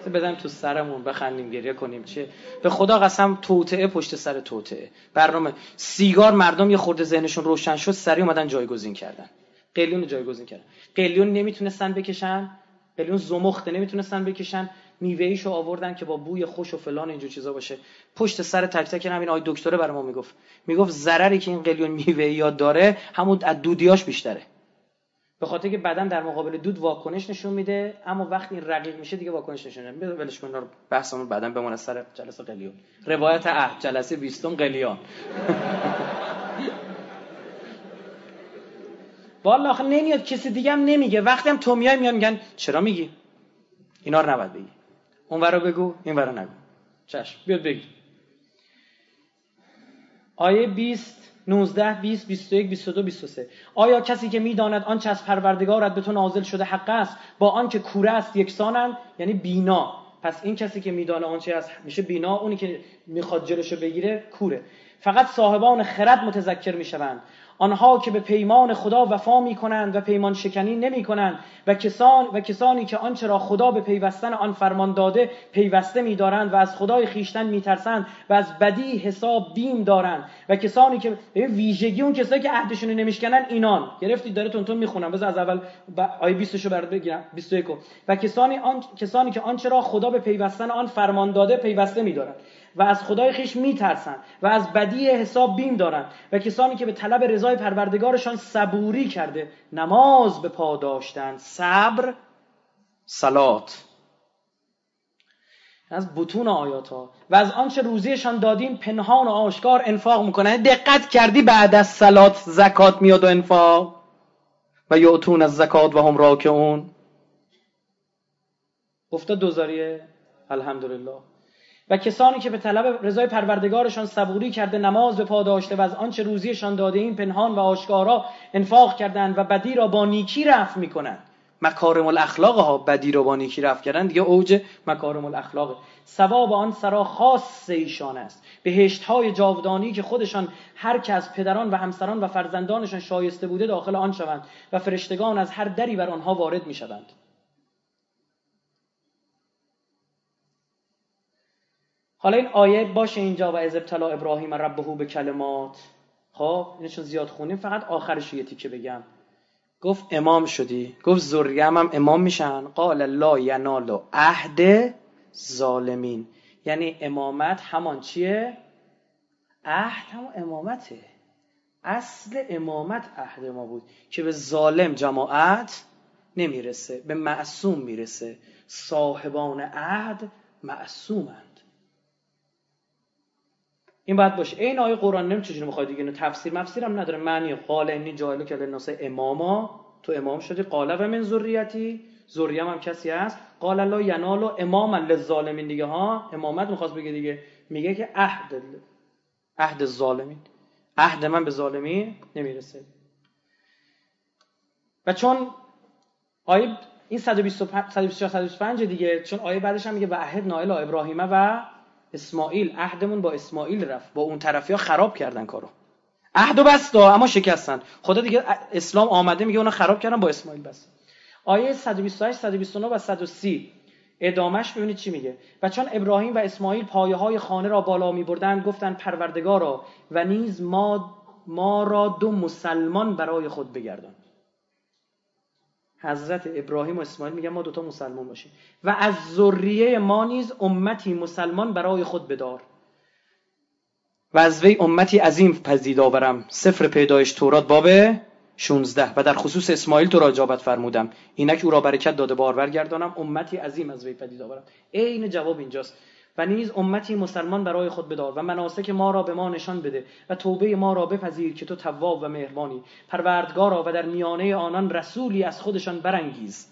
بزنیم تو سرمون بخندیم گریه کنیم چه؟ به خدا قسم توطعه پشت سر توطعه برنامه. سیگار مردم یه خورده ذهنشون روشن شد سری اومدن جایگزین کردن. قلیون جایگزین کردن. قلیون نمی‌تونستن بکشن. قلیون زمخته نمی‌تونستن بکشن. میوهیشو آوردن که با بوی خوش و فلان اینجور چیزا باشه. پشت سر تک تک همین آی دکتره برای ما می‌گفت. می‌گفت ضرری که این قلیون میوه یا داره همون از دودیاش بیشتره. به خاطر که بدن در مقابل دود واکنش نشون میده اما وقتی رقیق میشه دیگه واکنش نشون نمیده. ولش کن بحثمون بدن بمونه سر جلسه قلیون. روایت عهد جلسه 20 قلیان والا آخه نمیاد کسی دیگه هم نمیگه. وقتی هم تو میای میان میگن چرا میگی؟ اینا رو نباید بگی. اون رو بگو این رو نگو. چشم بیاد بگی. آیه 20 19 20 21 22 23 آیا کسی که می‌داند آنچه از پروردگارت به تو نازل شده حق است با آنکه کوره است یکسانند یعنی بینا. پس این کسی که میدانه آنچه از میشه بینا اونی که می‌خواد جلوشو بگیره کوره. فقط صاحبان خرد متذکر می‌شوند. آنها که به پیمان خدا وفا می کنند و پیمان شکنی نمی کنند و, کسان و کسانی که آنچه را خدا به پیوستن آن فرمان داده پیوسته می دارند و از خدای خیشتن می ترسند و از بدی حساب بیم دارند و کسانی که ویژگی اون کسایی که عهدشون نمیشکنن اینان. گرفتید؟ داره تون تون می‌خونم. بذار از اول آیه 20 رو برات بگیرم. 21 و کسانی آن کسانی که آنچه را خدا به پیوستن آن فرمان داده پیوسته می دارند و از خدای خیش میترسند و از بدی حساب بیم دارند و کسانی که به طلب رضای پروردگارشان صبوری کرده نماز به پا داشتند صبر سلات از بتون آیات ها و از آنچه روزیشان دادیم پنهان و آشکار انفاق می‌کنن. دقت کردی بعد از سلات زکات میاد و انفاق؟ و یعتون از زکات و هم راکعون. افتاد دوزاریه؟ الحمدلله. و کسانی که به طلب رضای پروردگارشان صبوری کرده نماز به پا داشته و از آنچه روزیشان داده این پنهان و آشکارا انفاق کردند و بدی را با نیکی رفع می‌کنند. مکارم الاخلاق ها بدی را با نیکی رفع کردن دیگه اوج مکارم الاخلاق ثواب آن سرا خاص ایشان است. بهشت های جاودانی که خودشان هر که از پدران و همسران و فرزندانشان شایسته بوده داخل آن شوند و فرشتگان از هر دری بر آنها وارد می‌شوند. حالا این آیه باشه اینجا و از ابتلا ابراهیم ربهو به کلمات. خب اینشون زیاد خونیم فقط آخرش یه تیکه بگم. گفت امام شدی. گفت زریم هم امام میشن. قال لا ینال عهد ظالمین. یعنی امامت همان چیه؟ عهد هم امامته. اصل امامت عهد ما بود که به ظالم جماعت نمی‌رسه به معصوم می‌رسه. صاحبان عهد معصومن. این باید باشه. این آیه قرآن نمی چجوری می‌خواد دیگه. تفسیر مفسیر هم نداره. معنی قال انی جایلو که لناس اماما. تو امام شدی. قال و من ذریتی. ذریم هم کسی هست. قال لا ینالو اماما للظالمین. دیگه ها امامت می‌خواست بگه دیگه. میگه که عهد عهد الظالمین. عهد من به ظالمین نمی‌رسه. و چون آیه این 125 125 دیگه. چون آیه بعدش هم میگه و عهد نائل ابراهیم و اسماعیل عهدمون با اسماعیل رفت. با اون طرفی ها خراب کردن کارو. عهد و بستا اما شکستن. خدا دیگه اسلام آمده میگه اونا خراب کردن با اسماعیل بس. آیه 128 129 و 130 ادامش ببینید چی میگه. و چون ابراهیم و اسماعیل پایه های خانه را بالا می بردن گفتن پروردگارا و نیز ما ما را دو مسلمان برای خود بگردان. حضرت ابراهیم و اسماعیل میگن ما دوتا مسلمان باشیم. و از ذریه ما نیز امتی مسلمان برای خود بدار. و از وی امتی عظیم پذید آورم. سفر پیدایش تورات باب 16 و در خصوص اسماعیل تو را اجابت فرمودم. اینک او را برکت داده بارور گردانم امتی عظیم از وی پدید آورم. عین جواب اینجاست. و نیز امتی مسلمان برای خود بدار و مناسک ما را به ما نشان بده و توبه ما را بپذیر که تو تواب و مهربانی. پروردگارا و در میانه آنان رسولی از خودشان برانگیز.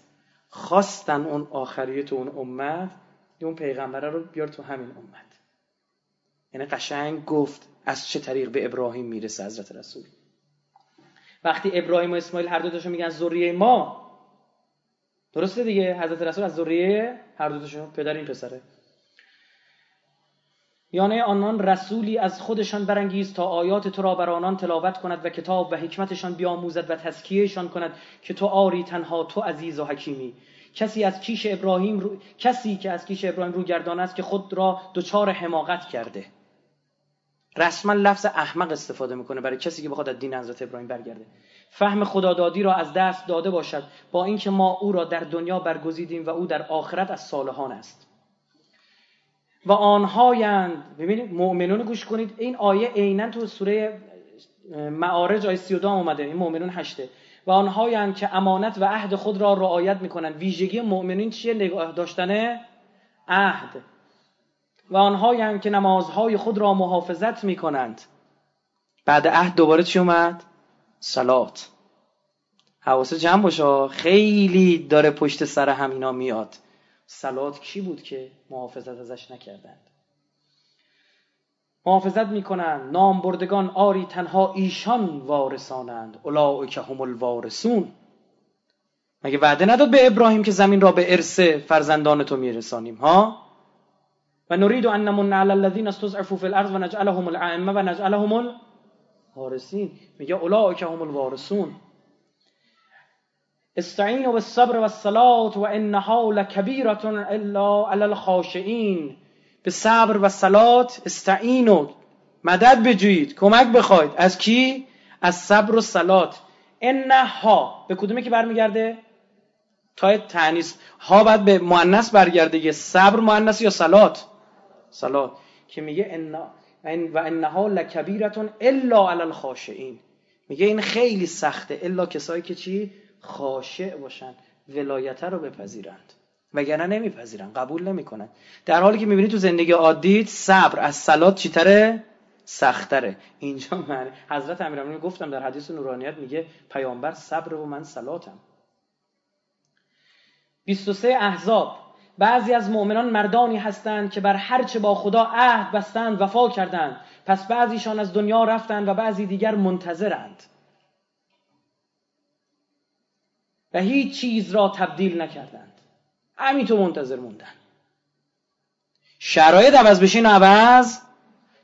خواستن اون آخریت اون امت اون پیغمبره رو بیار تو همین امت. یعنی قشنگ گفت از چه طریق به ابراهیم می‌رسه حضرت رسول. وقتی ابراهیم و اسماعیل هر دو تاشون میگن ذریه ما درسته دیگه؟ حضرت رسول از ذریه هر دو تاشون پدر این پسره. یعنی آنان رسولی از خودشان برانگیز تا آیات تو را بر آنان تلاوت کند و کتاب و حکمتشان بیاموزد و تزکیهشان کند که تو آری تنها تو عزیز و حکیمی. کسی از کیش ابراهیم رو... کسی که از کیش ابراهیم رو گردان است که خود را دچار حماقت کرده. رسما لفظ احمق استفاده می‌کنه برای کسی که بخواد از دین حضرت ابراهیم برگرده. فهم خدادادی را از دست داده باشد با اینکه ما او را در دنیا برگزیدیم و او در آخرت از صالحان است. و آنهایند. ببینید مؤمنون گوش کنید. این آیه عینا تو سوره معارج آیه 32 اومده. این مؤمنون هشته. و آنهایند که امانت و عهد خود را رعایت می‌کنند. ویژگی مؤمنین چیه؟ نگاه داشتن عهد. و آنهایند که نمازهای خود را محافظت می‌کنند. بعد عهد دوباره چی اومد؟ سلات حواسه جمع باشه خیلی داره پشت سر همینا میاد. سلات کی بود که محافظت ازش نکردند؟ محافظت می‌کنند نام بردگان آری تنها ایشان وارثانند که هم الوارثون. مگه وعده نداد به ابراهیم که زمین را به ارث فرزندان تو میرسانیم ها؟ و نرید ان نمن علی الذین استضعفوا فی الارض و نجعلهم الائمه و نجعلهم الوارثین. میگه که هم الوارثون. استعینوا بالصبر والصلاه و انها الا علی الخاشعین. به صبر و صلات استعینو مدد بجویید کمک بخواید. از کی؟ از صبر و صلات. انها. به کدومه که برمیگرده؟ تا تعنیس ها باید به مؤنث برگرده. یه صبر مؤنث یا صلات؟ صلات. که میگه ان و انها لکبیرتون الا علی الخاشعین. میگه این خیلی سخته. الا کسایی که چی؟ خاشع باشن ولایت رو بپذیرند. وگرنه نمیپذیرن قبول نمی‌کنن. در حالی که می‌بینید تو زندگی عادیت صبر از سلات چیتره سختره اینجا من حضرت امیرالمومنین گفتم در حدیث نورانیت میگه پیامبر صبر و من سلاتم 23 احزاب. بعضی از مؤمنان مردانی هستند که بر هرچه با خدا عهد بستند وفا کردند. پس بعضیشان از دنیا رفتند و بعضی دیگر منتظرند. و هیچ چیز را تبدیل نکردند. همینطور منتظر موندن. شرایط عوض بشین عوض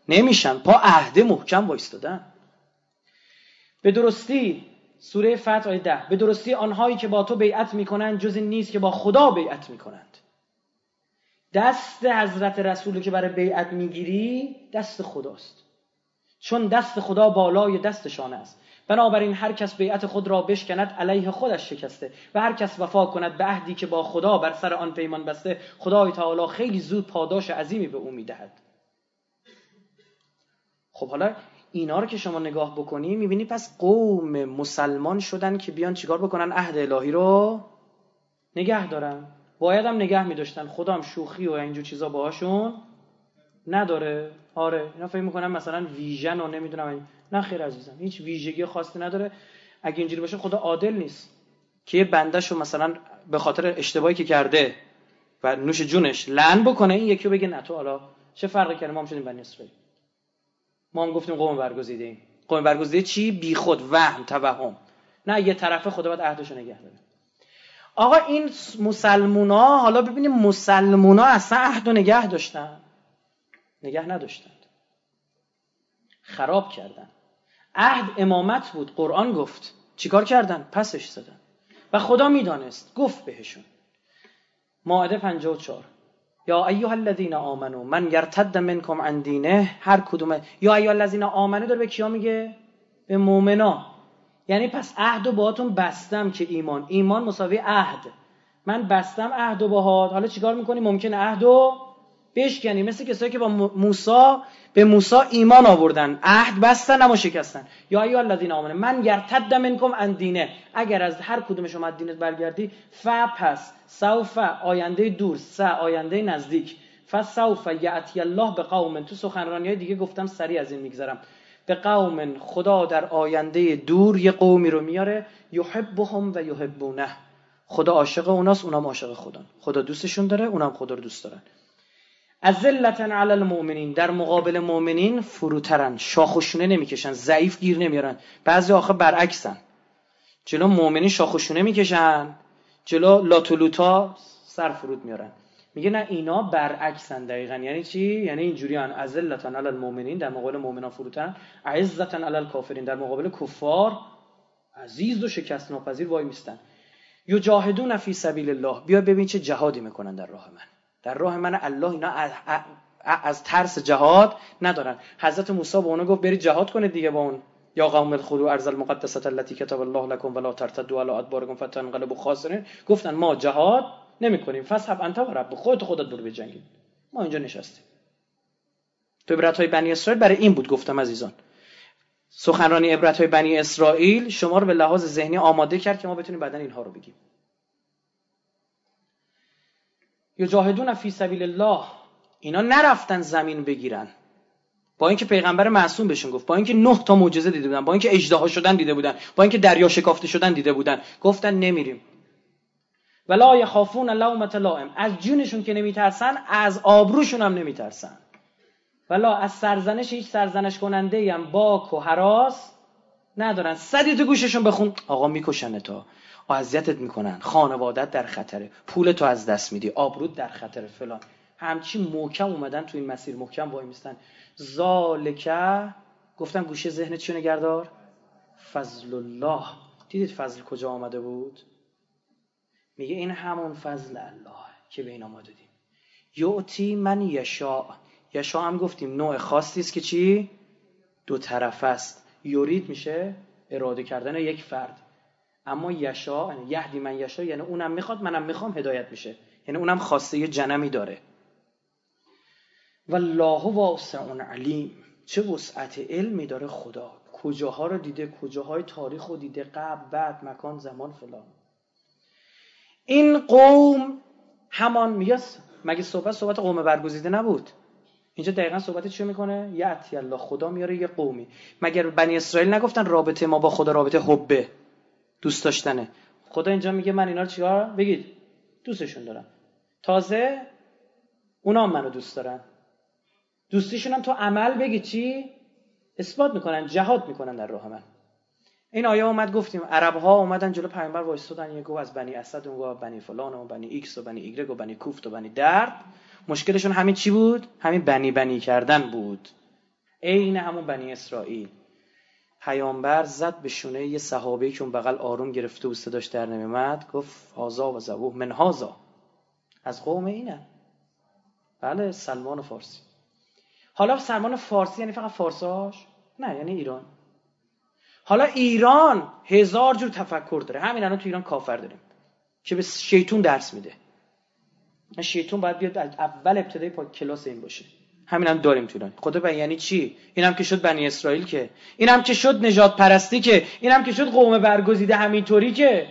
نمیشن. پا عهده محکم وایستادن. به درستی سوره فتح آیه ده به درستی آنهایی که با تو بیعت می‌کنند جز این نیست که با خدا بیعت می‌کنند. دست حضرت رسول که برای بیعت می‌گیری دست خداست. چون دست خدا بالای دستشان است. بنابراین هر کس بیعت خود را بشکند علیه خودش شکسته. و هر کس وفا کند به عهدی که با خدا بر سر آن پیمان بسته خدای تعالی خیلی زود پاداش عظیمی به او می‌دهد. خب حالا اینا رو که شما نگاه بکنی می‌بینی پس قوم مسلمان شدن که بیان چیکار بکنن؟ عهد الهی رو نگه دارن. باید هم نگه میداشتن. خودم شوخی و اینجور چیزا باهاشون نداره. آره اینا فکر می‌کنن مثلا ویژن و نمی‌دونم نه خیر عزیزم هیچ ویژگی خاصی نداره. اگه اینجوری باشه خدا عادل نیست که یه بندهشو مثلا به خاطر اشتباهی که کرده و نوش جونش لعن بکنه این یکی بگه نه تو حالا چه فرقی کنه ما هم شدیم بنی اسرائیل. ما هم گفتیم قوم برگزیده ایم. قوم برگزیده چی؟ بی خود وهم توهم. نه یه طرفه خدا باید عهدشو نگه داره. آقا این مسلمونا حالا ببینیم مسلمونا اصلا عهد و نگه داشتن؟ نگه نداشتند. خراب کردن. عهد امامت بود. قرآن گفت. چیکار کردن؟ پسش زدن. و خدا می‌دانست. گفت بهشون. ماعده 54 یا ایها الذین آمنو من یرتد منکم عن دینه هر کدومه. یا ایها الذین آمنو داره به کیا میگه؟ به مؤمنا. یعنی پس عهد و باهاتون بستم که ایمان. ایمان مساوی عهد. من بستم عهد و باهات. حالا چیکار می‌کنی؟ ممکنه عهد و بشکنی. مثل کسایی که با موسی به موسی ایمان آوردن. عهد بستن اما شکستن. یا ایها الذین آمنوا من یرتد منکم عن دینه اگر از هر کدوم شما دینت برگردی ف پس سوف آینده دور س آینده نزدیک. فسوف یاتی الله به قوم. تو سخنرانی های دیگه گفتم سری از این میگذرم. به قوم خدا در آینده دور یه قومی رو میاره یحبهم و یحبونه. خدا عاشق اوناست اونام عاشق خدا خدا دوستشون داره اونام خدا رو دوست دارن. ذلتن علی المؤمنین در مقابل مؤمنین فروترن شاخشونه نمی‌کشن ضعیف گیر نمیارن. بعضی آخه برعکسن. جلو مؤمنین شاخشونه می‌کشن جلو لاتولوتا سر فرود میارن. میگه نه اینا برعکسن دقیقا. یعنی چی؟ یعنی اینجوری ان ازلتن علی المؤمنین در مقابل مؤمنان فروترن. عزتن علی الکافرین در مقابل کفار عزیز و شکست ناپذیر وای میستن. یجاهدون فی سبیل الله. بیا ببین چه جهادی می‌کنن در راه من. در راه من الله اینا از ترس جهاد ندارن. حضرت موسی به اونا گفت برید جهاد کنید دیگه با اون. یا قوم الخلو ارض المقدسه التي كتب الله لكم ولا ترتدوا على ادباركم فتنقلبوا خاسرین گفتن ما جهاد نمی‌کنیم. فسحب انت و رب. خودت خودت برو بجنگید ما اینجا نشستیم. تو عبرت های بنی اسرائیل برای این بود گفتم عزیزان. سخنرانی عبرت های بنی اسرائیل شما رو به لحاظ ذهنی آماده کرد که ما بتونیم بعدا اینها رو بگیم. یجاهدون فی سبیل الله. اینا نرفتن زمین بگیرن. با اینکه پیغمبر معصوم بهشون گفت با اینکه نه تا معجزه دیده بودن با اینکه اجدها شدن دیده بودن با اینکه دریا شکافته شدن دیده بودن گفتن نمیریم. ولا یخافون لومت لائم. از جونشون که نمیترسن از آبروشون هم نمیترسن. ولا از سرزنش هیچ سرزنش کننده هم باک و حراس ندارن. صدی تو گوششون بخون آقا می‌کشن تا. اذیتت می‌کنن. خانوادت در خطره. پول تو از دست میدی. آبرود در خطره فلان. همچی محکم اومدن تو این مسیر محکم وای میستن. زالکه گفتم گوشه ذهنت چیو نگردار فضل الله دیدید فضل کجا آمده بود؟ میگه این همون فضل الله که به اینا ما دادیم یعطی من یشا یشا هم گفتیم نوع خاصی است که چی؟ دو طرف است. یورید میشه؟ اراده کردن یک فرد. اما یشا یعنی یهدی من یشا یعنی اونم می‌خواد منم می‌خوام هدایت بشه یعنی اونم خواسته جنمی داره. و الله واسع علیم. چه وسعت علمی داره خدا؟ کجاها رو دیده؟ کجاهای تاریخ رو دیده؟ قبل بعد مکان زمان فلان. این قوم همان میگه مگه صحبت صحبت قوم برگزیده نبود؟ اینجا دقیقا صحبت چی می‌کنه؟ یعتی الله خدا میاره یه قومی. مگر بنی اسرائیل نگفتن رابطه ما با خدا رابطه حبه؟ دوست داشتنه. خدا اینجا میگه من اینا رو چیکار بگید دوستشون دارم. تازه اونا منو دوست دارن. دوستیشون هم تو عمل بگی چی؟ اثبات می‌کنن جهاد می‌کنن در راه من. این آیه اومد گفتیم عرب ها اومدن جلو پیامبر وایستادن یه از بنی اسد اون گو بنی فلان و بنی ایکس و بنی ایگرگ و بنی کوفت و بنی درد. مشکلشون همین چی بود؟ همین بنی بنی کردن بود. عین همون بنی اسرائیل. پیامبر زد به شونه یه صحابه که اون بغل آروم گرفته و صداش در نمیمد گفت هذا و ذووه من هذا از قوم اینه. بله سلمان فارسی. حالا سلمان فارسی یعنی فقط فارساش؟ نه یعنی ایران. حالا ایران هزار جور تفکر داره. همین الان تو ایران کافر داریم که به شیطون درس میده. شیطون باید بیاد اول ابتدای پا کلاس این باشه. همین هم داریم تو خدا یعنی چی؟ این هم که شد بنی اسرائیل که. این هم که شد نجات پرستی که. این هم که شد قوم برگزیده همینطوری که.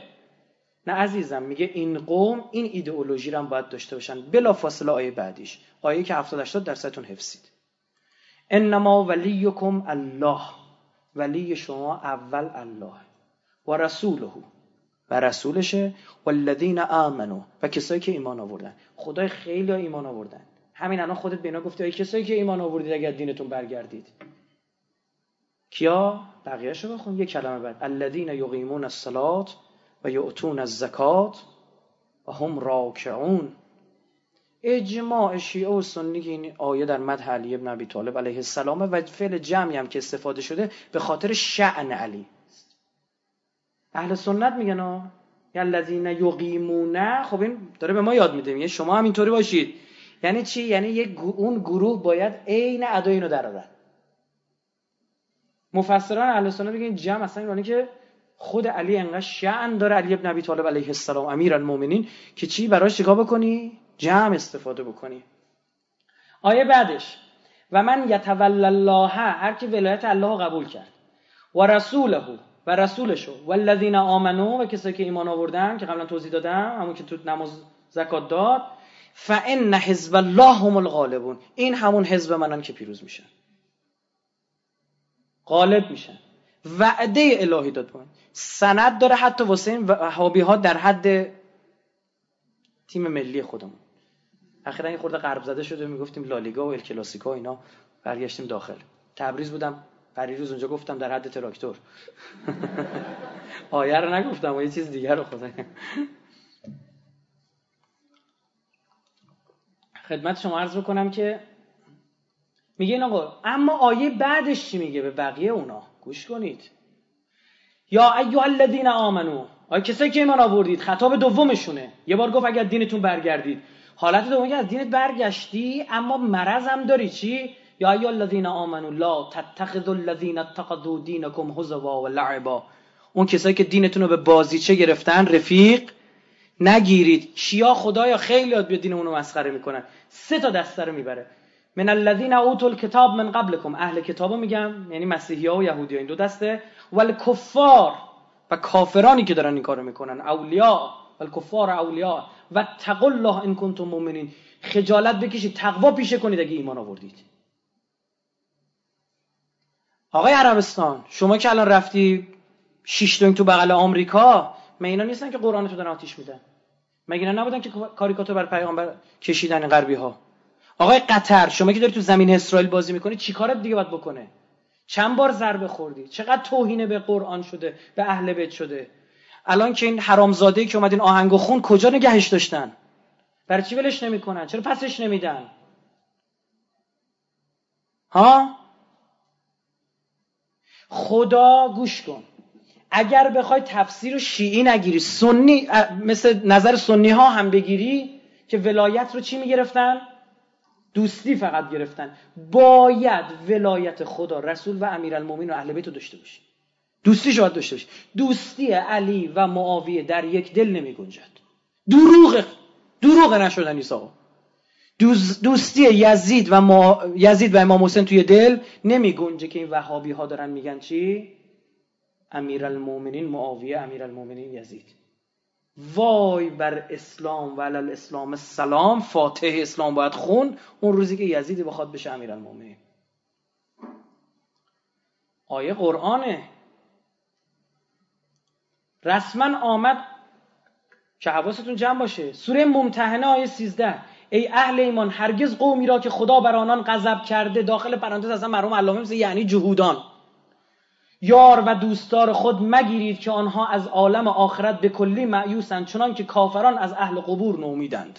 نه عزیزم میگه این قوم این ایدئولوژی رو هم باید داشته باشن. بلا فاصله آیه بعدیش. آیه که 70 80 درصدتون حفظید. انما ولیکم الله. ولی شما اول الله. و رسوله. و رسولشه. و الذین آمنو و کسایی که ایمان آوردن. خدای خیلی ایمان آوردن. همین الان خودت به اینا گفتی ای کسایی که ایمان آوردید اگر دینتون برگردید. کیا؟ بقیه‌شو بخون یه کلمه بعد. الذین یقیمون الصلاة و یؤتون الزکات و هم راکعون. اجماع شیعه و سنی که این آیه در مدح علی ابن ابی طالب علیه السلام و فعل جمعی هم که استفاده شده به خاطر شعن علی اهل سنت میگن ها الذین یقیمون خب این داره به ما یاد میده میگه شما هم اینطوری باشید. یعنی چی؟ یعنی یک اون گروه باید عین ادا اینو درارن مفسران اهل سنت میگن جمع اصلا یعنی که خود علی انقدر شعن داره علی ابن ابی طالب علیه السلام امیر المؤمنین که چی؟ براش چیکار بکنی؟ جمع استفاده بکنی. آیه بعدش. و من یتول الله هر کی ولایت الله قبول کرد. و رسوله و رسولشو. و الذین آمنو و کسایی که ایمان آوردن که قبلا توضیح دادم همون که تو نماز زکات داد. فان حزب الله هم الغالبون. این همون حزب منن که پیروز میشن. غالب میشن. وعده الهی داد من سند داره حتی واسه این وهابی ها در حد تیم ملی خودمون. اخیرا یه خورده غرب زده شده می‌گفتیم لالیگا و الکلاسیکا اینا برگشتیم داخل. تبریز بودم. پریروز اونجا گفتم در حد تراکتور. <laughs> آیه رو نگفتم و یه چیز دیگر رو خدا خدمت شما عرض بکنم که میگه این آقا اما آیه بعدش چی میگه؟ به بقیه اونا. گوش کنید. یا ایها الذین آمنو. آیا کسایی که ایمان آوردید خطاب دومشونه. یه بار گفت اگر دینتون برگردید. حالت دوم که از دینت برگشتی اما مرض داری چی؟ یا ایها الذین آمنوا لا تتخذوا الذین اتخذوا دینکم هزوا و لعبا. اون کسایی که دینتون رو به بازیچه گرفتن رفیق نگیرید. شیا خدایا خیلی به دینمون رو مسخره می‌کنن. سه تا دسته رو می‌بره. من الذین اوتوا الکتاب من قبلکم. اهل کتابو میگم یعنی مسیحی ها و یهودی ها این دو دسته. ول کفار. و کافرانی که دارن این کارو می‌کنن. اولیا ول کفار اولیا و تقوا الله ان کنتم مؤمنین. خجالت بکشید. تقوا پیشه کنید اگه ایمان آوردید. آقای عربستان شما که الان رفتی شش تو بغل آمریکا من اینا نیستن که قرآن تو دارن آتیش میدن؟ مگه نبودن که کاریکاتور بر پیغمبر کشیدن غربی ها آقای قطر شما که داری تو زمین اسرائیل بازی می‌کنی چیکارت دیگه باید بکنه؟ چند بار ضربه خوردی؟ چقدر توهین به قرآن شده به اهل بیت شده؟ الان که این حرامزاده که اومد این آهنگ خون کجا نگهش داشتن؟ برای چی ولش نمی‌کنن؟ چرا پسش نمیدن؟ ها؟ خدا گوش کن. اگر بخوای تفسیر شیعی نگیری سنی مثل نظر سنی ها هم بگیری که ولایت رو چی می‌گرفتن؟ دوستی فقط گرفتن. باید ولایت خدا رسول و امیرالمومنین و اهل بیت رو داشته باشی. دوستی باید داشته باشی. دوستی علی و معاویه در یک دل نمی گنجد دروغ دروغ نشدن ایسا دوستی یزید و یزید و امام حسین توی دل نمی گنجه که این وهابی ها دارن میگن چی؟ امیرالمومنین معاویه امیرالمومنین یزید. وای بر اسلام و علل اسلام سلام فاتح اسلام باید خون اون روزی که یزیدی بخواد بشه امیرالمومنین آیه قرآنه. رسما آمد که حواستون جمع باشه. سوره ممتحنه آیه 13 ای اهل ایمان هرگز قومی را که خدا بر آنان غضب کرده داخل پرانتز اصلا مرحوم علامه یعنی جهودان. یار و دوستدار خود مگیرید که آنها از عالم آخرت به کلی معیوسند چنان که کافران از اهل قبور نومیدند.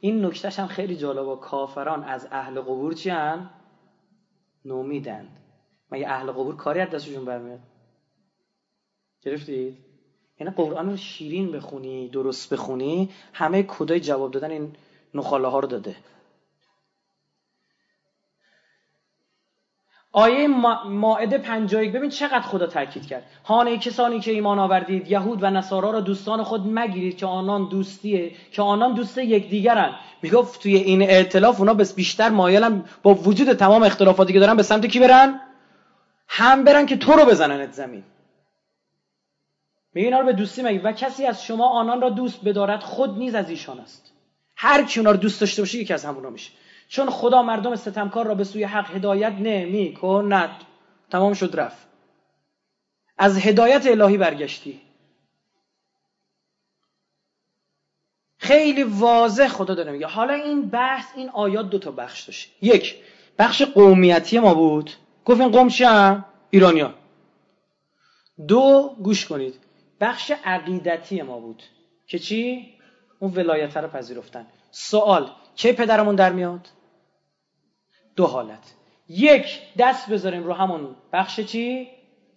این نکتهش هم خیلی جالبه. کافران از اهل قبور چی هن؟ نومیدند. مگه اهل قبور کاری از دستشون برمیاد؟ گرفتید؟ یعنی قرآن رو شیرین بخونی درست بخونی همه کدای جواب دادن این نخاله ها رو داده. آیه ماعده 51 ببین چقدر خدا تاکید کرد. هانه کسانی که ایمان آوردید یهود و نصارا را دوستان خود مگیرید که آنان دوستیه که آنان دوست یکدیگرن. می‌گفت توی این ائتلاف اونا بس بیشتر مایلن با وجود تمام اختلافاتی که دارن به سمت کی برن؟ هم برن که تو رو بزننت زمین. میگه اینا رو به دوستی مگی و کسی از شما آنان را دوست بدارد خود نیز از ایشان است. هر کی اونا رو دوست داشته باشه یکی از همونا میشه. چون خدا مردم ستمکار را به سوی حق هدایت نمی کند تمام شد رفت. از هدایت الهی برگشتی. خیلی واضح خدا داره میگه. حالا این بحث این آیات دو تا بخش داشت. یک بخش قومیتی ما بود. گفت این قوم چی ایرانیا دو گوش کنید. بخش عقیدتی ما بود. که چی؟ اون ولایت رو پذیرفتن. سوال چه پدرمون در میاد؟ دو حالت. یک دست بذاریم رو همون بخش چی؟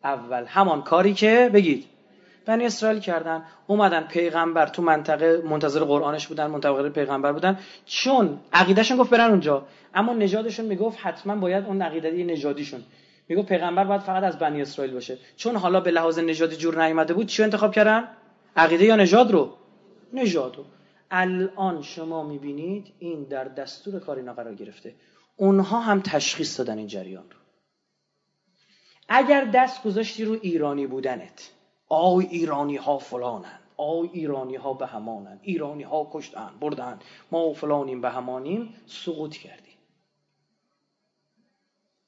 اول. همان کاری که بگید. بنی اسرائیل کردن اومدن پیغمبر تو منطقه منتظر قرآنش بودن منتظر پیغمبر بودن. چون عقیدهشون گفت برن اونجا. اما نژادشون می‌گفت حتما باید اون عقیده نژادیشون. می‌گفت پیغمبر باید فقط از بنی اسرائیل باشه. چون حالا به لحاظ نژادی جور نیومده بود چی انتخاب کردن؟ عقیده یا نژاد رو؟ نژاد رو. الان شما می‌بینید این در دستور کار اینا قرار گرفته. اونها هم تشخیص دادن این جریان رو. اگر دست گذاشتی رو ایرانی بودنت آی ایرانی ها فلانن آی ایرانی ها به همانن ایرانی ها کشتن بردن ما فلانیم به همانیم سقوط کردی.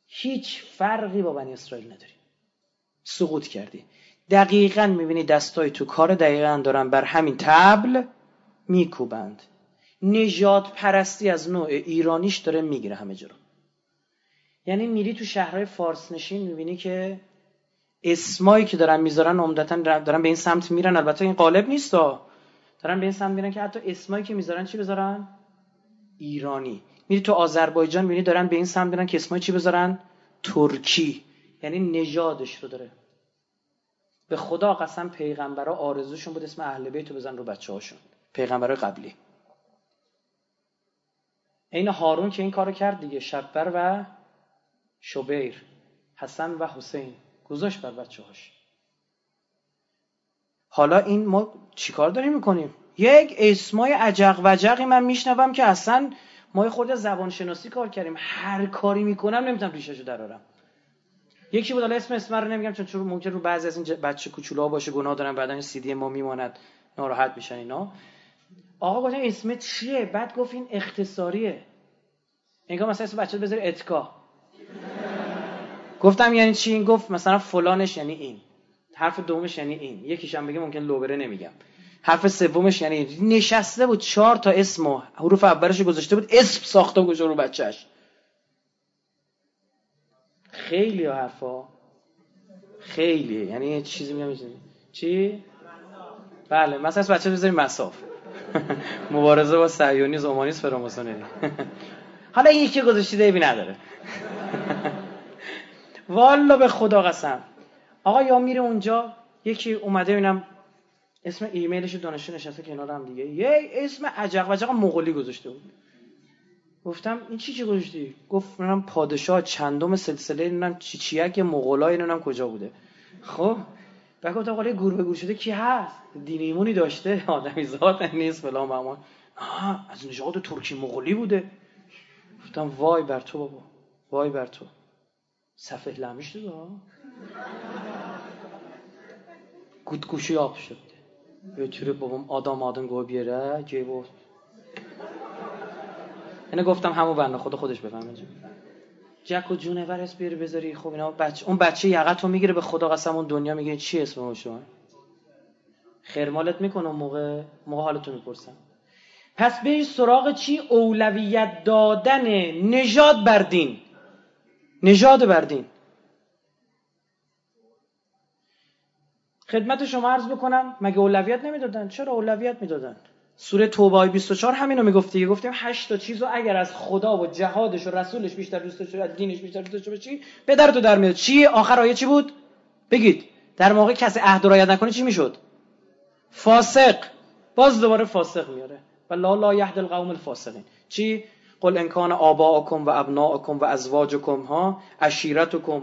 هیچ فرقی با بنی اسرائیل نداری. سقوط کردی. دقیقا می‌بینی دستای تو کار دقیقا دارن بر همین تبل میکوبند. نجات پرستی از نوع ایرانیش داره می‌گیره همه جا یعنی میری تو شهرهای فارس نشین می‌بینی که اسمایی که دارن می‌ذارن عمدتا دارن به این سمت میرن. البته این قالب نیست دارن به این سمت میرن که حتی اسمایی که می‌ذارن چی بذارن؟ ایرانی. میری تو آذربایجان می‌بینی دارن به این سمت میرن که اسمای چی بذارن؟ ترکی. یعنی نژادش رو داره. به خدا قسم پیغمبرا آرزوشون بود اسم اهل بیت رو بزن رو بچه هاشون پیغمبرای قبلی. این هارون که این کارو کرد دیگه شبر و شبیر حسن و حسین. گذاشت بر بچه هاش حالا این ما چیکار داریم می‌کنیم؟ یک اسمای عجق وجقی من میشنوم که اصلا ما خود زبان شناسی کار کردیم. هر کاری می‌کنم نمی‌تونم ریشهشو درارم. یکی بود حالا اسم اسم رو نمیگم چون ممکن رو بعضی از این بچه کوچولا باشه گناه دارن بعدا این سی دی ما میماند. ناراحت میشن اینا. آقا گفتم اسم چیه؟ بعد گفت این اختصاریه. انگار مثلا اسم بچه بذاری اتکا. گفتم یعنی چی؟ این گفت مثلا فلانش یعنی این. حرف دومش یعنی این. یکیش هم بگه ممکن لوبره نمیگم. حرف سومش یعنی نشسته بود چهار تا اسم و حروف اولش گذاشته بود اسم ساخته بود رو بچهش. خیلی حرفا. خیلی. یعنی چیزی میگم. چی؟ بله مثلا بچه بذاریم مساف. <laughs> مبارزه با سعیونی زمانیست فراماسونری <laughs> حالا این یکی گذاشته ایبی نداره. <laughs> والا به خدا قسم. آقا یا میره اونجا یکی اومده ببینم اسم ایمیلش دانشجو نشسته کنار هم دیگه. یه اسم عجق وجق مغولی گذاشته بود. گفتم این چی چی گذاشتی؟ گفت منم پادشاه چندم سلسله نمی‌دونم چی چیک مغولای نمی‌دونم کجا بوده؟ خب بعد گفتم حالا گور گور شده کی هست؟ دینیمونی داشته. <laughs> آدمی ذات نیست فلان بهمان از نژاد ترکی مغولی بوده. گفتم وای بر تو بابا وای بر تو. صفحه لمیش دیگه گود گوشی آب شد götürüp babam adam adın qoyub yerə, geyib o. اینو گفتم همون بنده خدا خودش بفهمه جک و جونور اسم بیاری بذاری. خب اینا بچه اون بچه یقت رو می‌گیره به خدا قسم اون دنیا میگه چی اسم شما خرمالت می‌کنه موقع. موقع حالتون می‌پرسم. پس به سراغ چی؟ اولویت دادن نژاد بر دین. نژاد بر دین. خدمت شما عرض بکنم مگه اولویت نمی‌دادن؟ چرا اولویت می‌دادن؟ سوره توبه 24 همینو می‌گفته گفتیم 8 تا چیزو اگر از خدا و جهادش و رسولش بیشتر دوست داشتی از دینش بیشتر دوست داشتی چی پدر تو در میاد. چی؟ آخر آیه چی بود؟ بگید. در موقع کسی عهد رعایت نکنه چی می‌شد؟ فاسق. باز دوباره فاسق میاره. و لا لا یهد القوم الفاسقین چی؟ قل ان کان آباءکم و ابناءکم و ازواجکم ها؟ عشیرتکم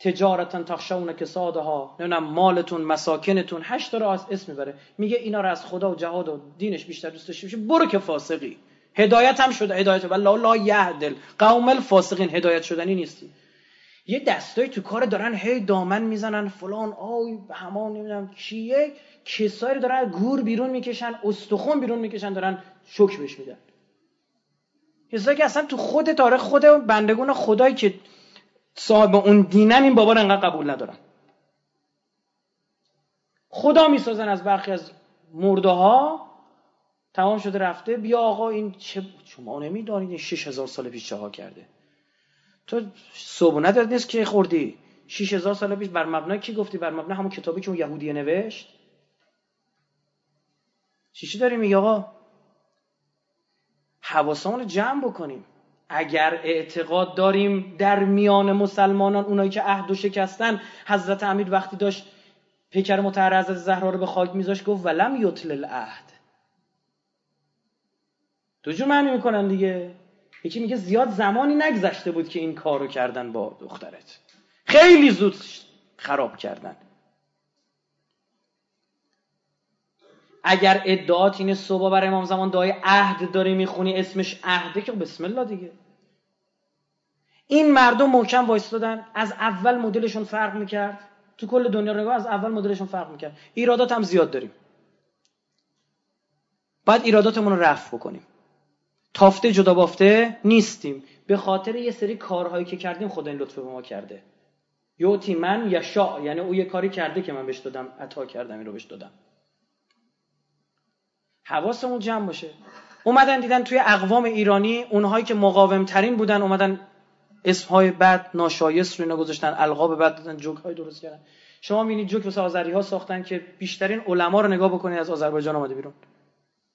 تجارتا تخشون کسادها نمی‌دونم مالتون مساکنتون هشت را از اسم می‌بره. میگه اینا را از خدا و جهاد و دینش بیشتر دوست داشته برو که فاسقی. هدایت هم شده. هدایت. و لا یهدل قوم الفاسقین. هدایت شدنی نیستی. یه دستایی تو کار دارن هی دامن می‌زنن. فلان آی همان نمی‌دونم کیه. کسایی دارن گور بیرون می‌کشن استخون بیرون می‌کشن دارن شک بهش میدن. کسایی که اصلا تو خود تاریخ خود بندگون خدایی که صاحب اون دینن این بابا رو انقدر قبول ندارن خدا می‌سازن از برخی از مرده ها تمام شده رفته بیا آقا این چه شما نمی‌دانید این 6000 سال پیش چه ها کرده؟ تو صبح نداد نیست که خوردی؟ 6000 سال پیش بر مبنا کی گفتی؟ بر مبنا همون کتابی که اون یهودیه نوشت؟ چی چی داریم میگه آقا؟ حواسمون رو جمع بکنیم. اگر اعتقاد داریم در میان مسلمانان اونایی که عهد و شکستن حضرت امیر وقتی داشت پیکر متعرض از زهرا رو به خاک میذاشت گفت ولم یطل العهد. دو جور معنی می‌کنن دیگه؟ یکی میگه زیاد زمانی نگذشته بود که این کارو کردن با دخترت. خیلی زود خراب کردن. اگر ادعات اینه صبح برای امام زمان دعای عهد داری می‌خونی اسمش عهده که بسم الله دیگه. این مردم محکم وایستادن. از اول مدلشون فرق می‌کرد. تو کل دنیا نگاه از اول مدلشون فرق می‌کرد. ایرادات هم زیاد داریم. باید ایراداتمون رو رفع بکنیم. تافته جدا بافته نیستیم. به خاطر یه سری کارهایی که کردیم خدا این لطف به ما کرده. یوتی من یشا یعنی او یه کاری کرده که من بهش دادم عطا کردم این رو بهش دادم. حواسمون جمع باشه. اومدن دیدن توی اقوام ایرانی اونهایی که مقاوم ترین بودن اومدن اسمهای بد ناشایست رو اینا گذاشتن القاب بد دادن جوک های درست کردن. شما می‌بینید جوک واسه آذری ها ساختن که بیشترین علما رو نگاه بکنید از آذربایجان اومده بیرون.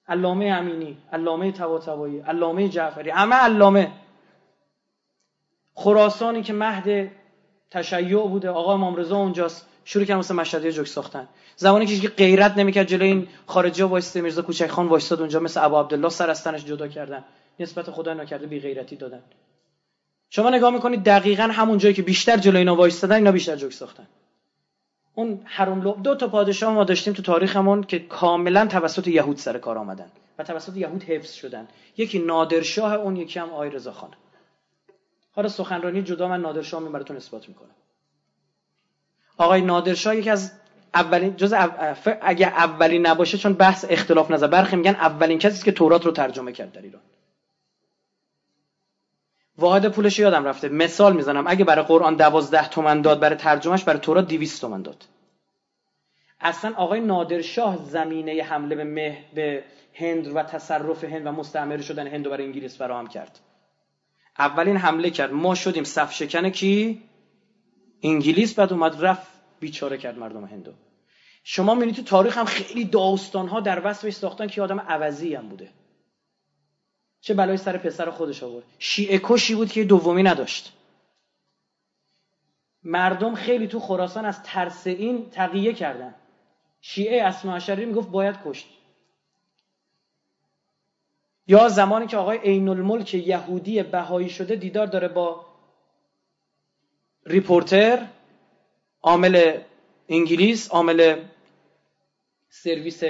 علامه امینی علامه طباطبایی علامه جعفری همه علامه. خراسانی که مهد تشیع بوده آقا امام رضا اونجاست شروع کردن واسه مشهدی جوک ساختن. زمانی که غیرت نمی‌کرد جلوی این خارجی ها وایسته میرزا کوچک خان وایستاد اونجا مثل ابو عبدالله سر از تنش جدا کردن. نسبت خدا نکرده بی غیرتی دادن. شما نگاه می‌کنید دقیقا همون جایی که بیشتر جلوی اینا وایستادن اینا بیشتر جوک ساختن. اون حرم لب دو تا پادشاه ما داشتیم تو تاریخمون که کاملا توسط یهود سر کار آمدن و توسط یهود حفظ شدن. یکی نادرشاه اون یکی هم آی رضا خان حالا سخنرانی جدا من نادرشاه می براتون اثبات می‌کنم. آقای نادرشاه یکی از اولین جز اگه اولین نباشه چون بحث اختلاف نظر برخی میگن اولین کسی که تورات رو ترجمه کرد در ایران. واحد پولش یادم رفته. مثال می‌زنم. اگه برای قرآن دوازده تومن داد برای ترجمهش برای تورات دیویست تومن داد. اصلا آقای نادرشاه زمینه حمله به مه به هند و تصرف هند و مستعمره شدن هند برای انگلیس فراهم کرد. اولین حمله کرد. ما شدیم صف شکن کی؟ انگلیس. بعد اومد رفت بیچاره کرد مردم هندو. شما می‌بینید تو تاریخ هم خیلی داستان ها در وصفش ساختن که آدم عوضی هم بوده. چه بلایی سر پسر خودش آورد. شیعه کشی بود که دومی نداشت. مردم خیلی تو خراسان از ترس این تقیه کردن. شیعه اسماعشری می‌گفت باید کشت. یا زمانی که آقای عین الملک یهودی بهایی شده دیدار داره با ریپورتر عامل انگلیس عامل سرویس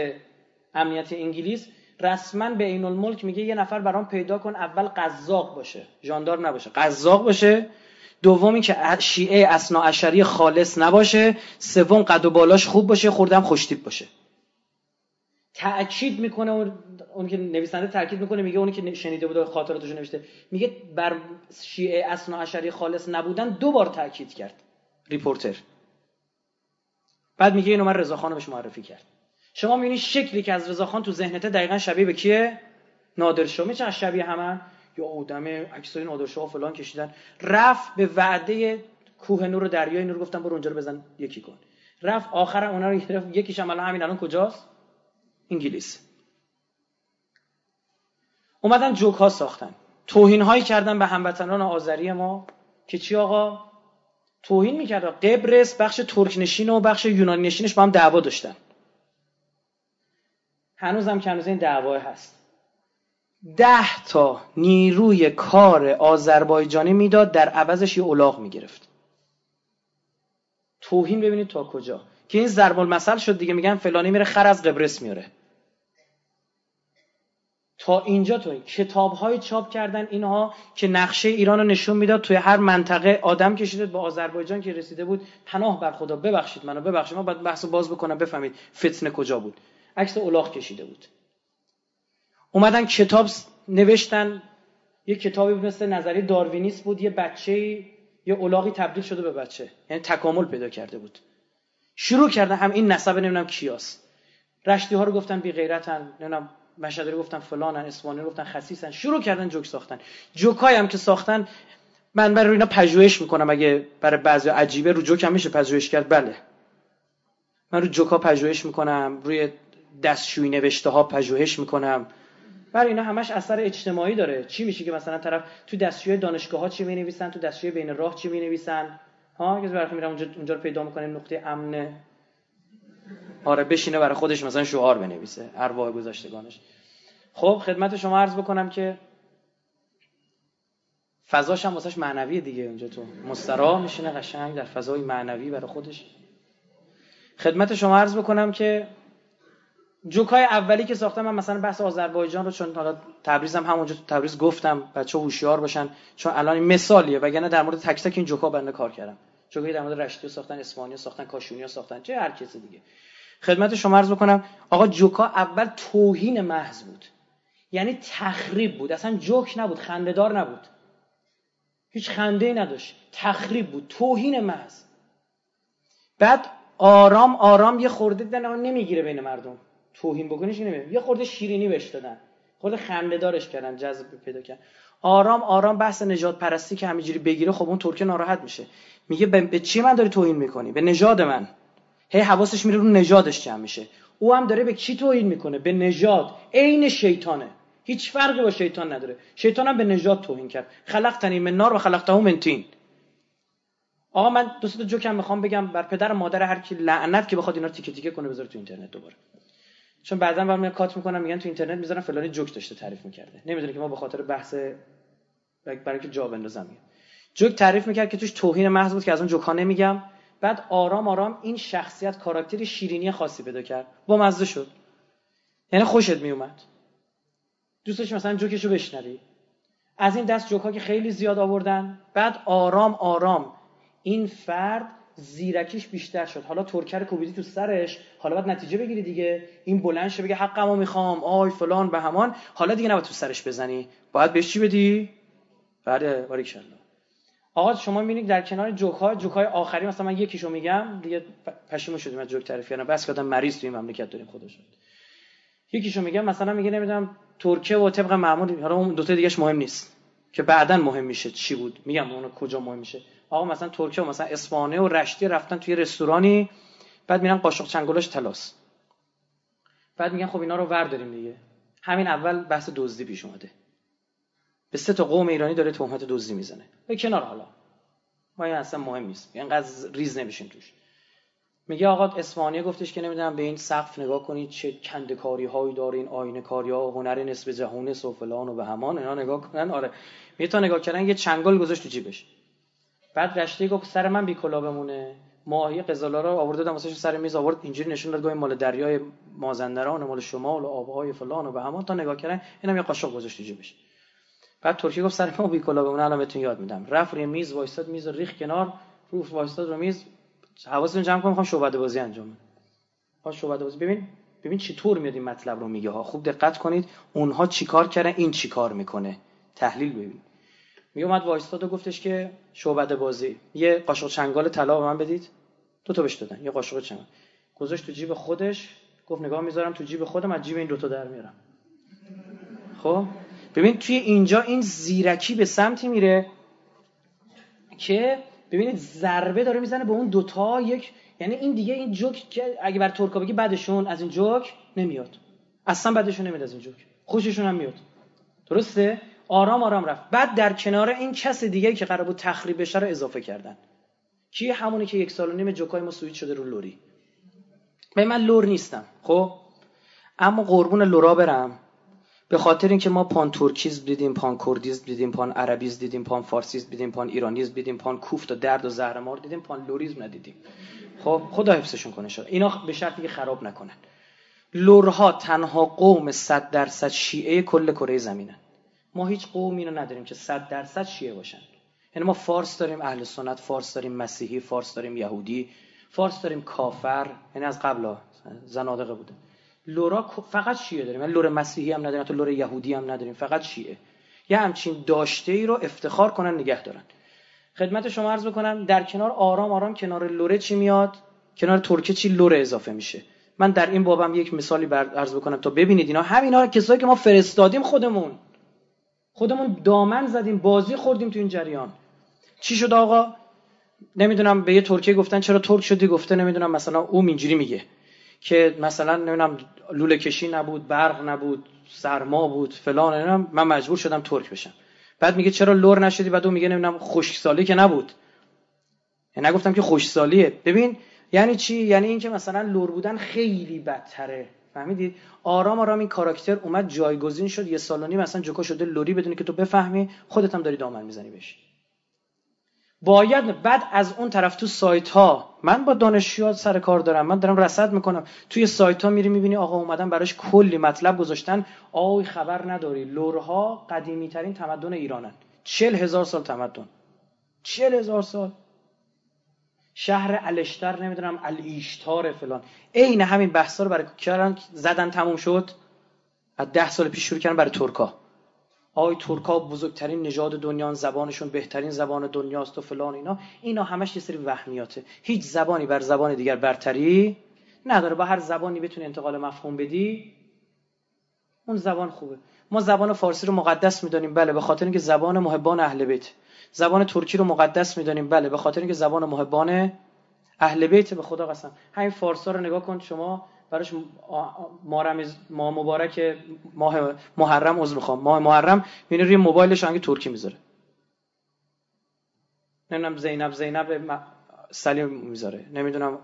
امنیت انگلیس. رسما به عین الملک میگه یه نفر برام پیدا کن اول قزاق باشه. ژاندارم نباشه. قزاق باشه. دومی که شیعه اثنی عشری خالص نباشه. سوم قد و بالاش خوب باشه. خوردم خوشتیپ باشه. تأکید می‌کنه اون که نویسنده تاکید می‌کنه میگه اونی که شنیده بود خاطراتش نوشته میگه بر شیعه اسنا اشری خالص نبودن دو بار تاکید کرد. ریپورتر. بعد میگه اینو من رضا بهش معرفی کرد شما می‌بینید شکلی که از رضا خان تو ذهنته دقیقا شبیه به کیه؟ نادرشاه میشه شبیه همه. یا آدم عکسای نادرشاه فلان کشیدن. رفت به وعده کوه نور و دریای نور. گفتم برو اونجا رو بزن یکی کن. رفت آخر اونا رو گرفت. یکیش هم همین الان کجاست؟ انگلیس. اومدن جوک ها ساختن. توهین هایی کردن به هموطنان آذری ما. که چی آقا؟ توهین می‌کرد. قبرس بخش ترک نشین و بخش یونانی نشینش با هم دعوا داشتن. هنوزم که هنوز این دعوا هست. ده تا نیروی کار آذربایجانی می‌داد در عوضش یه الاغ می‌گرفت. توهین ببینید تا کجا. که این ضرب المثل شد دیگه میگن فلانی میره خر از قبرس میاره تا اینجا تو کتاب های چاپ کردن اینها که نقشه ایران رو نشون می‌داد توی هر منطقه آدم کشیده با آذربایجان که رسیده بود پناه بر خدا ببخشید منو ببخشید ما باید بحث باز بکنم بفهمید فتنه کجا بود. عکس الاغ کشیده بود. اومدن کتاب نوشتن. یه کتابی مثل نظری داروینیست بود یه بچه یه الاغی تبدیل شده به بچه. یعنی تکامل پیدا کرده بود. شروع کردن هم این نسب نمی‌دونم کیاست. رشتی ها رو گفتن بی غیرتن نمی‌دونم مشهدی رو گفتن فلانن اسمانی رو گفتن خسیسن شروع کردن جوک ساختن. جوکای هم که ساختن من برای اینا پژوهش می‌کنم. اگه برای بعضی عجیبه رو جوک هم میشه پژوهش کرد. بله. من رو جوکا پژوهش می‌کنم. روی دستشویی نوشته ها پژوهش می‌کنم. برای اینا همش اثر اجتماعی داره. چی میشه که مثلا طرف تو دستشوی دانشگاه ها چی می نویسن تو دستشوی بین راه چی می نویسن ها که برای میرم اونجا اونجا رو پیدا می‌کنه نقطه امن. آره بشینه برای خودش مثلا شعار بنویسه ارواح گذاشتگانش خب خدمت شما عرض بکنم که فضاش هم واسش معنوی دیگه اونجا تو. مسترا میشینه قشنگ در فضای معنوی برای خودش. خدمت شما عرض بکنم که جوکای اولی که ساختم من مثلا بحث آذربایجان رو چون حالا تبریز هم همونجا تو تبریز گفتم بچه هوشیار باشن چون الان مثالیه وگرنه در مورد تک تک این جوکا بنده کار کردم. جوکای در مورد رشتی ساختن اسپانیا ساختن کاشونیا ساختن چه هر کسی دیگه. خدمت شما عرض بکنم آقا جوکا اول توهین محض بود. یعنی تخریب بود. اصلا جوک نبود خندهدار نبود. هیچ خنده ای نداشت. تخریب بود. توهین محض. بعد آرام آرام یه خورده نمی‌گیره بین مردم. توهین بکنیش نمی‌گیره یه خورده شیرینی بهش دادن. خورده خنده دارش کردن جذب پیدا کردن. آرام آرام بحث نجات پرستی که همینجوری بگیره خب اون ترکه ناراحت میشه. میگه به چی من داری توهین می‌کنی؟ به نژاد من. هی حواسش میره رو نژادش جمع میشه. او هم داره به کی توهین می‌کنه؟ به نژاد. عین شیطانه. هیچ فرقی با شیطان نداره. شیطان هم به نژاد توهین کرد. خلقتنی من نار و خلقته من تین. آقا من دو تا جوکم می‌خوام بگم. بر پدر و مادر هر کی لعنت که بخواد اینا رو تیکه تیکه کنه بذاره تو اینترنت دوباره. چون بعدا برام کات می‌کنم میگن تو اینترنت می‌ذارن فلانی جوک داشته تعریف می‌کرده. نمی‌دونه که ما به خاطر بحث برای اینکه جا بندازم جوک تعریف می‌کرد که توش توهین محض بود که از اون جوک ها نمیگم. بعد آرام آرام این شخصیت کاراکتری شیرینی خاصی پیدا کرد. با مزه شد. یعنی خوشت میومد دوستش مثلا جوکشو بشنوی. از این دست جوک ها که خیلی زیاد آوردن. بعد آرام آرام این فرد زیرکیش بیشتر شد. حالا ترکر کوبیدی تو سرش حالا باید نتیجه بگیری دیگه. این بلند شه بگه حقمو می‌خوام. آی فلان به همان. حالا دیگه نباید تو سرش بزنی. باید بهش چی بدی؟ بله باریکشالله آقا شما می‌بینید در کنار جوک ها جوک های آخری مثلا من یکیشو میگم. دیگه پشیمون شدیم از جوک تعریف کردن بس که مریض تو این مملکت داریم خودشون یکیشو میگم مثلا میگه نمی‌دونم ترکیه و طبق معمول حالا اون دو تا دیگهش مهم نیست. که بعدا مهم میشه چی بود. میگم اون کجا مهم میشه. آقا مثلا ترکیه و مثلا اسپانیا و رشتی رفتن توی رستورانی بعد میرن قاشق چنگلاش تلاس. بعد میگن خب اینا رو ورداریم دیگه. همین اول بحث دزدی پیش اومده. به سه تا قوم ایرانی داره تهمت دزدی می‌زنه. به کنار حالا. ما این اصلا مهم نیست. اینقدر ریز نمیشین توش. میگه آقا اسپانیا گفتش که نمی‌دونم به این سقف نگاه کنید چه کندکاری هایی داره این آینه کاری ها هنر نسب جهونه و فلان و به همان اینا نگاه کنن. آره. می تا نگاه کردن یه چنگال گذاشت تو جیبش. بعد رشته گفت سر من بیکلا بمونه. ماهی قزالا رو آورده دادم واسه سر میز آورد اینجوری نشون داد مال دریای مازندران مال شمال و آبهای فلان و به همان تا نگاه کردن اینم یه قاشق گذاشت جیبش. بعد ترکی گفت سر ما بیکلا بمونه الان بهتون یاد میدم. رفت روی میز وایستاد میز ریخ کنار رو وایستاد رو میز. حواستون جمع کنم می‌خوام شعبده بازی انجام بدم. ها شعبده بازی. ببین ببین چطور میاد این مطلب رو میگه ها. خوب دقت کنید اونها چیکار کردن؟ این چیکار می‌کنه؟ تحلیل ببین. می اومد وایستاد و گفتش که شعبده بازی یه قاشق چنگال طلا به من بدید. دو تا بهش دادن یه قاشق چنگال. گذاشت تو جیب خودش گفت نگاه می‌ذارم تو جیب خودم از جیب این دوتا در میارم خب؟ ببین توی اینجا این زیرکی به سمتی میره که ببینید ضربه داره می‌زنه به اون دوتا یک یعنی این دیگه این جوک که اگه بر ترکا بگی بعدشون از این جوک نمیاد. اصلا بدشون نمیاد از این جوک. خوششون هم میاد. درسته؟ آرام آرام رفت. بعد در کنار این کس دیگه که قرار بود تخریب بشه رو اضافه کردن. کی همونی که یک سال و نیم جوکای ما سویت شده رو لوری. به من لور نیستم خب؟ اما قربون لورا برم. به خاطر اینکه ما پان ترکیسم دیدیم پان کردیسم دیدیم پان عربیسم دیدیم پان فارسیسم دیدیم پان ایرانیسم دیدیم پان کوفت و درد و زهرمار دیدیم پان لوریزم ندیدیم. خب خدا حفظشون کنه شد اینا به شرطی که خراب نکنن. لورها تنها قوم 100 درصد شیعه کل کره زمینن. ما هیچ قومی رو نداریم که 100 درصد شیعه باشن. یعنی ما فارس داریم اهل سنت فارس داریم مسیحی فارس داریم یهودی فارس داریم کافر. یعنی از قبل زنادقه بوده. لورا فقط شیعه داریم. یعنی لور مسیحی هم نداریم تو لور یهودی هم نداریم. فقط شیعه. یه همچین داشته ای رو افتخار کنن نگه دارن. خدمت شما عرض بکنم در کنار آرام آرام کنار لوره چی میاد؟ کنار ترکه چی لوره اضافه میشه. من در این بابم یک مثالی بر عرض بکنم تا ببینید اینا. همینا کسایی که ما فرستادیم خودمون. خودمون دامن زدیم بازی خوردیم تو این جریان. چی شد آقا؟ نمی‌دونم به یه ترکیه گفتن چرا ترک شدی؟ گفته نمی‌دونم مثلا او اینجوری میگه که مثلا نمی‌دونم لوله کشی نبود برق نبود سرما بود فلان نمی‌دونم. من مجبور شدم ترک بشم. بعد میگه چرا لور نشدی؟ بعد اون میگه نمی‌دونم خشکسالی که نبود. یعنی نگفتم که خشکسالیه ببین یعنی چی؟ یعنی اینکه مثلا لور بودن خیلی بدتره. فهمیدید آرام آرام این کاراکتر اومد جایگزین شد یه سالانی مثلا جوکا شده لوری بدونی که تو بفهمی خودت هم داری دامن می‌زنی بهش. باید بعد از اون طرف تو سایت ها من با دانشجوها سر کار دارم من دارم رصد می‌کنم. توی سایت ها میری می‌بینی آقا اومدن براش کلی مطلب گذاشتن. آوی خبر نداری لورها قدیمی ترین تمدن ایرانن. چل هزار سال تمدن. چل هزار سال. شهر الشتر نمی‌دونم الیشتار فلان. عین همین بحثا رو برای کردن زدن تموم شد از ده سال پیش شروع کردن برای ترکا. آی ترکا بزرگترین نژاد دنیا زبانشون بهترین زبان دنیاست و فلان اینا. اینا همش یه سری وهمیاته. هیچ زبانی بر زبان دیگر برتری نداره. با هر زبانی بتونی انتقال مفهوم بدی اون زبان خوبه. ما زبان فارسی رو مقدس می‌دانیم. بله به خاطر اینکه زبان محبان اهل بیت. زبان ترکی رو مقدس می‌دانیم. بله به خاطر اینکه زبان محبان اهل بیت به خدا قسم. همین فارسا رو نگاه کن شما براش مارم ماه مبارک ماه محرم عذر می‌خوام. ماه محرم میونه روی موبایلش انگی ترکی می‌ذاره. نمی‌دونم زینب زینب سلیم می‌ذاره. نمی‌دونم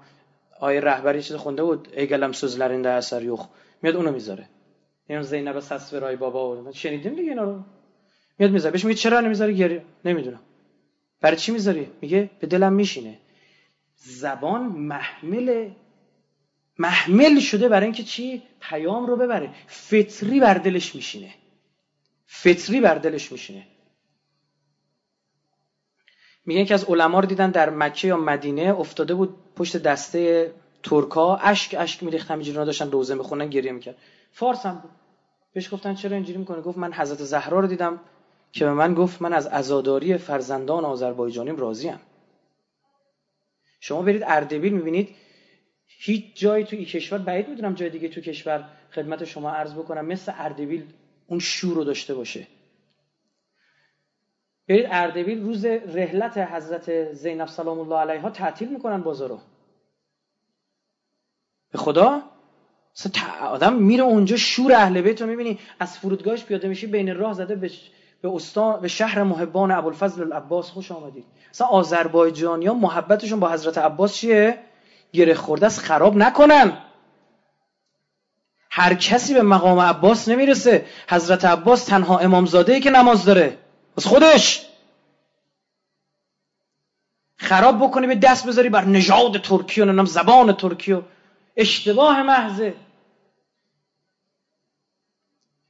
آیه رهبری چیز خونده بود؟ ای گلم سوزلرین در اثر یوخ میاد اونو می‌ذاره. یعنی زینب سس رای بابا شنیدیم دیگه اینا رو؟ میاد می‌ذاره بهش میگه چرا نمی‌ذاری گریه؟ نمی‌دونم. برای چی می‌ذاری؟ میگه به دلم میشینه. زبان محمل محمل شده برای اینکه چی؟ پیام رو ببره. فطری بر دلش میشینه. فطری بر دلش میشینه. میگن که از علما رو دیدن در مکه یا مدینه افتاده بود پشت دسته ترکا اشک اشک میریختن اینجوری داشتن روزه می‌خونن گریه می‌کرد فارس هم بود. بهش گفتن چرا اینجوری می‌کنه گفت من حضرت زهرا رو دیدم. که به من گفت من از عزاداری فرزندان آذربایجانیم راضیم. شما برید اردبیل می‌بینید هیچ جایی تو این کشور بعید می‌دونم جای دیگه تو کشور خدمت شما عرض بکنم مثل اردبیل اون شور رو داشته باشه. برید اردبیل روز رحلت حضرت زینب سلام الله علیها تعطیل می‌کنن بازارو به خدا؟ آدم میره اونجا شور اهل بیت رو می‌بینی از فرودگاهش پیاده میشی بین راه زده به به, استان، به شهر محبان ابوالفضل العباس خوش آمدید. مثلا آذربایجانیا محبتشون با حضرت عباس چیه؟ گره خورده است خراب نکنن. هر کسی به مقام عباس نمی‌رسه. حضرت عباس تنها امامزاده ای که نماز داره. از خودش. خراب بکنی به دست بذاری بر نژاد ترکی و نام زبان ترکی و اشتباه محضه.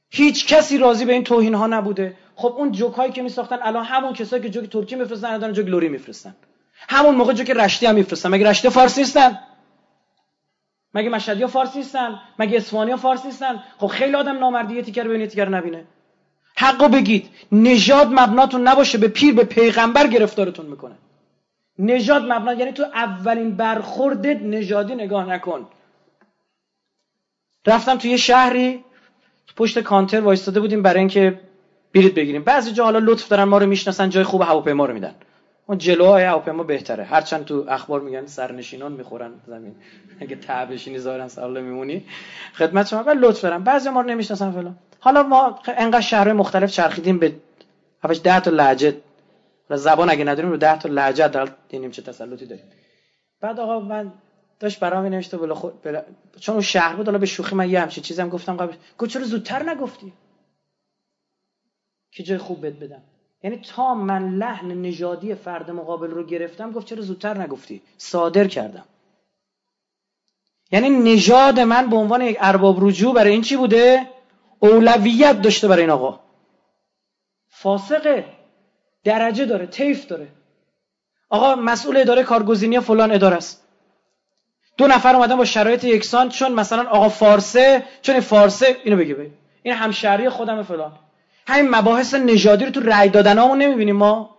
هیچ کسی راضی به این توهین ها نبوده. خب اون جوک هایی که میساختن الان همون کسایی که جوک ترکی میفرستن الان جوک لوری میفرستن. همون موقع جوک رشتی هم میفرستن. مگه رشتی فارسی نیستن؟ مگه مشهدی ها فارسی نیستن؟ مگه اصفهانی ها فارسی نیستن؟ خب خیلی آدم نامردی تیکر ببینه تیکر نبینه. حقو بگید. نژاد مبناتون نباشه به پیر به پیغمبر گرفتارتون می‌کنه. نژاد مبنا یعنی تو اولین برخوردت نژادی نگاه نکن. رفتم تو یه شهری پشت کانتر وایستاده بودیم برای اینکه بلیط بگیریم. بعضی جا حالا لطف دارن ما رو می‌شناسن جای خوب هواپیما رو میدن. اون جلوهای هواپیما بهتره. هرچند تو اخبار میگن سرنشینان می‌خورن زمین. اگه تعبشینی ظاهرا سال میمونی. خدمت شما. ولی لطف دارن بعضی ما رو نمی‌شناسن فلان. حالا ما انقدر شهرهای مختلف چرخیدیم به 7 ده تا لهجه. زبان اگه نداریم رو 10 تا لهجه دال دیدیم چه تسلطی داریم. بعد آقا من داشت برام نوشته بلا خود بلا... چون اون شهر بود حالا به شوخی من یه همچین چیزی گفتم قبل گفت چرا زودتر نگفتی؟ که جای خوب بد بدم. یعنی تا من لحن نژادی فرد مقابل رو گرفتم گفت چرا زودتر نگفتی؟ صادر کردم. یعنی نژاد من به عنوان یک ارباب رجوع برای این چی بوده؟ اولویت داشته برای این آقا. فاسقه. درجه داره تیف داره. آقا مسئول اداره کارگزینی فلان اداره است. دو نفر اومدن با شرایط یکسان چون مثلا آقا فارسه چون این فارسه اینو بگی بگی این همشهری خودم فلان. همین مباحث نژادی رو تو رأی دادنامون نمی‌بینیم ما.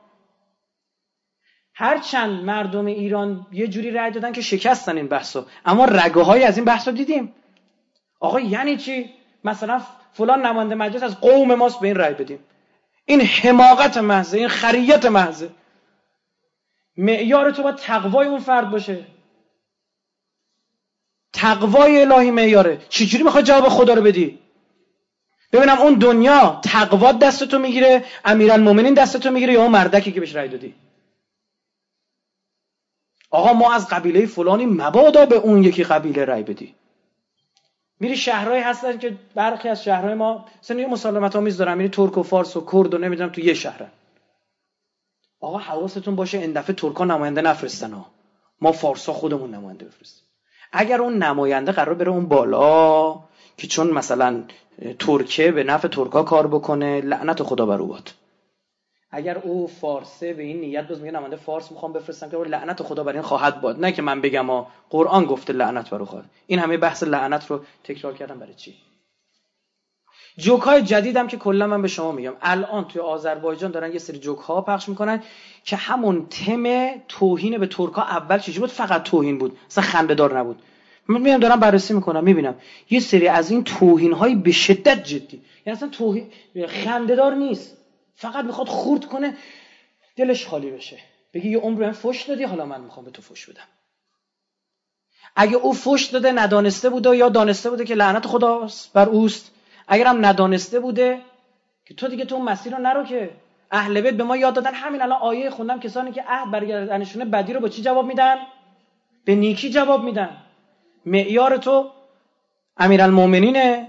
هر چند مردم ایران یه جوری رأی دادن که شکستن این بحثو. اما رگه از این بحثو دیدیم. آقا یعنی چی؟ مثلا فلان نماینده مجلس از قوم ماست به این رأی بدیم. این حماقت محضه این خریت محضه. معیار تو باید تقوای اون فرد باشه. تقوای الهی معیاره. چجوری می‌خوای جواب خدا رو بدی؟ ببینم اون دنیا تقوا دستتو می‌گیره امیرالمومنین دستتو می‌گیره یا اون مردکی که بهش رای دادی؟ آقا ما از قبیله فلانی مبادا به اون یکی قبیله رای بدی. میری شهرهایی هستن که برخی از شهرهای ما مثلا یه مسالمت آمیز دارن میری ترک و فارس و کرد و نمی‌دونم تو یه شهرن آقا حواستون باشه این دفعه ترکا نماینده نفرستن ها. ما فارسا خودمون نماینده بفرستیم. اگر اون نماینده قرار بره اون بالا که چون مثلا ترکه به نفع ترکا کار بکنه لعنت خدا بر او باد. اگر او فارسه به این نیت باز میگه نماینده فارس می‌خوام بفرستم که لعنت خدا بر این خواهد باد. نه که من بگم ها قرآن گفته لعنت بر او خواهد. این همه بحث لعنت رو تکرار کردم برای چی؟ جوک های جدیدم که کلا من به شما میگم. الان توی آذربایجان دارن یه سری جوک ها پخش می‌کنن که همون تم توهین به ترکا اول چیزی بود؟ فقط توهین بود. اصلا خنده‌دار نبود. من میام دارم بررسی می‌کنم می‌بینم. یه سری از این توهین های به شدت جدی. یعنی اصلا توهین خنده‌دار نیست. فقط می‌خواد خورد کنه دلش خالی بشه. بگی یه عمر من فش دادی حالا من می‌خوام به تو فش بدم. اگه او فش داده ندانسته بوده یا دانسته بوده که لعنت خدا بر اوست اگرم ندانسته بوده که تو دیگه تو اون مسیر رو نرو که اهل بیت به ما یاد دادن. همین الان آیه خوندم کسانی که عهد برگردنشونه بدی رو با چی جواب میدن؟ به نیکی جواب میدن. معیار تو امیرالمومنینه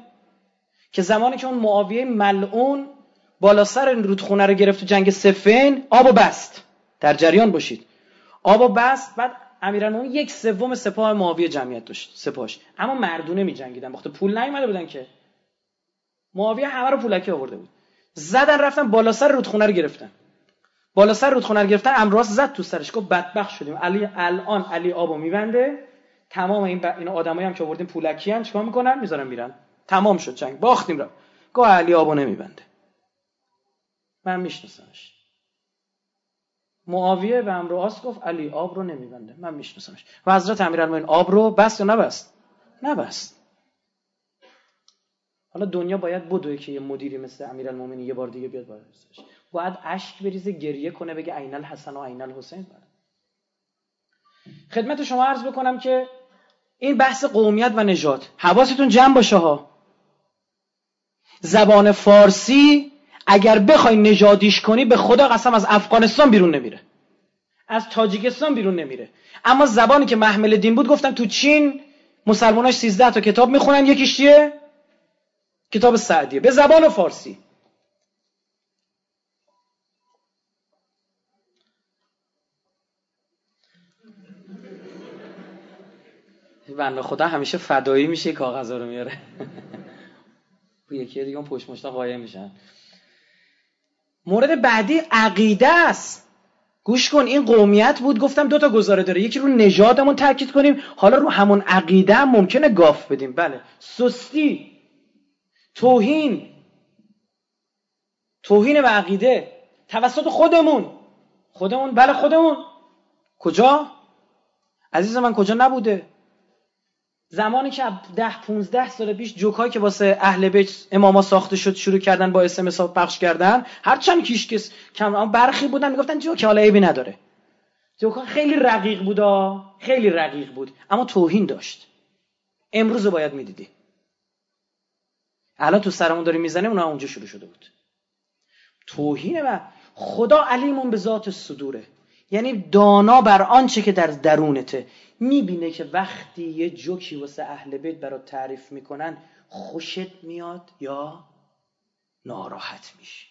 که زمانی که اون معاویه ملعون بالا سر رودخونه رو گرفت تو جنگ سفین آب و بست. در جریان باشید. آب و بست بعد امیرالمومنین یک سوم سپاه معاویه جمعیت داشت سپاهش. اما مردونه می جنگیدن وقتی پول نیومده بودن که. معاویه همه رو پولکی آورده بود. زدن رفتن بالا سر رودخونه رو گرفتن. بالا سر رودخونه رو گرفتن امراض زد تو سرش. گفت بدبخت شدیم. علی الان علی آبو میبنده. تمام این ب... این آدمایی هم که آوردیم پولکی هم چیکار می‌کنن؟ می‌ذارن میرن. تمام شد جنگ. باختیم رو گفت علی آبو نمیبنده. من میشناسمش. معاویه به امر آس گفت علی آب رو نمیبنده. من میشناسمش. و حضرت امیرالمومنین آب رو بست یا نبست؟ نبست. حالا دنیا باید بدوه که یه مدیری مثل امیرالمومنین یه بار دیگه بیاد باید اشک بریزه گریه کنه بگه عین الحسن و عین الحسین خدمت شما عرض بکنم که این بحث قومیت و نژاد حواستون جمع باشه ها. زبان فارسی اگر بخوای نژادیش کنی به خدا قسم از افغانستان بیرون نمیره. از تاجیکستان بیرون نمیره. اما زبانی که محمل دین بود گفتم تو چین مسلماناش 13 تا کتاب می‌خونن یکیش چیه؟ کتاب سعدیه. به زبان فارسی. بنده خدا همیشه فدایی میشه کاغذا رو میاره. <laughs> یکی دیگه اون پشت مشتا قایم میشن. مورد بعدی عقیده است. گوش کن این قومیت بود گفتم دو تا گزاره داره. یکی رو نژادمون تاکید کنیم حالا رو همون عقیده هم ممکنه گاف بدیم. بله. سستی توهین. توهین به عقیده. توسط خودمون. خودمون بله خودمون. کجا؟ عزیز من کجا نبوده؟ زمانی که ده 15 سال پیش جوکایی که واسه اهل بیت اماما ساخته شد شروع کردن با اسم حساب پخش کردن هرچند کیش کس کم برخی بودن می‌گفتن جوک حالا عیبی نداره. جوکا خیلی رقیق بودا خیلی رقیق بود. اما توهین داشت. امروز باید می‌دیدی. الان تو سرمون داریم می‌زنیم اونها اونجا شروع شده بود. توهین و خدا علیمون به ذات صدوره. یعنی دانا بر آنچه که در درونته. می‌بینه که وقتی یه جوکی واسه اهل بیت برات تعریف می‌کنن خوشت میاد یا ناراحت میشی؟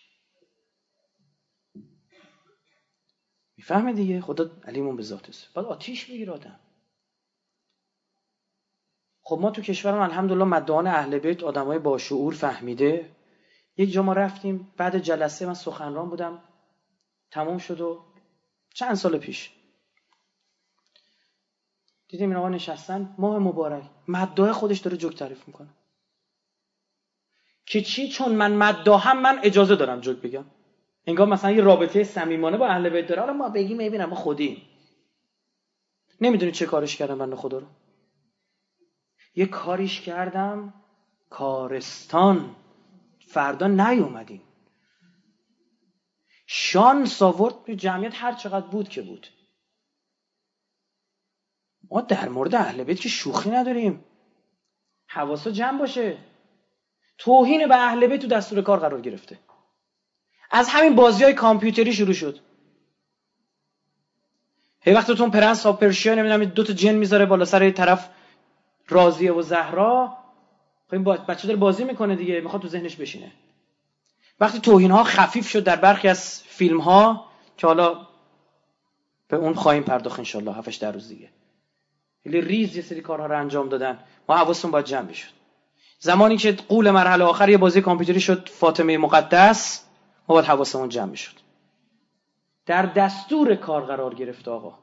می‌فهمه دیگه؟ خدا علیمون به ذات بعد آتیش بگیر آدم. خب ما تو کشورم الحمدلله مدعان اهل بیت آدمای با شعور فهمیده. یک جا ما رفتیم بعد جلسه من سخنران بودم. تمام شد و چند سال پیش. دیدیم این آقا نشستن. ماه مبارک. مدعای خودش داره جوک تعریف می‌کنه. که چی؟ چون من مدعا من اجازه دارم جوک بگم. انگار مثلا یه رابطه صمیمانه با اهل بیت داره. حالا ما بگیم می‌بینم ما خودیم. نمی‌دونی چه کارش کردم بنده خدا رو. یه کاریش کردم. کارستان. فردا نیومدیم. شانس آورد جمعیت هر چقدر بود که بود. ما در مورد اهل بیت که شوخی نداریم. حواسا جمع باشه. توهین به اهل بیت تو دستور کار قرار گرفته. از همین بازی های کامپیوتری شروع شد. هی وقتتون پرنس ها پرشیا نمی‌دونم دو تا جن می‌ذاره بالا سر طرف راضیه و زهرا. خب این بچه داره بازی می‌کنه دیگه می‌خواد تو ذهنش بشینه. وقتی توهین ها خفیف شد در برخی از فیلم ها که حالا به اون خواهیم پرداخت انشالله هفتش در روز دیگه. خیلی ریز یه سری کارها رو انجام دادن. ما حواستون باید جمع بشد زمانی که قول مرحله آخر یه بازی کامپیوتری شد فاطمه مقدس ما باید حواسمون جمع بشد در دستور کار قرار گرفت آقا.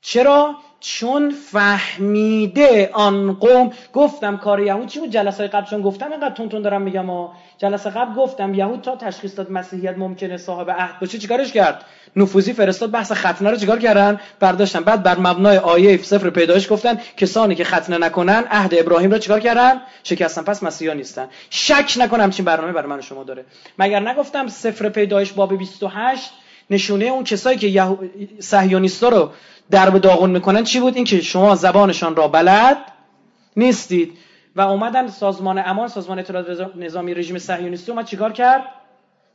چرا؟ چون فهمیده آن قوم گفتم کار یهود چی بود؟ جلسه قبل چون گفتم اینقدر تون تون دارم میگم جلسه قبل گفتم یهود تا تشخیص داد مسیحیت ممکنه صاحب عهد باشه چیکارش کرد؟ نفوذی فرستاد بحث ختنه رو چیکار کردن؟ برداشتن. بعد بر مبنای آیه سفر پیدایش گفتن کسانی که ختنه نکنن عهد ابراهیم رو چیکار کردن؟ شکستن. پس مسیحا نیستن. شک نکنم همچین برنامه برای من شما داره. مگر نگفتم سفر پیدایش باب 28 نشونه اون کسایی که صهیونیستا رو در به داغون می‌کنن چی بود؟ اینکه شما زبانشان را بلد نیستید. و اومدن سازمان امان سازمان اطلاعات نظامی رژیم صهیونیستی اومد چیکار کرد؟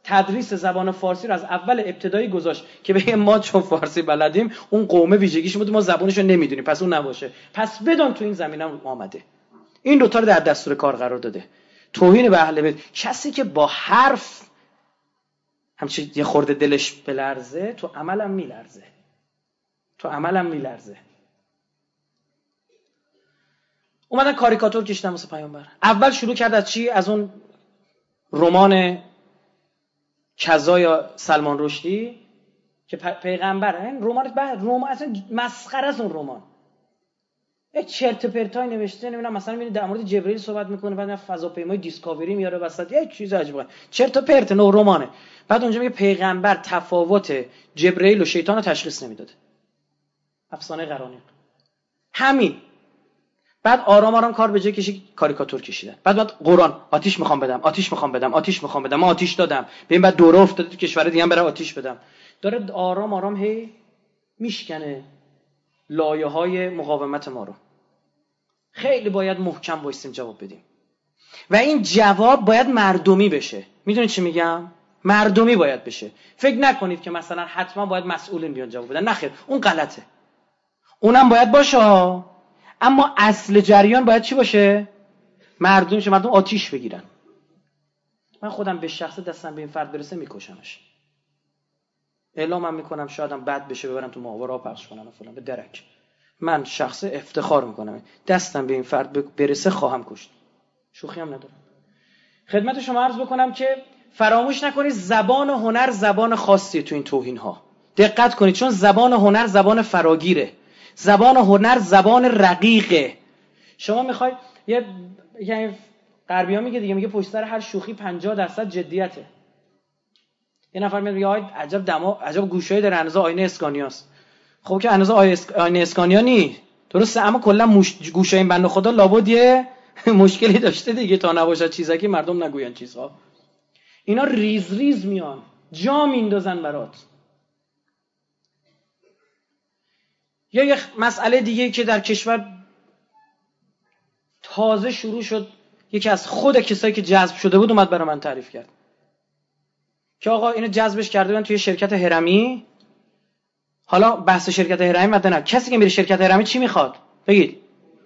تدریس زبان فارسی رو از اول ابتدایی گذاشت که بگه ما چون فارسی بلدیم اون قومه ویژگیش بود ما زبانش رو نمی‌دونیم پس اون نباشه. پس بدان تو این زمینه آمده این دوتا رو در دستور کار قرار داده. توهین به اهل بیت. کسی که با حرف همچی یه خورده دلش بلرزه تو عملم میلرزه. تو عملم میلرزه. اومدن کاریکاتور کشیدن واسه پیامبر. اول شروع کرد از چی؟ از اون رمان کذا یا سلمان رشدی که پیغمبر این رمان بعد رمان اصلا مسخره از اون رمان. یه چرت پرتای نوشته نمی‌دونم مثلا می‌بینید در مورد جبرئیل صحبت می‌کنه بعد فضاپیمای دیسکاوری میاره وسط یه چیز عجیبه. چرت پرت نو رمانه. بعد اونجا میگه پیغمبر تفاوت جبرئیل و شیطان رو تشخیص نمی‌داده افسانه قرانیق همین. بعد آرام آرام کار به جای کشی کاریکاتور کشیدن. بعد بعد قرآن آتیش می‌خوام بدم آتیش می‌خوام بدم آتیش می‌خوام بدم ما آتیش دادم. ببین بعد دوره افتاد تو کشور دیگه برای آتیش بدم. داره آرام آرام هی میشکنه لایه های مقاومت ما رو. خیلی باید محکم بایستیم جواب بدیم. و این جواب باید مردمی بشه. می‌دونید چی میگم؟ مردمی باید بشه. فکر نکنید که مثلا حتما باید مسئولین بیان جواب بدن. نخیر اون غلطه. اونم باید باشه اما اصل جریان باید چی باشه؟ مردم شه مردم آتیش بگیرن. من خودم به شخص دستم به این فرد برسه میکشمش. اعلامم می‌کنم شایدم بد بشه ببرم تو ماهوارا پخش کنم فلان. به درک. من شخص افتخار می‌کنم. دستم به این فرد برسه خواهم کشت. شوخی هم ندارم. خدمت شما عرض بکنم که فراموش نکنید زبان هنر زبان خاصی تو این توهین ها دقت کنید چون زبان هنر زبان فراگیره. زبان هنر زبان رقیقه. شما می‌خواید یه یعنی غربی ها میگه دیگه میگه پشت سر هر شوخی 50 درصد جدیته. یه نفر میاد میگه عجب دما عجب گوشایی داره اندازه آینه اسکانیاست. خب که اندازه آینه اسکانیا نی. درسته اما کلا مش... گوشه این بنده خدا لابد یه <laughs> مشکلی داشته دیگه تا نباشد چیزکی مردم نگوین چیزها. اینا ریز ریز میان. جا میندازن برات. یا یه مسئله دیگه که در کشور تازه شروع شد یکی از خود کسایی که جذب شده بود اومد برای من تعریف کرد. که آقا اینو جذبش کرده بودن توی شرکت هرمی. حالا بحث شرکت هرمی مده نه کسی که میره شرکت هرمی چی می‌خواد؟ بگید.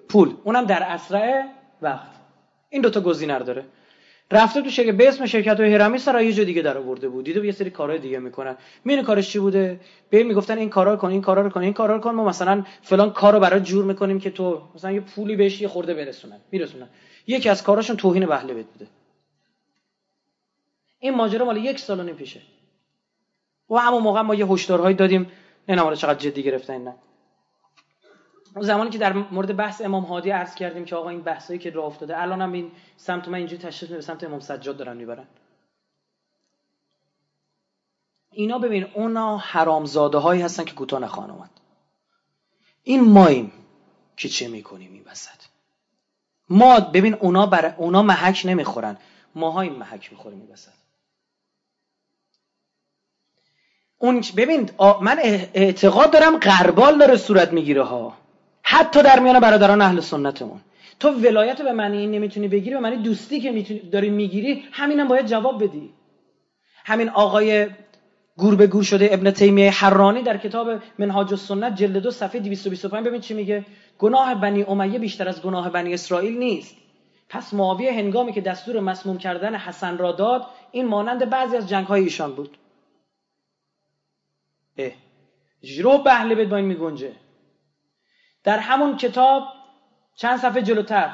پول. اونم در اسرع وقت. این دوتا گزینه داره. رفته تو شرکت به اسم شرکت های هرمی سر یه جا دیگه در آورده بود. دیده یه سری کارهای دیگه می‌کنن. مین کارش چی بوده؟ به می‌گفتن این کارا کن این کارا رو کن این کارا رو کن. ما مثلا فلان کارو برای جور می‌کنیم که تو مثلا یه پولی بهش یه خورده برسونن میرسونن. یکی از کاراشون توهین به اهل بوده. این ماجرا مال یک سال و پیشه. و همون موقع ما یه هشدارهایی دادیم. نه چقدر جدی گرفتن نه. زمانی که در مورد بحث امام هادی عرض کردیم که آقا این بحثایی که راه افتاده الان هم این سمت من اینجوری تشریف به سمت امام سجاد دارن می‌برن. اینا ببین اونا حرامزاده هایی هستن که کوتاه نخواهن اومد. این ماییم که چه می‌کنیم این وسط. ما ببین اونا بر اونا محک نمی‌خورن. ماها این محک می‌خوریم این وسط. اون ببین من اعتقاد دارم قربال داره صورت می‌گیره ها. حتی در میان برادران اهل سنتمون. تو ولایت به معنی این نمی‌تونی بگیری به معنی دوستی که می‌تونی داری می‌گیری همینم باید جواب بدی. همین آقای گور به گور شده ابن تیمیه حرانی در کتاب منهاج السنت جلد دو صفحه 225 ببین چی میگه؟ گناه بنی امیه بیشتر از گناه بنی اسرائیل نیست. پس معاویه هنگامی که دستور مسموم کردن حسن را داد این مانند بعضی از جنگ های ایشان بود. اه. جرو بهله بد با این میگنجه. در همون کتاب چند صفحه جلوتر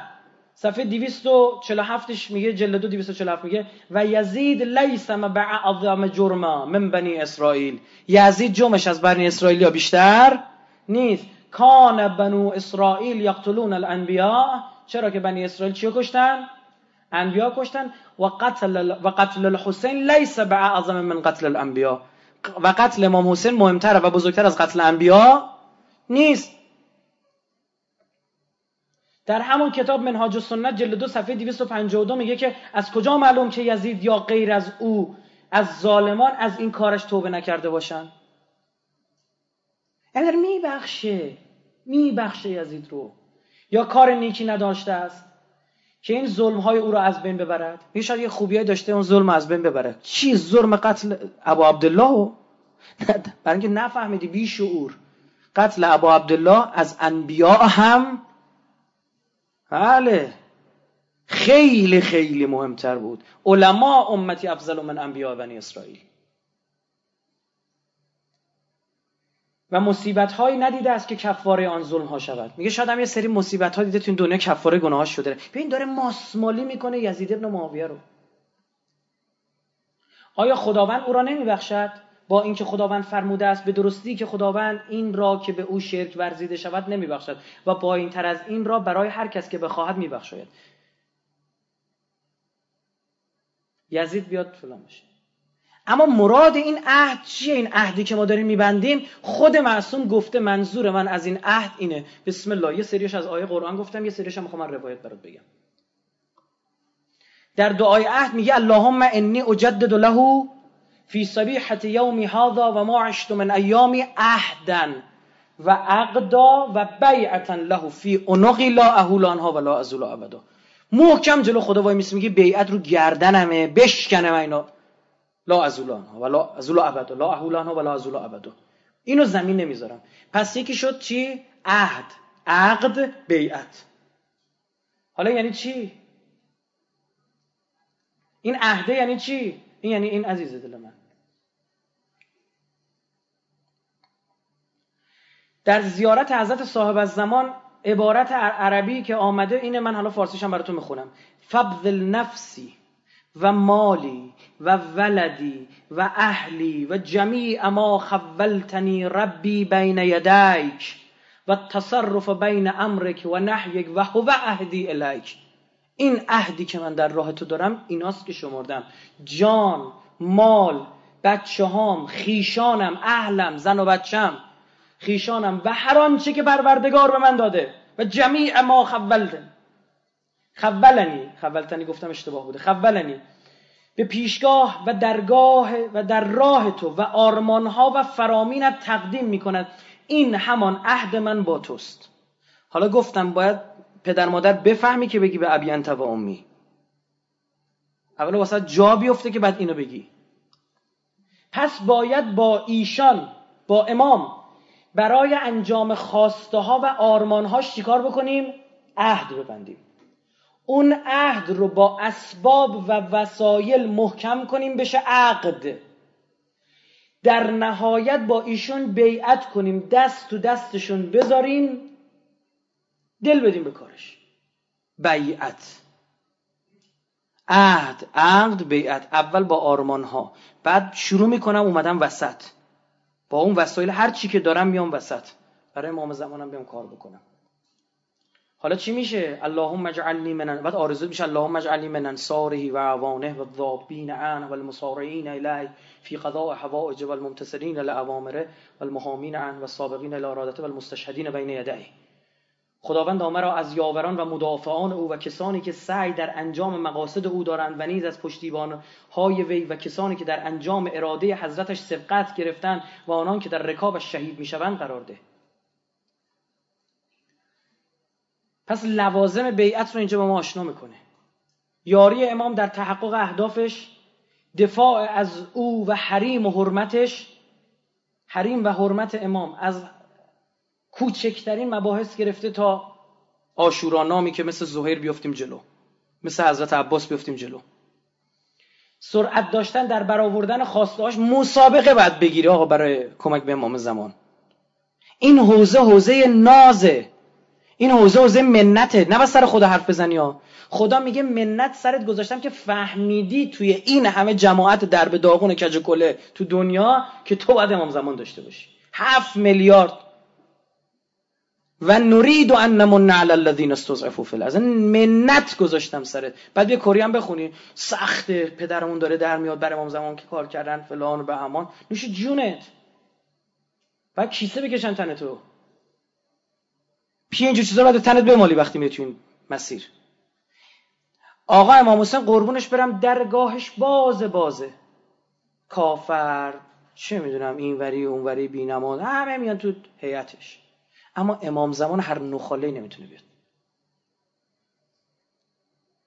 صفحه 247 میگه جلد دو 247 میگه و یزید لیس اعظم جرما من بنی اسرائیل. یزید جمش از بنی اسرائیل یا بیشتر نیست. کان بنو اسرائیل یقتلون الانبیاء چرا که بنی اسرائیل چیو کشتن؟ انبیا کشتن. و قتل و قتل الحسین لیس اعظم من قتل الانبیاء و قتل امام حسین مهمتر و بزرگتر از قتل انبیا نیست. در همون کتاب منهاج السنت جلد دو صفحه 252 میگه که از کجا معلوم که یزید یا غیر از او از ظالمان از این کارش توبه نکرده باشن؟ اگر میبخشه میبخشه یزید رو. یا کار نیکی نداشته است که این ظلم های او را از بین ببرد؟ یه شاید یه خوبیایی داشته اون ظلم از بین ببره چی؟ ظلم قتل ابو عبدالله برای اینکه نفهمیدی بی شعور قتل ابو عبدالله از انبیاء هم بله. خیلی خیلی مهمتر بود. علما امتی افضل من انبیاء بنی اسرائیل. و مصیبت هایی ندیده است که کفاره آن ظلم ها شود. میگه شاید هم یه سری مصیبت ها دیده تو این دنیا کفاره گناه شده. ببین داره ماسمالی می‌کنه یزید ابن معاویه رو. آیا خداوند او را نمیبخشد؟ با اینکه خداوند فرموده است به درستی که خداوند این را که به او شرک ورزیده شود نمیبخشد و با این تر از این را برای هر کس که بخواهد میبخشاید. یزید بیاد فلان بشه. اما مراد این عهد چیه؟ این عهدی که ما داریم میبندیم خود معصوم گفته منظور من از این عهد اینه. بسم الله. یه سریش از آیه قرآن گفتم یه سریش هم می‌خوام من روایت برات بگم. در دعای عهد میگه اللهم انی اجدد له فی صبیحت یومی هذا و ما عشت من ایامی عهدا و عقدا و بیعتا له فی عنقی لا اهولانها و لا ازول ابدا. محکم جلو خدا وای میسی میگه بیعت رو گردنمه بشکنم اینا. لا ازولان ها ولا ازول ابدا لا اهولان ها ولا ازول ابدا. اینو زمین نمی‌ذارم. پس یکی شد چی؟ عهد. عقد بیعت. حالا یعنی چی؟ این عهده یعنی چی؟ این یعنی این عزیز دل من. در زیارت حضرت صاحب از زمان عبارت عربی که آمده اینه من حالا فارسیشم براتون می‌خونم. فبذل نفسی و مالی و ولدی و اهلی و جمیع ما خولتنی ربی بین یدیک و تصرف بین امرک و نحیک و هو عهدی الیک. این عهدی که من در راه تو دارم ایناست که شمردم. جان مال بچه هام خیشانم اهلم زن و بچم. خیشانم و هر آنچه که پروردگار به من داده. و جمیع ما خولتن خولنی. خولتنی گفتم اشتباه بوده. خولنی. به پیشگاه و درگاه و در راه تو و آرمانها و فرامینت تقدیم می کند این همان عهد من با توست. حالا گفتم باید پدر مادر بفهمی که بگی به ابی انت و امی. اولا واسه جا بیفته که بعد اینو بگی. پس باید با ایشان با امام برای انجام خواسته ها و آرمانهاش چیکار بکنیم؟ عهد ببندیم. اون عهد رو با اسباب و وسایل محکم کنیم بشه عقد. در نهایت با ایشون بیعت کنیم دست تو دستشون بذاریم دل بدیم به کارش. بیعت. عهد عقد بیعت. اول با آرمان ها بعد شروع می‌کنم اومدم وسط. با اون وسایل هر چی که دارم میام وسط. برای امام زمانم بیام کار بکنم. حالا چی میشه؟ اللهم اجعلنی من بعد آرزو میشه اللهم اجعلنی من انصاره و عوانه و الضابین عنه و المصارعین الیه فی قضاء حوائج و الممتثلین لاوامره و المحامین عنه و السابقین الى ارادته و المستشهدین بین یدیه. خداوند را از یاوران و مدافعان او و کسانی که سعی در انجام مقاصد او دارند و نیز از پشتیبان های وی و کسانی که در انجام اراده حضرتش سبقت گرفتن و آنان که در رکابش شهید می‌شوند قرار ده. پس لوازم بیعت رو اینجا به ما آشنا می‌کنه. یاری امام در تحقق اهدافش دفاع از او و حریم و حرمتش حریم و حرمت امام. از کوچکترین مباحث گرفته تا آشورا نامی که مثل زهیر بیفتیم جلو. مثل حضرت عباس بیفتیم جلو. سرعت داشتن در برآوردن خواستهاش مسابقه باید بگیری آقا برای کمک به امام زمان. این حوزه حوزه نازه. این حوزه حوزه منته. نه سر خدا حرف بزنی ها. خدا میگه منت سرت گذاشتم که فهمیدی توی این همه جماعت درب داغون کج کله تو دنیا که تو باید امام زمان داشته باشی. هفت میلیارد و نرید و ان نمن علی الذین استضعفوا فی الارض منت گذاشتم سرت. بعد یه کری هم بخونی. سخت پدرمون داره در میاد. بر امام زمان که کار کردن فلان و بهمان نوش جونت. بعد کیسه بکشن تن تو. پیه اینجور چیزا باید تنت بمالی وقتی میری این مسیر. آقا امام حسین قربونش برم. درگاهش بازه بازه. کافر. چه می‌دونم این وری اون وری بینماز همه میان تو هیئتش. اما امام زمان هر نخاله نمی‌تونه بیاد.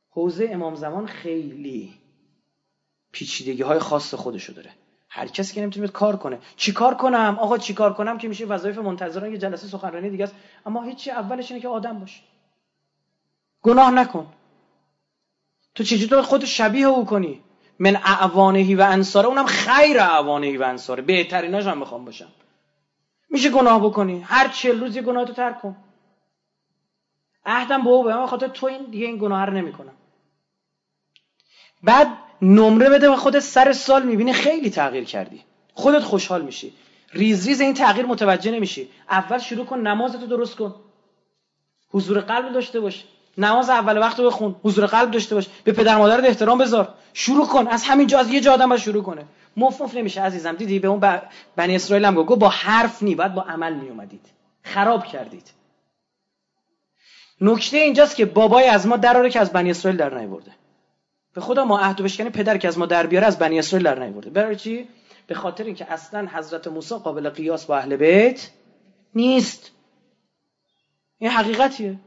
حوزه امام زمان خیلی پیچیدگی های خاص خودشو داره. هر کسی که نمی‌تونه کار کنه. چی کار کنم؟ آقا چی کار کنم که میشه وظایف منتظران یه جلسه سخنرانی دیگه است. اما هیچی اولش اینه که آدم باش گناه نکن. تو چجوری خود شبیه او کنی؟ من اعوانهی و انصاره اونم خیر اعوانهی و انصاره. بهتریناش می‌خوام باشم. میشه گناه بکنی. هر چه روز یه گناه تو ترک کن. عهدم به او به خاطر تو این دیگه این گناه رو نمی‌کنم. بعد نمره بده و خودت سر سال می‌بینی خیلی تغییر کردی. خودت خوشحال میشی. ریز ریز این تغییر متوجه نمیشی. اول شروع کن نمازتو درست کن. حضور قلب داشته باش. نماز اول وقت بخون. حضور قلب داشته باش. به پدر مادرت احترام بذار. شروع کن. از همین جا از یه جا آدم شروع کنه. مف نمیشه عزیزم. دیدی به اون بنی اسرائیل هم گفت با حرف نی باید با عمل می اومدید خراب کردید. نکته اینجاست که بابای از ما دراره که از بنی اسرائیل در نیورده. به خدا ما عهد بشکنی پدر که از ما در بیاره از بنی اسرائیل در نیورده. برای چی؟ به خاطر اینکه اصلا حضرت موسی قابل قیاس با اهل بیت نیست. این حقیقتیه.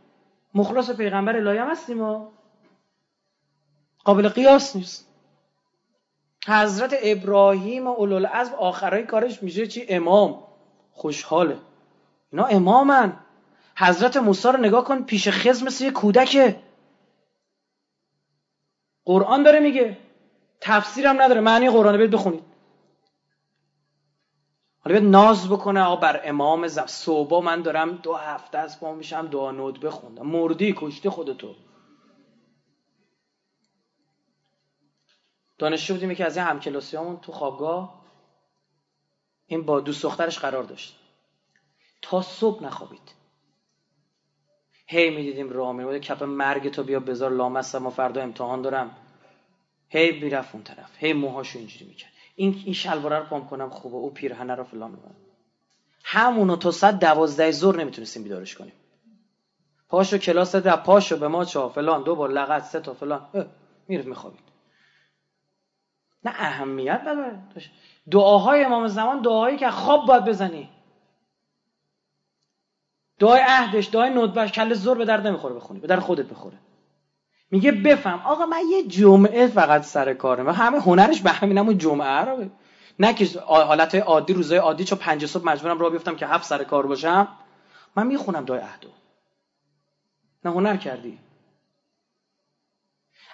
مخلص پیغمبر الهی هستیم ما. قابل قیاس نیست. حضرت ابراهیم و اولوالعزم آخرای کارش میشه چی؟ امام. خوشحاله. اینا امامن. حضرت موسی رو نگاه کن پیش خزم مثل یه کودکه. قرآن داره میگه. تفسیرم نداره. معنی قرآن برید بخونید. حالا بیاد ناز بکنه آقا بر امام زب صبح من دارم دو هفته از پا میشم دعا نود بخوندم مردی کشتی خودتو. دانشجو بودیم که از این همکلاسیامون تو خوابگاه این با دوست دخترش قرار داشت. تا صبح نخوابید. هی می‌دیدیم راه میره کپ مرگ تو بیا بذار لامصب ما فردا امتحان دارم. هی می‌رفت اون طرف. هی موهاشو اینجوری می‌کرد. این این شلواره رو پام کنم خوبه. او پیرهنه رو فلان رو همونو تا صد دوازده زور نمی‌تونستیم بیدارش کنیم. پاشو کلاس ده پاشو به ما چا فلان دو بار لغت سه تا فلان. می‌رفت میخوابید. نه اهمیت نداره. دعاهای امام زمان دعاهایی که خواب باید بزنی. دعای عهدش دعای ندبش کل زور به درد نمی‌خوره بخونی به در خودت بخوره. میگه بفهم. آقا من یه جمعه فقط سر کارم. و همه هنرش به همین همون جمعه رو. نه که حالت عادی روزای عادی چون پنج صبح مجبورم را بیفتم که هفت سر کار باشم. من می‌خونم دعای عهدو. نه هنر کردی.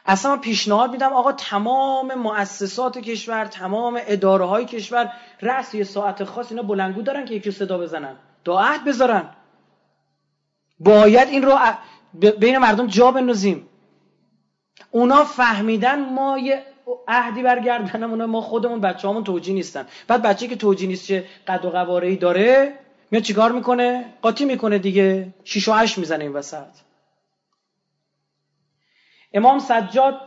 اصلا من پیشنهاد میدم آقا تمام مؤسسات کشور تمام اداره های کشور رأس یه ساعت خاص اینا بلنگو دارن که یکی صدا بزنن. دعا عهد بذارن. باید این رو بین مردم جا بندازیم. اونا فهمیدن ما یه عهدی برگردنمون ما خودمون بچه همون توجی نیستن. بعد بچه که توجی نیست چه قد و قواره داره میاد چیکار می‌کنه؟ قاطی می‌کنه دیگه. شیش و هشت می‌زنه این وسط. امام سجاد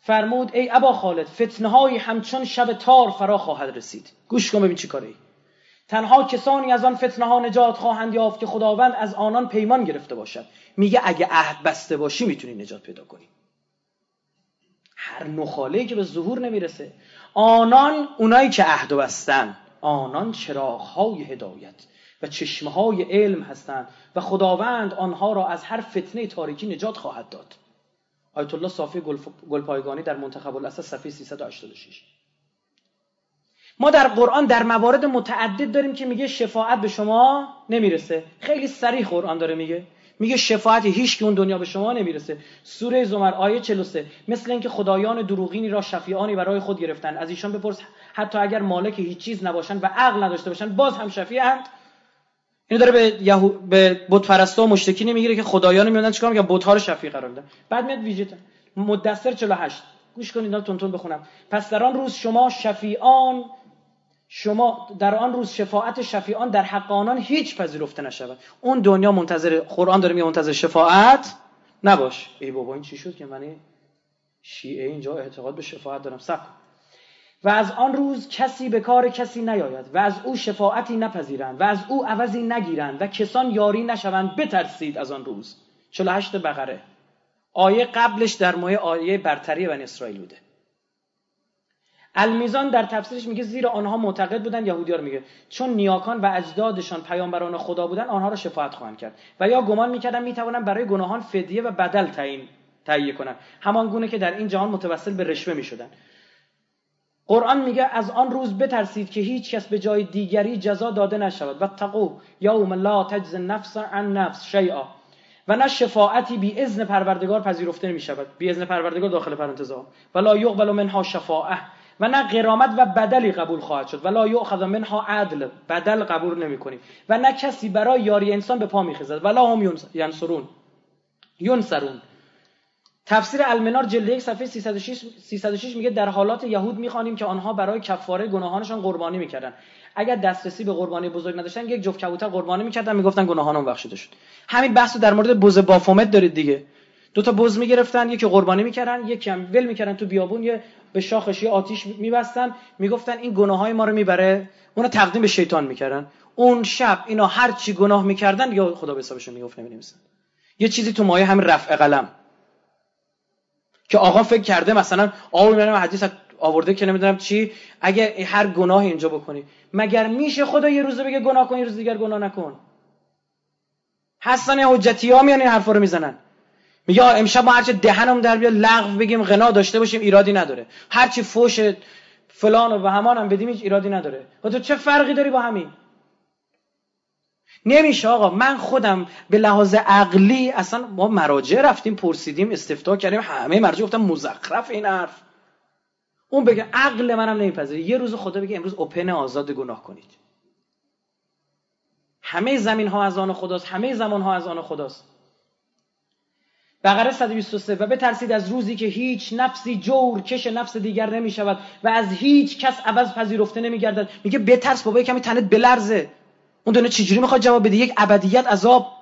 فرمود ای ابا خالد فتنه های همچون شب تار فرا خواهد رسید. گوش کن ببین چی کاره ای تنها کسانی از آن فتنه ها نجات خواهند یافت که خداوند از آنان پیمان گرفته باشد. میگه اگه عهد بسته باشی می‌تونی نجات پیدا کنی. هر نخاله که به ظهور نمی‌رسه. آنان اونایی که عهد بستن. آنان چراغ های هدایت و چشمه های علم هستند و خداوند آنها را از هر فتنه تاریکی نجات خواهد داد. آیت الله صافی گلپایگانی در منتخب الاساس صفحه 386 ما در قرآن در موارد متعدد داریم که میگه شفاعت به شما نمی‌رسه. خیلی سریع قرآن داره میگه. میگه شفاعت هیچ که اون دنیا به شما نمی‌رسه. سوره زمر آیه 43 مثل اینکه خدایان دروغینی را شفیعانی برای خود گرفتن از ایشان بپرس حتی اگر مالک هیچ چیز نباشن و عقل نداشته باشن باز هم شفیعند. اینو داره به یهو به بت پرستا و مشرکین می‌گیره که خدایان میادن چیکار میگن بت ها رو شفیع قرار میدن. بعد میاد ویژه مدثر 48 گوش کنید اینا تون بخونم. پس در آن روز شما شفیعان شما در آن روز شفاعت شفیعان در حق آنان هیچ پذیرفته نشود. اون دنیا منتظر قرآن داره میگه منتظر شفاعت نباش. ای بابا این چی شد که من شیعه اینجا اعتقاد به شفاعت دارم؟ سب و از آن روز کسی به کار کسی نیاید و از او شفاعتی نپذیرند و از او عوضی نگیرند و کسان یاری نشوند بترسید از آن روز. 48 بقره. آیه قبلش در ماه آیه برتری بن اسرائیل بوده. المیزان در تفسیرش میگه زیرا آنها معتقد بودن یهودی رو میگه. چون نیاکان و اجدادشان پیامبران خدا بودن آنها را شفاعت خواهند کرد. و یا گمان می‌کردن می‌توانن برای گناهان فدیه و بدل تعیین تهیه کنن همان گونه که در این جهان متوسل به رشوه می‌شدن قرآن میگه از آن روز بترسید که هیچ کس به جای دیگری جزا داده نشود. و تقو یوم لا تجز نفس عن نفس شیئا. و نه شفاعتی بی اذن پروردگار پذیرفته نمی شود بی اذن پروردگار داخل پرانتز و لا یقبل منها شفاعه. و نه قرامت و بدلی قبول خواهد شد. و لا یؤخذ منها عدل. بدل قبول نمی کنیم و نه کسی برای یاری انسان به پا میخیزد. و لا هم ینصرون. ینصرون. تفسیر المنار جلد یک صفحه 306 306 میگه در حالات یهود می‌خوانیم که آنها برای کفاره گناهانشان قربانی می‌کردن. اگر دسترسی به قربانی بزرگ نداشتن یک جفت کبوتر قربانی می‌کردن می‌گفتن گناهانم بخشیده شد. همین بحثو در مورد بز بافومت دارید دیگه. دو تا بز می‌گرفتن یکی قربانی می‌کردن یکی هم ول می‌کردن تو بیابون یه به شاخش یه آتیش میبستن می‌گفتن این گناههای ما رو می‌بره. اونو تقدیم به شیطان می‌کردن. اون شب اینا هر چی گناه می‌کردن یا خدا به حسابشون می‌گفت نمی‌نویسن. یه چیزی تو مایه همین رفع قلم. که آقا فکر کرده مثلا آقا می‌بینم حدیث آورده که نمی‌دونم چی. اگر هر گناه اینجا بکنی. مگر میشه خدا یه روز بگه گناه کن یه روز دیگر گناه نکن؟ حسن حجتی ها میان این حرفا رو می‌زنن. میگه امشب ما هرچه دهنم در بیاد لغو بگیم غنا داشته باشیم ایرادی نداره. هرچی فوش فلان و همان هم بدیم هیچ ایرادی نداره. و تو چه فرقی داری با همین؟ نمیشه آقا. من خودم به لحاظ عقلی اصلا ما مراجع رفتیم پرسیدیم استفتا کردیم همه مراجع گفتم مزخرف این حرف. اون بگه عقل منم نمیپذیره. یه روز خدا بگه امروز اوپن آزاد گناه کنید. همه زمین ها از آن خداست. همه زمان ها از آن خداست. بقره 123 و بترسید از روزی که هیچ نفسی جور کش نفس دیگر نمی شود و از هیچ کس عوض پذیرفته نمی گردد میگه بترس بابا کمی تنت بلرزه. اون دونه چجوری می‌خواد جواب بده؟ یک ابدیت عذاب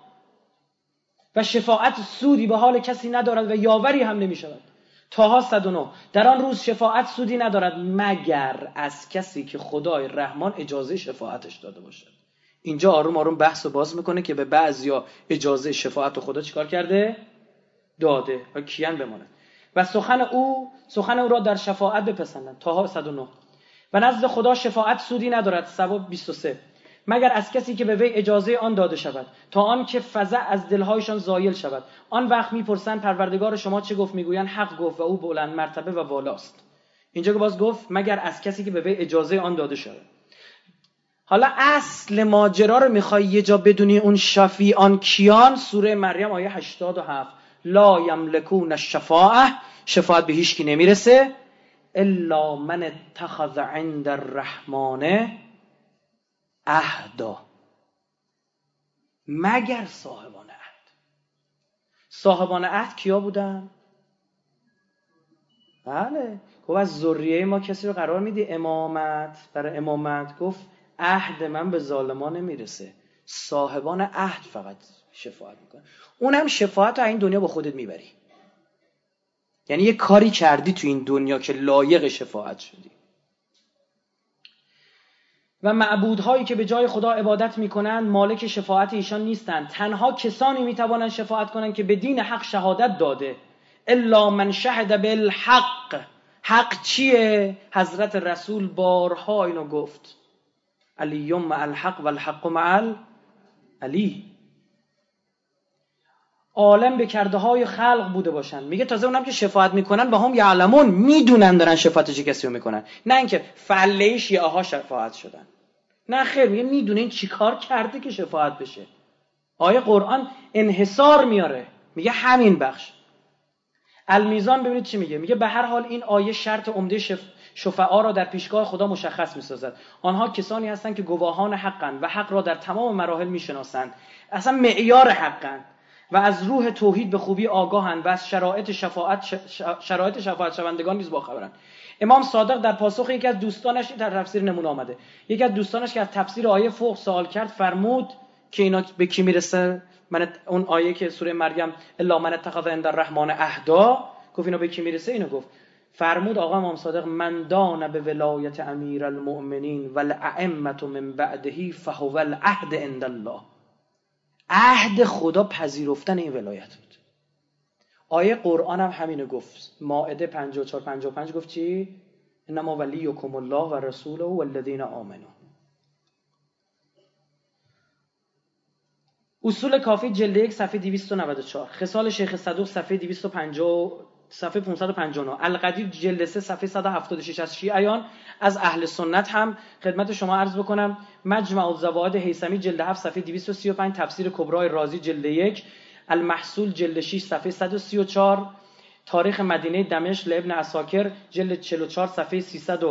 و شفاعت سودی به حال کسی ندارد و یاوری هم نمی شود تاها 109 در آن روز شفاعت سودی ندارد مگر از کسی که خدای رحمان اجازه شفاعتش داده باشد. اینجا آروم آروم بحث و باز می‌کنه که به بعضیا اجازه شفاعت و خدا چیکار کرده؟ داده و کیان بماند. و سخن او سخن او را در شفاعت بپسندند. تاها 109 و نزد خدا شفاعت سودی ندارد. ثواب 23 مگر از کسی که به وی اجازه آن داده شود تا آن که فزع از دلهایشان زایل شود. آن وقت می‌پرسند پروردگار شما چه گفت؟ می‌گویند حق گفت و او بلند مرتبه و والاست. اینجا که باز گفت مگر از کسی که به وی اجازه آن داده شود. حالا اصل ماجرا رو می‌خوای یه جا بدونی اون آن کیان؟ سوره مریم آیه 87 لا یملکون الشفاعه. شفاعت به هیچ کی نمی‌رسه. الا من اتخذ عند الرحمن اهدا مگر صاحبان عهد. صاحبان عهد کیا بودن؟ بله. گفت از ذریه ما کسی رو قرار میدی؟ امامت. برای امامت گفت عهد من به ظالمان نمی‌رسه. صاحبان عهد فقط شفاعت می‌کنه. اونم شفاعت رو این دنیا با خودت می‌بری. یعنی یه کاری کردی تو این دنیا که لایق شفاعت شدی. و معبودهایی که به جای خدا عبادت می‌کنند مالک شفاعت ایشان نیستند تنها کسانی می‌توانند شفاعت کنند که به دین حق شهادت داده. الا من شهد بالحق. حق چیه؟ حضرت رسول بارها اینو گفت. علی مع الحق و الحق مع علی. عالم به کرده های خلق بوده باشن. میگه تازه اونم که شفاعت می‌کنن با هم یعلمون می‌دونن دارن شفاعت چه کسی رو می‌کنن. نه اینکه فله شیعه ها شفاعت شدن. نه خیر میگه می‌دونه این چیکار کرده که شفاعت بشه. آیه قرآن انحصار میاره. میگه همین بخش. المیزان ببینید چی میگه. میگه به هر حال این آیه شرط عمده شف... شفعا را در پیشگاه خدا مشخص می‌سازد. آنها کسانی هستند که گواهان حقند و حق را در تمام مراحل می‌شناسند. اصلا معیار حقند. و از روح توحید به خوبی آگاهند و از شرایط شفاعت شرایط شفاعت شوندگان نیز باخبرند. امام صادق در پاسخ یکی از دوستانش در تفسیر نمونه آمده. یکی از دوستانش که از تفسیر آیه فوق سوال کرد فرمود که اینا به کی می‌رسه؟ من اون آیه که سوره مریم الا من اتخذ عند الرحمن اهدا گفت اینا به کی می‌رسه؟ اینو گفت. فرمود آقا امام صادق من دان به ولایت امیر المؤمنین و من بعدهی فهو العهد عند الله. عهد خدا پذیرفتن این ولایت بود. آیه قرآن هم همینو گفت. ماعده 54 55 گفت چی؟ انما ولیکم الله و رسوله و الذین آمنو. اصول کافی جلد یک صفحه 294 خصال شیخ صدوق صفحه 250 صفحه 559 القدیر جلد 3 صفحه 176 از شیعیان از اهل سنت هم خدمت شما عرض بکنم. مجمع الزواد حیثمی جلد 7 صفحه 235 تفسیر کبرای رازی جلد 1 المحصول جلد 6 صفحه 134 تاریخ مدینه دمشق لابن اساکر جلد 44 صفحه 300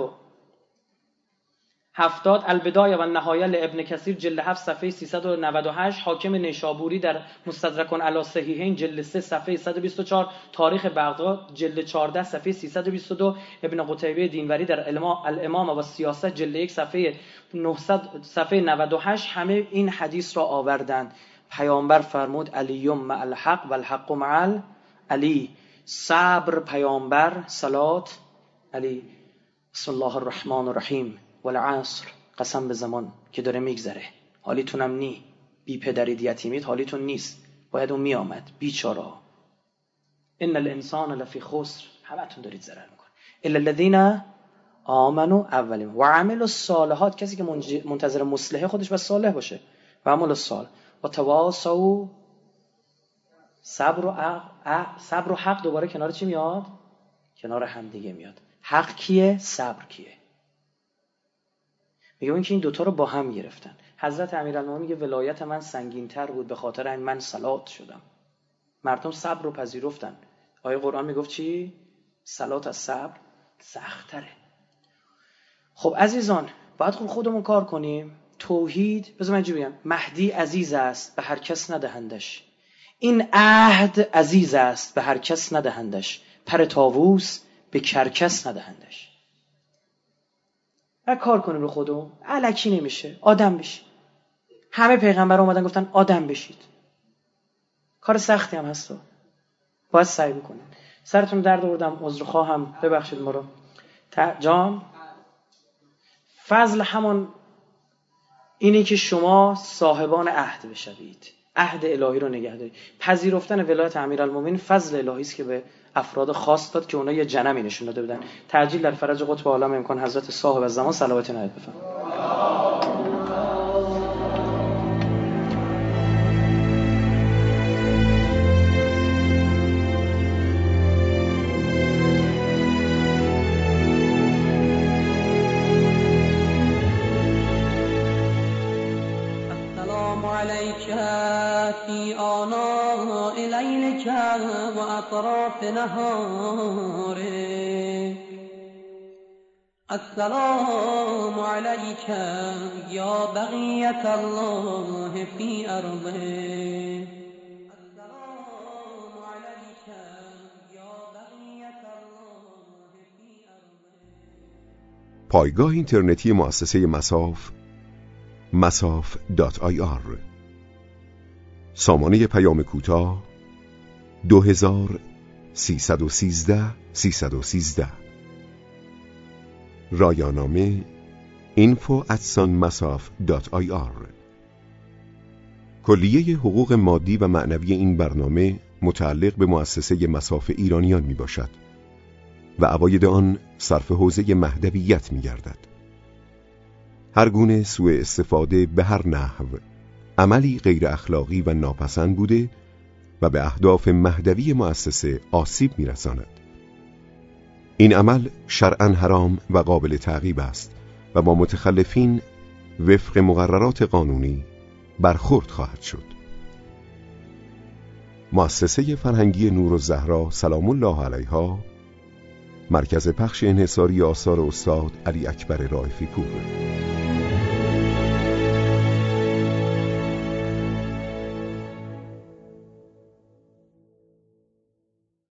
هفتاد. البدایه و نهایه لابن کثیر جلد 7 صفحه 398 حاکم نیشابوری در مستدرک علی صحیحین جلد 3 صفحه 124 تاریخ بغداد جلد 14 صفحه 322 ابن قتیبه دینوری در الامام و سیاست جلد 1 صفحه 900 صفحه 98 همه این حدیث را آوردند. پیامبر فرمود علیوم مع الحق و الحق مع علی. صبر پیامبر صلات علی. بسم الله الرحمن الرحیم. والعصر قسم به زمان که داره میگذره. حالیتونم نی. بی پدرید یتیمید حالیتون نیست. باید اون میآمد. بیچاره ان الانسان لفی خسر. همتون دارید ضرر میکن الا الذين آمنوا اولین. و عمل الصالحات. کسی که منتظر مصلحه خودش و صالح باشه. و عمل الصالح. و تواصوا صبر و صبر و حق. دوباره کنار چی میاد؟ کنار هم دیگه میاد. حق کیه؟ صبر کیه؟ میگه اینکه این دوتا رو با هم گرفتن. حضرت امیرالمومنین میگه ولایت من سنگین تر بود به خاطر این من سلات شدم. مردم صبر رو پذیرفتن. آیه قرآن می‌گفت چی؟ سلات از صبر سختره خب عزیزان باید خوب خودمون کار کنیم. توحید بذار من بگم مهدی عزیز است به هر کس ندهندش. این عهد عزیز است به هر کس ندهندش. پر تاووس به کرکس ندهندش. و کار کنیم رو خودمون. علکی نمیشه. آدم بشی. همه پیغمبر اومدن گفتن آدم بشید. کار سختی هم هست. باید سعی بکنید. سرتون درد آوردم. عذر خواهم. ببخشید ما رو. جان. فضل همون اینه که شما صاحبان عهد بشوید. عهد الهی رو نگه دارید. پذیرفتن ولایت امیرالمومنین فضل الهی است که به افراد خاص داد که اونا یه جنمی نشون داده بودن. تعجیل در فرج قطب عالم امکان حضرت صاحب زمان صلوات نهایت بفرمایید. أطراف نهاره السلام عليك يا بقية الله في أرضه پایگاه اینترنتی مؤسسه مساف مساف دات آی آر. سامانه پیام کوتاه دو هزار سیصد و سیزده سیصد و سیزده رایانامه info آی آر کلیه حقوق مادی و معنوی این برنامه متعلق به مؤسسه مساف ایرانیان می باشد و عواید آن صرف حوزه مهدویت می گردد. هر گونه سوء استفاده به هر نحو عملی غیر اخلاقی و ناپسند بوده به اهداف مهدوی مؤسسه آسیب میرساند. این عمل شرعا حرام و قابل تعقیب است و با متخلفین وفق مقررات قانونی برخورد خواهد شد. مؤسسه فرهنگی نور و زهرا سلام الله علیها مرکز پخش انحصاری آثار استاد علی اکبر رائفی پور